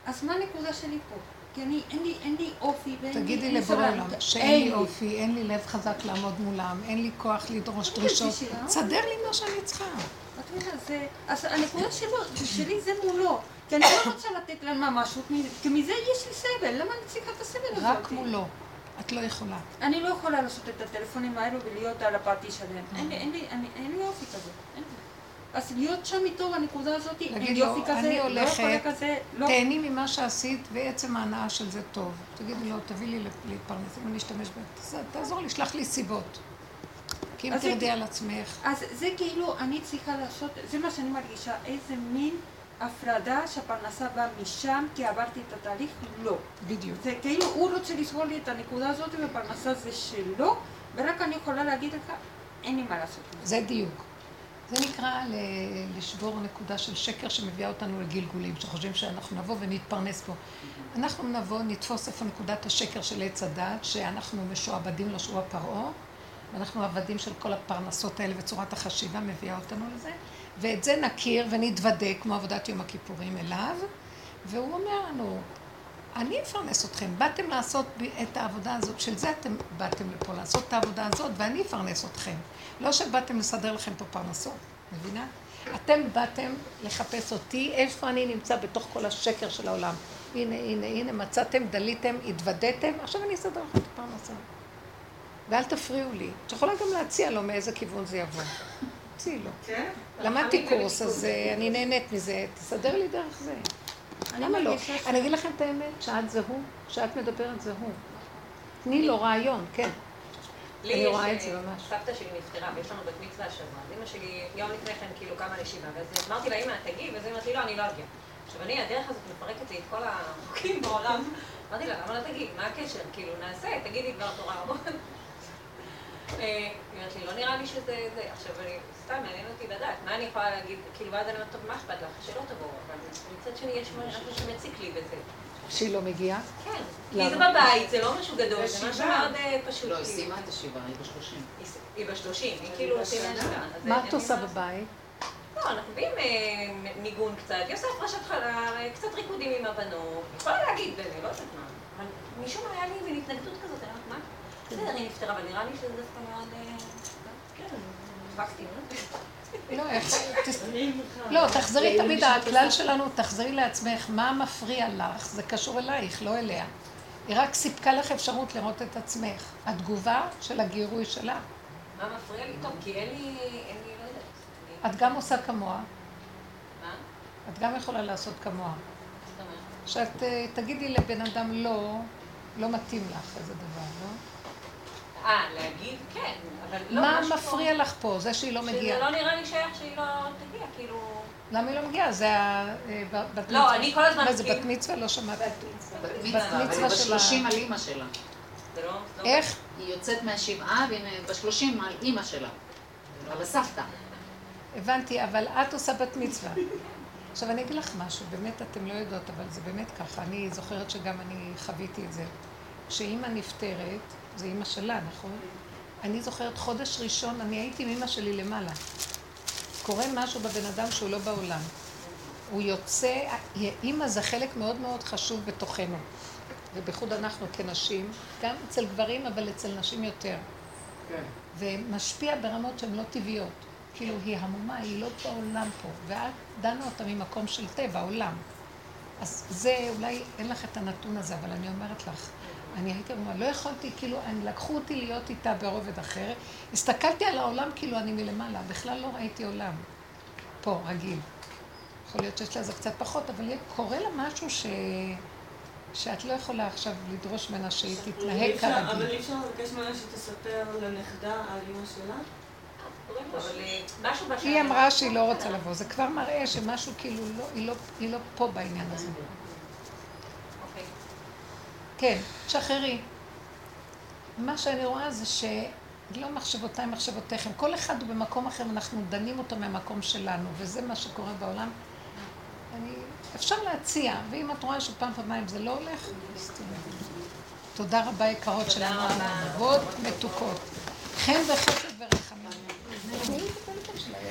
אז מה הנקודה שלי פה? כי אני, אין לי, אין לי אופי ואין לי... תגידי לבורא עולם, שאין לי אופי, אין לי לב חזק לעמוד מולם, אין לי כוח לדרוש דרישות. תסדר לי מה שאני צריכה. את מבינה, זה... אז הנקודה שלו, שלי זה מולו. כי אני לא רוצה לתת להם משהו, כי מזה יש לי סבל, למה אני צריכה את הסבל הזה? רק מולו. את לא יכולה. אני לא יכולה לעשות את הטלפונים האלו ולהיות על הפרטי שלהם. אין לי, לי, לי אופי כזה. אז להיות שם איתו בנקודה הזאת, אין יופי כזה, לא יכולה כזה, לא. תהני ממה שעשית, ועצם ההנאה של זה טוב. תגידי לו, תביא לי להתפרנס, אם אני אשתמש בזה, תעזור לי, שלח לי סיבות. כי אם תרדי על עצמך. אז זה כאילו, אני צריכה לעשות, זה מה שאני מרגישה, איזה מין הפרדה שהפרנסה באה משם, כי עברתי את התהליך, לא. בדיוק. זה כאילו, הוא רוצה לסבול לי את הנקודה הזאת, ופרנסה זה שלו, ורק אני יכולה להגיד לך, אין לי מה לעשות. זה דיוק. זה נקרא לשבור נקודה של שקר שמביאה אותנו לגלגולים, שחושבים שאנחנו נבוא ונתפרנס פה. אנחנו נבוא, נתפוס איפה נקודת השקר של עץ הדת, שאנחנו משועבדים לו שהוא הפרעה, ואנחנו עבדים של כל הפרנסות האלה, וצורת החשיבה מביאה אותנו לזה, ואת זה נכיר ונתוודה, כמו עבודת יום הכיפורים אליו, והוא אומר לנו, אני אפרנס אתכם, באתם לעשות את העבודה הזאת, של זה אתם באתם לפה לעשות את העבודה הזאת, ואני אפרנס אתכם. לא שבאתם לסדר לכם פה פרנסות, מבינה? אתם באתם לחפש אותי, איפה אני נמצא בתוך כל השקר של העולם. הנה, הנה, הנה, מצאתם, דליתם, התוודעתם, עכשיו אני אסדר לכם את הפרנסה. ואל תפריעו לי. את יכולה גם להציע לו מאיזה כיוון זה יבוא. תציעי לו. כן? למדתי קורס, אז אה, אני נהנית מזה, תסדר לי דרך זה. למה לא? אני אגיד לכם את האמת, שאת זה הוא, שאת מדברת זה הוא. תני לו רעיון, כן. אני רואה את זה אה, ממש. סבתא שלי נפטרה, ויש לנו בת מצווה השבוע. אז אמא שלי יום לפני כן כאילו קמה לישיבה, ואז אמרתי לה, אמא, תגיעי, ואז היא אמרת לי, לא, אני לא אגיע. עכשיו אני, הדרך הזאת מפרקת לי את כל החוקים בעולם. אמרתי לה, למה לא תגיעי? מה הקשר? כאילו, נעשה, תגידי דבר תורה. אה, אומרת לי, לא נראה לי שזה זה. עכשיו, אני, סתם מעניין אותי לדעת, מה אני יכולה להגיד, כאילו, ואז אני אומרת, טוב, מה אכפת לך? שלא תבואו, אבל מצד שני יש משהו שמציק לי בזה. שהיא לא מגיעה? כן. כי זה בבית, זה לא משהו גדול, זה משהו מאוד אה, פשוט. לא, היא כאילו. סיימה את השבעה, היא בשלושים. היא בשלושים, היא כאילו סיימה את השבעה. מה את עושה בבית? לא, אנחנו מביאים אה, ניגון קצת, היא עושה הפרשת חלל, קצת ריקודים עם הבנות. יכולה להגיד, לא יודעת מה. אבל משום מה היה לי איזו התנגדות כזאת, אני אומרת, מה? בסדר, היא נפטרה, אבל נראה לי שזה דווקא מאוד... אה, כן, נדבקתי, לא, *laughs* לא, תחזרי תמיד, הכלל שלנו, תחזרי לעצמך, מה מפריע לך, זה קשור אלייך, לא אליה. היא רק סיפקה לך אפשרות לראות את עצמך. התגובה של הגירוי שלה. מה מפריע לי? טוב, כי אין לי, אין לי, לא יודעת. את גם עושה כמוה. מה? את גם יכולה לעשות כמוה. שאת אה, תגידי לבן אדם לא, לא מתאים לך איזה דבר, לא? אה, להגיד? כן, אבל לא מה מפריע לך פה? זה שהיא לא מגיעה. שזה לא נראה לי שייך שהיא לא תגיע, כאילו... למה היא לא מגיעה? זה ה... אה, בת מצווה. לא, אני כל הזמן... מה זה בת מצווה? לא שמעתי. בת מצווה שלה. בשלושים על אימא שלה. לא- לא- איך? היא יוצאת מהשבעה והיא בשלושים על אימא שלה. על הסבתא. הבנתי, אבל את עושה בת מצווה. עכשיו אני אגיד לך משהו, באמת אתם לא יודעות, אבל זה באמת ככה. אני זוכרת שגם אני חוויתי את זה. כשאימא נפטרת, זה אימא שלה, נכון? אני זוכרת חודש ראשון, אני הייתי עם אימא שלי למעלה. קורה משהו בבן אדם שהוא לא בעולם. הוא יוצא, אימא זה חלק מאוד מאוד חשוב בתוכנו. ובייחוד אנחנו כנשים, גם אצל גברים, אבל אצל נשים יותר. כן. ומשפיע ברמות שהן לא טבעיות. כאילו, היא המומה, היא לא בעולם פה. ואת דנה אותה ממקום של טבע, עולם. אז זה, אולי אין לך את הנתון הזה, אבל אני אומרת לך, אני הייתי אומרת, לא יכולתי, כאילו, הם לקחו אותי להיות איתה ברובד אחר. הסתכלתי על העולם כאילו אני מלמעלה, בכלל לא ראיתי עולם. פה, רגיל. יכול להיות שיש לה זה קצת פחות, אבל קורה לה משהו ש... שאת לא יכולה עכשיו לדרוש ממנה שהיא אבל תתנהג אפשר- אבל כרגיל. אי אפשר לבקש ממנה שתספר לנכדה על אימא שלה? אה. היא אמרה שהיא לא רוצה לבוא, זה כבר מראה שמשהו כאילו לא, היא לא, היא לא פה בעניין הזה. כן, תשחררי. מה שאני רואה זה שלא מחשבותיי מחשבותיכם, כל אחד הוא במקום אחר ואנחנו דנים אותו מהמקום שלנו, וזה מה שקורה בעולם. אני, אפשר להציע, ואם את רואה שפעם פעמיים זה לא הולך. תודה רבה יקרות שלנו, רבה. אהובות מתוקות. חן וחסד